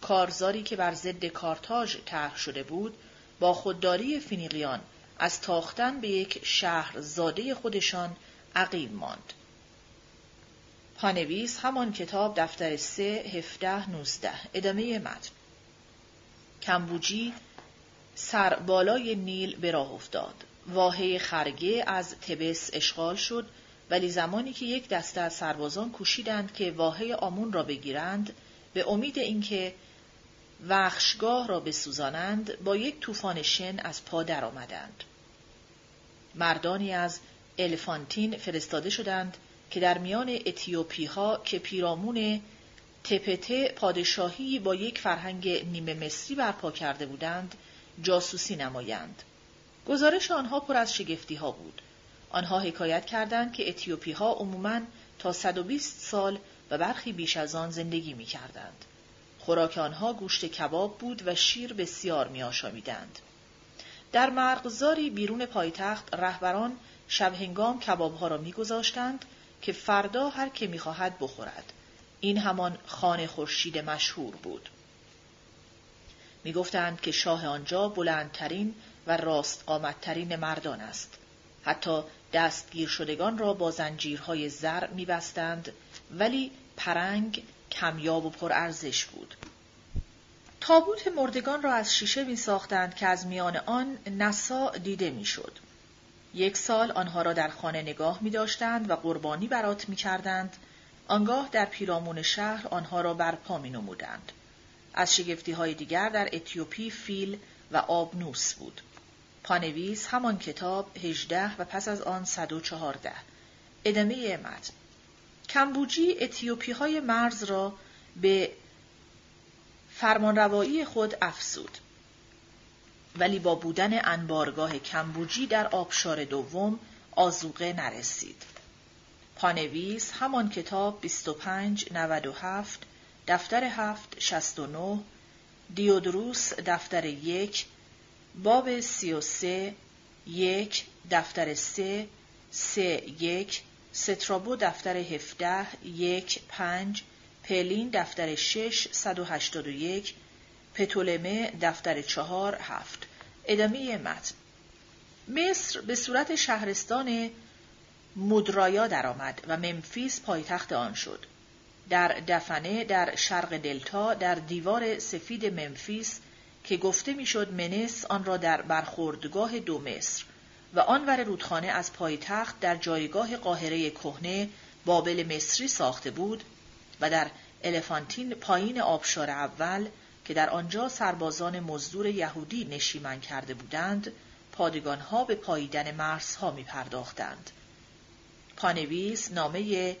کارزاری که بر ضد کارتاژ طرح شده بود با خودداری فینیقیان از تاختن به یک شهر زاده خودشان عقیم ماند. پانویس همان کتاب دفتر سه هفته نوزده ادامه متن کمبوجی سر بالای نیل به راه افتاد. واحه خرگه از تبس اشغال شد ولی زمانی که یک دسته از سربازان کوشیدند که واحه آمون را بگیرند به امید اینکه وخشگاه را بسوزانند با یک طوفان شن از پا درآمدند. مردانی از الفانتین فرستاده شدند که در میان اتیوپی ها که پیرامون تپته پادشاهی با یک فرهنگ نیمه مصری برپا کرده بودند جاسوسی نمایند. گزارش آنها پر از شگفتی ها بود. آنها حکایت کردند که اتیوپی ها عموماً تا 120 سال و برخی بیش از آن زندگی می کردند. خوراک آنها گوشت کباب بود و شیر بسیار می آشامیدند. در مرغزاری بیرون پایتخت رهبران شب هنگام کباب ها را می گذاشتند که فردا هر که می خواهد بخورد. این همان خانه خورشید مشهور بود. می گفتند که شاه آنجا بلندترین و راست قامتترین مردان است. حتی دستگیر شدگان را با زنجیرهای زر می بستند ولی پرنگ کمیاب و پرارزش بود. تابوت مردگان را از شیشه می ساختند که از میان آن نسا دیده می شد. یک سال آنها را در خانه نگاه می داشتند و قربانی برات می کردند آنگاه در پیرامون شهر آنها را برپا می نمودند. از شگفتی های دیگر در اتیوپی فیل و آبنوس بود. پانویس همان کتاب 18 و پس از آن 114 ادامه متن کمبوجی اتیوپی های مرز را به فرمانروایی خود افسود ولی با بودن انبارگاه کمبوجی در آبشار دوم آزوقه نرسید. پانویس همان کتاب 25 97 دفتر 7 69 دیودروس دفتر یک باب 33 یک دفتر 3 سه یک سترابو دفتر 17 یک پنج پلین دفتر 6 181 پتولمه دفتر 4 هفت. ادامه متن. مصر به صورت شهرستان مدرایا درآمد و ممفیس پایتخت آن شد. در دفنه در شرق دلتا در دیوار سفید ممفیس که گفته می‌شد منس آن را در برخوردگاه دو مصر. و آنور رودخانه از پایتخت در جایگاه قاهره کهنه بابل مصری ساخته بود و در الفانتین پایین آبشار اول که در آنجا سربازان مزدور یهودی نشیمن کرده بودند پادگانها به پاییدن مرزها می پرداختند. پانویس نامه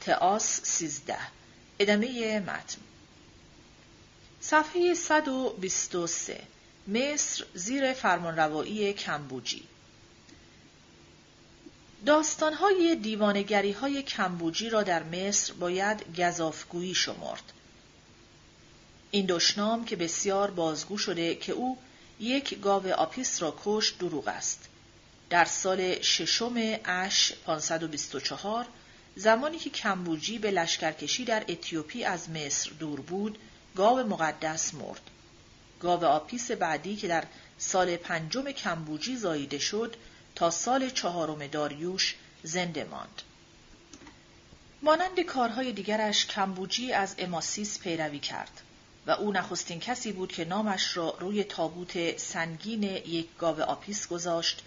تئاس سیزده ادامه متن صفحه 123 مصر زیر فرمانروایی کمبوجی داستانهای دیوانگری های کمبوجی را در مصر باید گذافگویی شمرد. این دشنام که بسیار بازگو شده که او یک گاو آپیس را کشت دروغ است. در سال ششم اش 524 زمانی که کمبوجی به لشکرکشی در اتیوپی از مصر دور بود، گاو مقدس مرد. گاو آپیس بعدی که در سال پنجم کمبوجی زاییده شد تا سال چهارم داریوش زنده ماند. مانند کارهای دیگرش کمبوجی از اماسیس پیروی کرد و او نخستین کسی بود که نامش را روی تابوت سنگین یک گاو آپیس گذاشت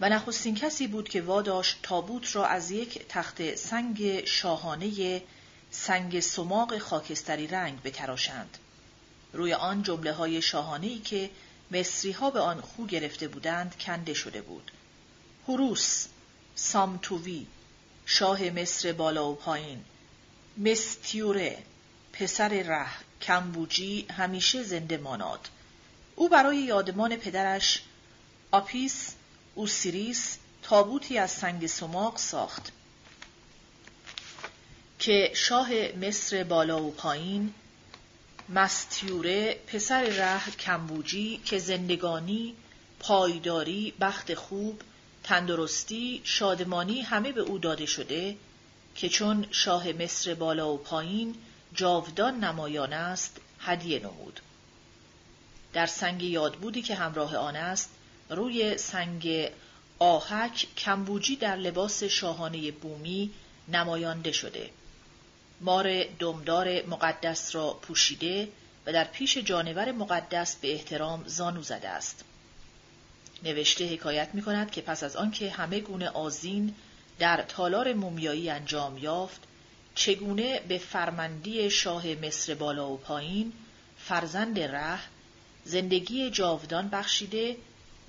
و نخستین کسی بود که واداشت تابوت را از یک تخت سنگ شاهانه سنگ سماق خاکستری رنگ بتراشند. روی آن جمله های شاهانه که مصری ها به آن خو گرفته بودند کنده شده بود. هروس، سامتووی، شاه مصر بالا و پایین، مستیوره، پسر ره، کمبوجی همیشه زنده ماناد. او برای یادمان پدرش آپیس اوسیریس تابوتی از سنگ سماق ساخت که شاه مصر بالا و پایین مستیوره پسر ره کمبوجی که زندگانی پایداری بخت خوب تندرستی شادمانی همه به او داده شده که چون شاه مصر بالا و پایین جاودان نمایان است هدیه نمود. در سنگ یادبودی که همراه آن است روی سنگ آهک کمبوجی در لباس شاهانه بومی نمایانده شده. مار دمدار مقدس را پوشیده و در پیش جانور مقدس به احترام زانو زده است. نوشته حکایت می کند که پس از آنکه همه گونه آزین در تالار مومیایی انجام یافت چگونه به فرمندی شاه مصر بالا و پایین فرزند ره زندگی جاودان بخشیده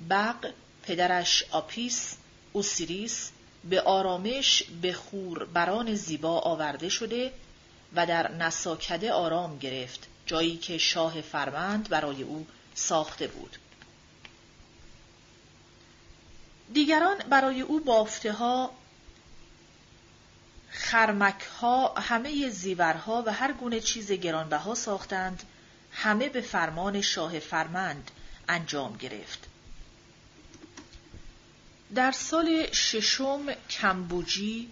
بق پدرش آپیس اوسیریس به آرامش به خور بران زیبا آورده شده و در نساکده آرام گرفت جایی که شاه فرمند برای او ساخته بود. دیگران برای او بافته ها خرمک ها همه زیورها و هر گونه چیز گرانبها ساختند همه به فرمان شاه فرمند انجام گرفت. در سال ششم کمبوجی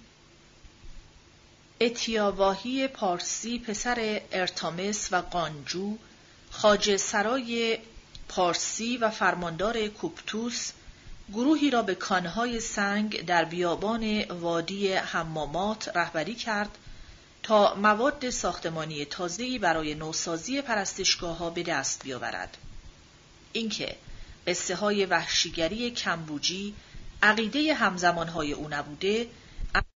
اتیاواهی پارسی پسر ارتامس و قانجو خاج سرای پارسی و فرماندار کوپتوس گروهی را به کانهای سنگ در بیابان وادی حمامات رهبری کرد تا مواد ساختمانی تازه‌ای برای نوسازی پرستشگاه ها به دست بیاورد. اینکه قصه های وحشیگری کمبوجی عقیده همزمانهای او نبوده